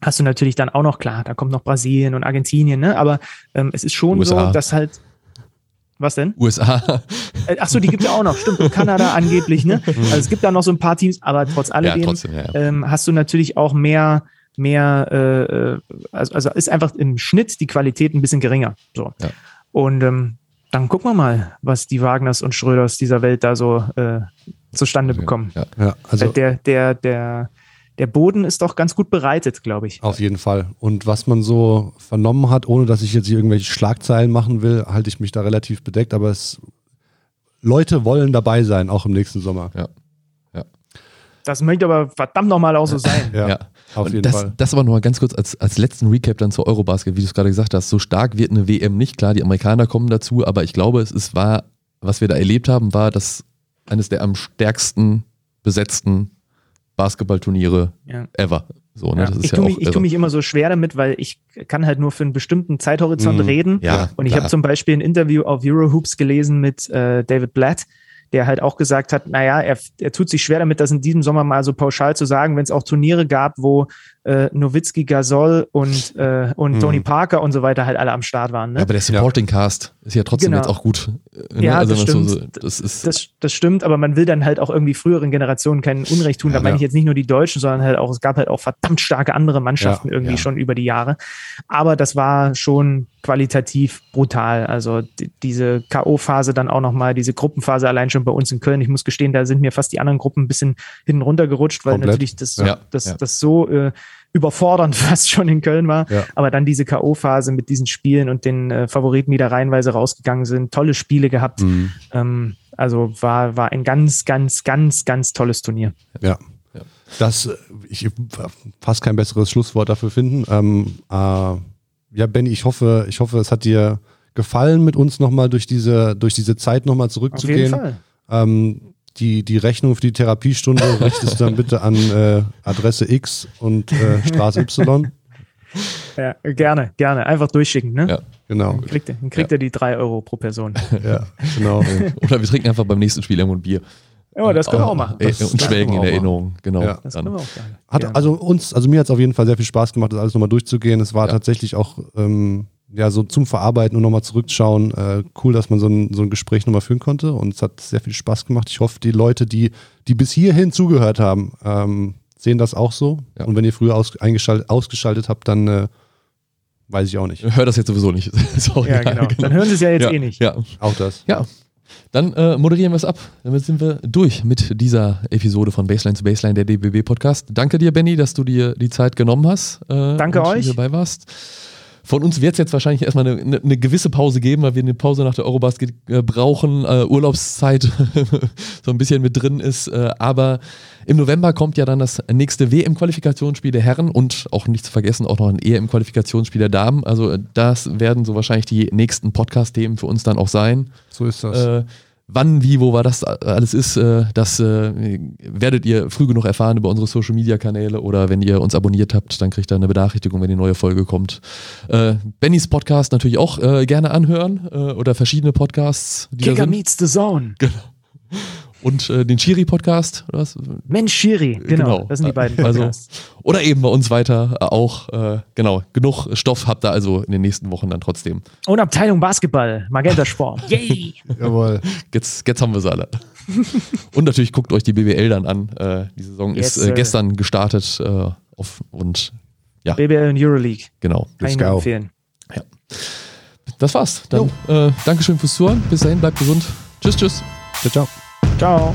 hast du natürlich dann auch noch, klar, da kommt noch Brasilien und Argentinien, ne? aber ähm, es ist schon USA. so, dass halt was denn? USA. Äh, ach so, die gibt es ja auch noch. Stimmt, und Kanada angeblich, ne? Also es gibt da noch so ein paar Teams, aber trotz alledem ja, trotzdem, ja, ja. Ähm, hast du natürlich auch mehr mehr, äh, äh, also, also ist einfach im Schnitt die Qualität ein bisschen geringer. So. Ja. Und ähm, dann gucken wir mal, was die Wagners und Schröders dieser Welt da so äh, zustande bekommen. Ja, ja, also der, der, der, der Boden ist doch ganz gut bereitet, glaube ich. Auf jeden Fall. Und was man so vernommen hat, ohne dass ich jetzt hier irgendwelche Schlagzeilen machen will, halte ich mich da relativ bedeckt, aber es Leute wollen dabei sein, auch im nächsten Sommer. Ja. Das möchte aber verdammt nochmal auch so sein. ja, ja. Auf jeden das, Fall. Das aber nochmal ganz kurz als, als letzten Recap dann zur Eurobasket, wie du es gerade gesagt hast. So stark wird eine WM nicht. Klar, die Amerikaner kommen dazu, aber ich glaube, es ist, war, was wir da erlebt haben, war das eines der am stärksten besetzten Basketballturniere ja. ever. So, ne? ja. ich tue mich, tu mich, immer so schwer damit, weil ich kann halt nur für einen bestimmten Zeithorizont mhm. reden. Ja, und ich habe zum Beispiel ein Interview auf Eurohoops gelesen mit äh, David Blatt, der halt auch gesagt hat, naja, er, er tut sich schwer damit, das in diesem Sommer mal so pauschal zu sagen, wenn es auch Turniere gab, wo äh, Nowitzki, Gasol und, äh, und mhm. Tony Parker und so weiter halt alle am Start waren. Ne? Ja, aber der Supporting Cast ist ja trotzdem genau. jetzt auch gut. Ne? Ja, also das stimmt. So, das, ist das, das, stimmt, aber man will dann halt auch irgendwie früheren Generationen kein Unrecht tun. Ja, da meine ja. ich jetzt nicht nur die Deutschen, sondern halt auch, es gab halt auch verdammt starke andere Mannschaften irgendwie schon über die Jahre. Aber das war schon qualitativ brutal. Also die, diese K.O.-Phase dann auch nochmal, diese Gruppenphase allein schon bei uns in Köln. Ich muss gestehen, da sind mir fast die anderen Gruppen ein bisschen hinten runtergerutscht, weil Komplett. natürlich das, ja, das, ja. das so äh, überfordernd fast schon in Köln war. Ja. Aber dann diese K.O.-Phase mit diesen Spielen und den äh, Favoriten, die da reihenweise rausgegangen sind, tolle Spiele gehabt. Mhm. Ähm, also war, war ein ganz, ganz, ganz, ganz tolles Turnier. Ja. Das, äh, ich fast kein besseres Schlusswort dafür finden. Ähm, äh, ja, Benny, ich hoffe, ich hoffe, es hat dir gefallen, mit uns nochmal durch diese, durch diese Zeit nochmal zurückzugehen. Auf jeden Fall. Ähm, die, die Rechnung für die Therapiestunde richtest du dann bitte an äh, Adresse X und äh, Straße Y. Ja, gerne, gerne. Einfach durchschicken, ne? Ja, genau. Dann kriegt, er, dann kriegt ja. er die drei Euro pro Person. Ja, genau. Oder wir trinken einfach beim nächsten Spiel irgendwo ein Bier. Ja, das können wir auch machen. Das, und schwelgen in Erinnerung, genau. Ja. Das können wir auch gerne. Hat, also uns, also mir hat es auf jeden Fall sehr viel Spaß gemacht, das alles nochmal durchzugehen. Es war ja. tatsächlich auch ähm, ja, so zum Verarbeiten und nochmal zurückschauen. Äh, cool, dass man so ein, so ein Gespräch nochmal führen konnte und es hat sehr viel Spaß gemacht. Ich hoffe, die Leute, die, die bis hierhin zugehört haben, ähm, sehen das auch so. Ja. Und wenn ihr früher aus, ausgeschaltet habt, dann äh, weiß ich auch nicht. Hör das jetzt sowieso nicht. ja, genau. genau. Dann hören sie es ja jetzt ja, eh nicht. Ja, auch das. Ja. Dann äh, moderieren wir es ab. Damit sind wir durch mit dieser Episode von Baseline zu Baseline, der DBB Podcast. Danke dir, Benny, dass du dir die Zeit genommen hast. Äh, Danke euch. dabei warst. Von uns wird es jetzt wahrscheinlich erstmal eine, eine, eine, gewisse Pause geben, weil wir eine Pause nach der Eurobasket äh, brauchen, äh, Urlaubszeit so ein bisschen mit drin ist. Äh, aber im November kommt ja dann das nächste WM-Qualifikationsspiel der Herren und auch nicht zu vergessen auch noch ein EM-Qualifikationsspiel der Damen. Also äh, das werden so wahrscheinlich die nächsten Podcast-Themen für uns dann auch sein. So ist das. Äh, Wann, wie, wo war das alles ist, äh, das äh, werdet ihr früh genug erfahren über unsere Social Media Kanäle oder wenn ihr uns abonniert habt, dann kriegt ihr eine Benachrichtigung, wenn die neue Folge kommt. Äh, Bennys Podcast natürlich auch gerne anhören oder verschiedene Podcasts. Kicker meets the Zone. Genau und äh, den Schiri-Podcast. Mensch, Schiri, genau, genau, Das sind die beiden also, Podcasts. Also, oder eben bei uns weiter äh, auch. Äh, genau, genug Stoff habt ihr also in den nächsten Wochen dann trotzdem. Und Abteilung Basketball, Magenta Sport. Yay! Jawohl. Jetzt, jetzt haben wir es alle. und natürlich guckt euch die BBL dann an. Äh, die Saison yes, ist äh, gestern gestartet äh, auf, und ja. BBL und Euroleague. Genau. Kann ich empfehlen. Ja. Das war's. Dann Dankeschön fürs Zuhören. Bis dahin, bleibt gesund. Tschüss, tschüss. Ciao, ciao. Ciao.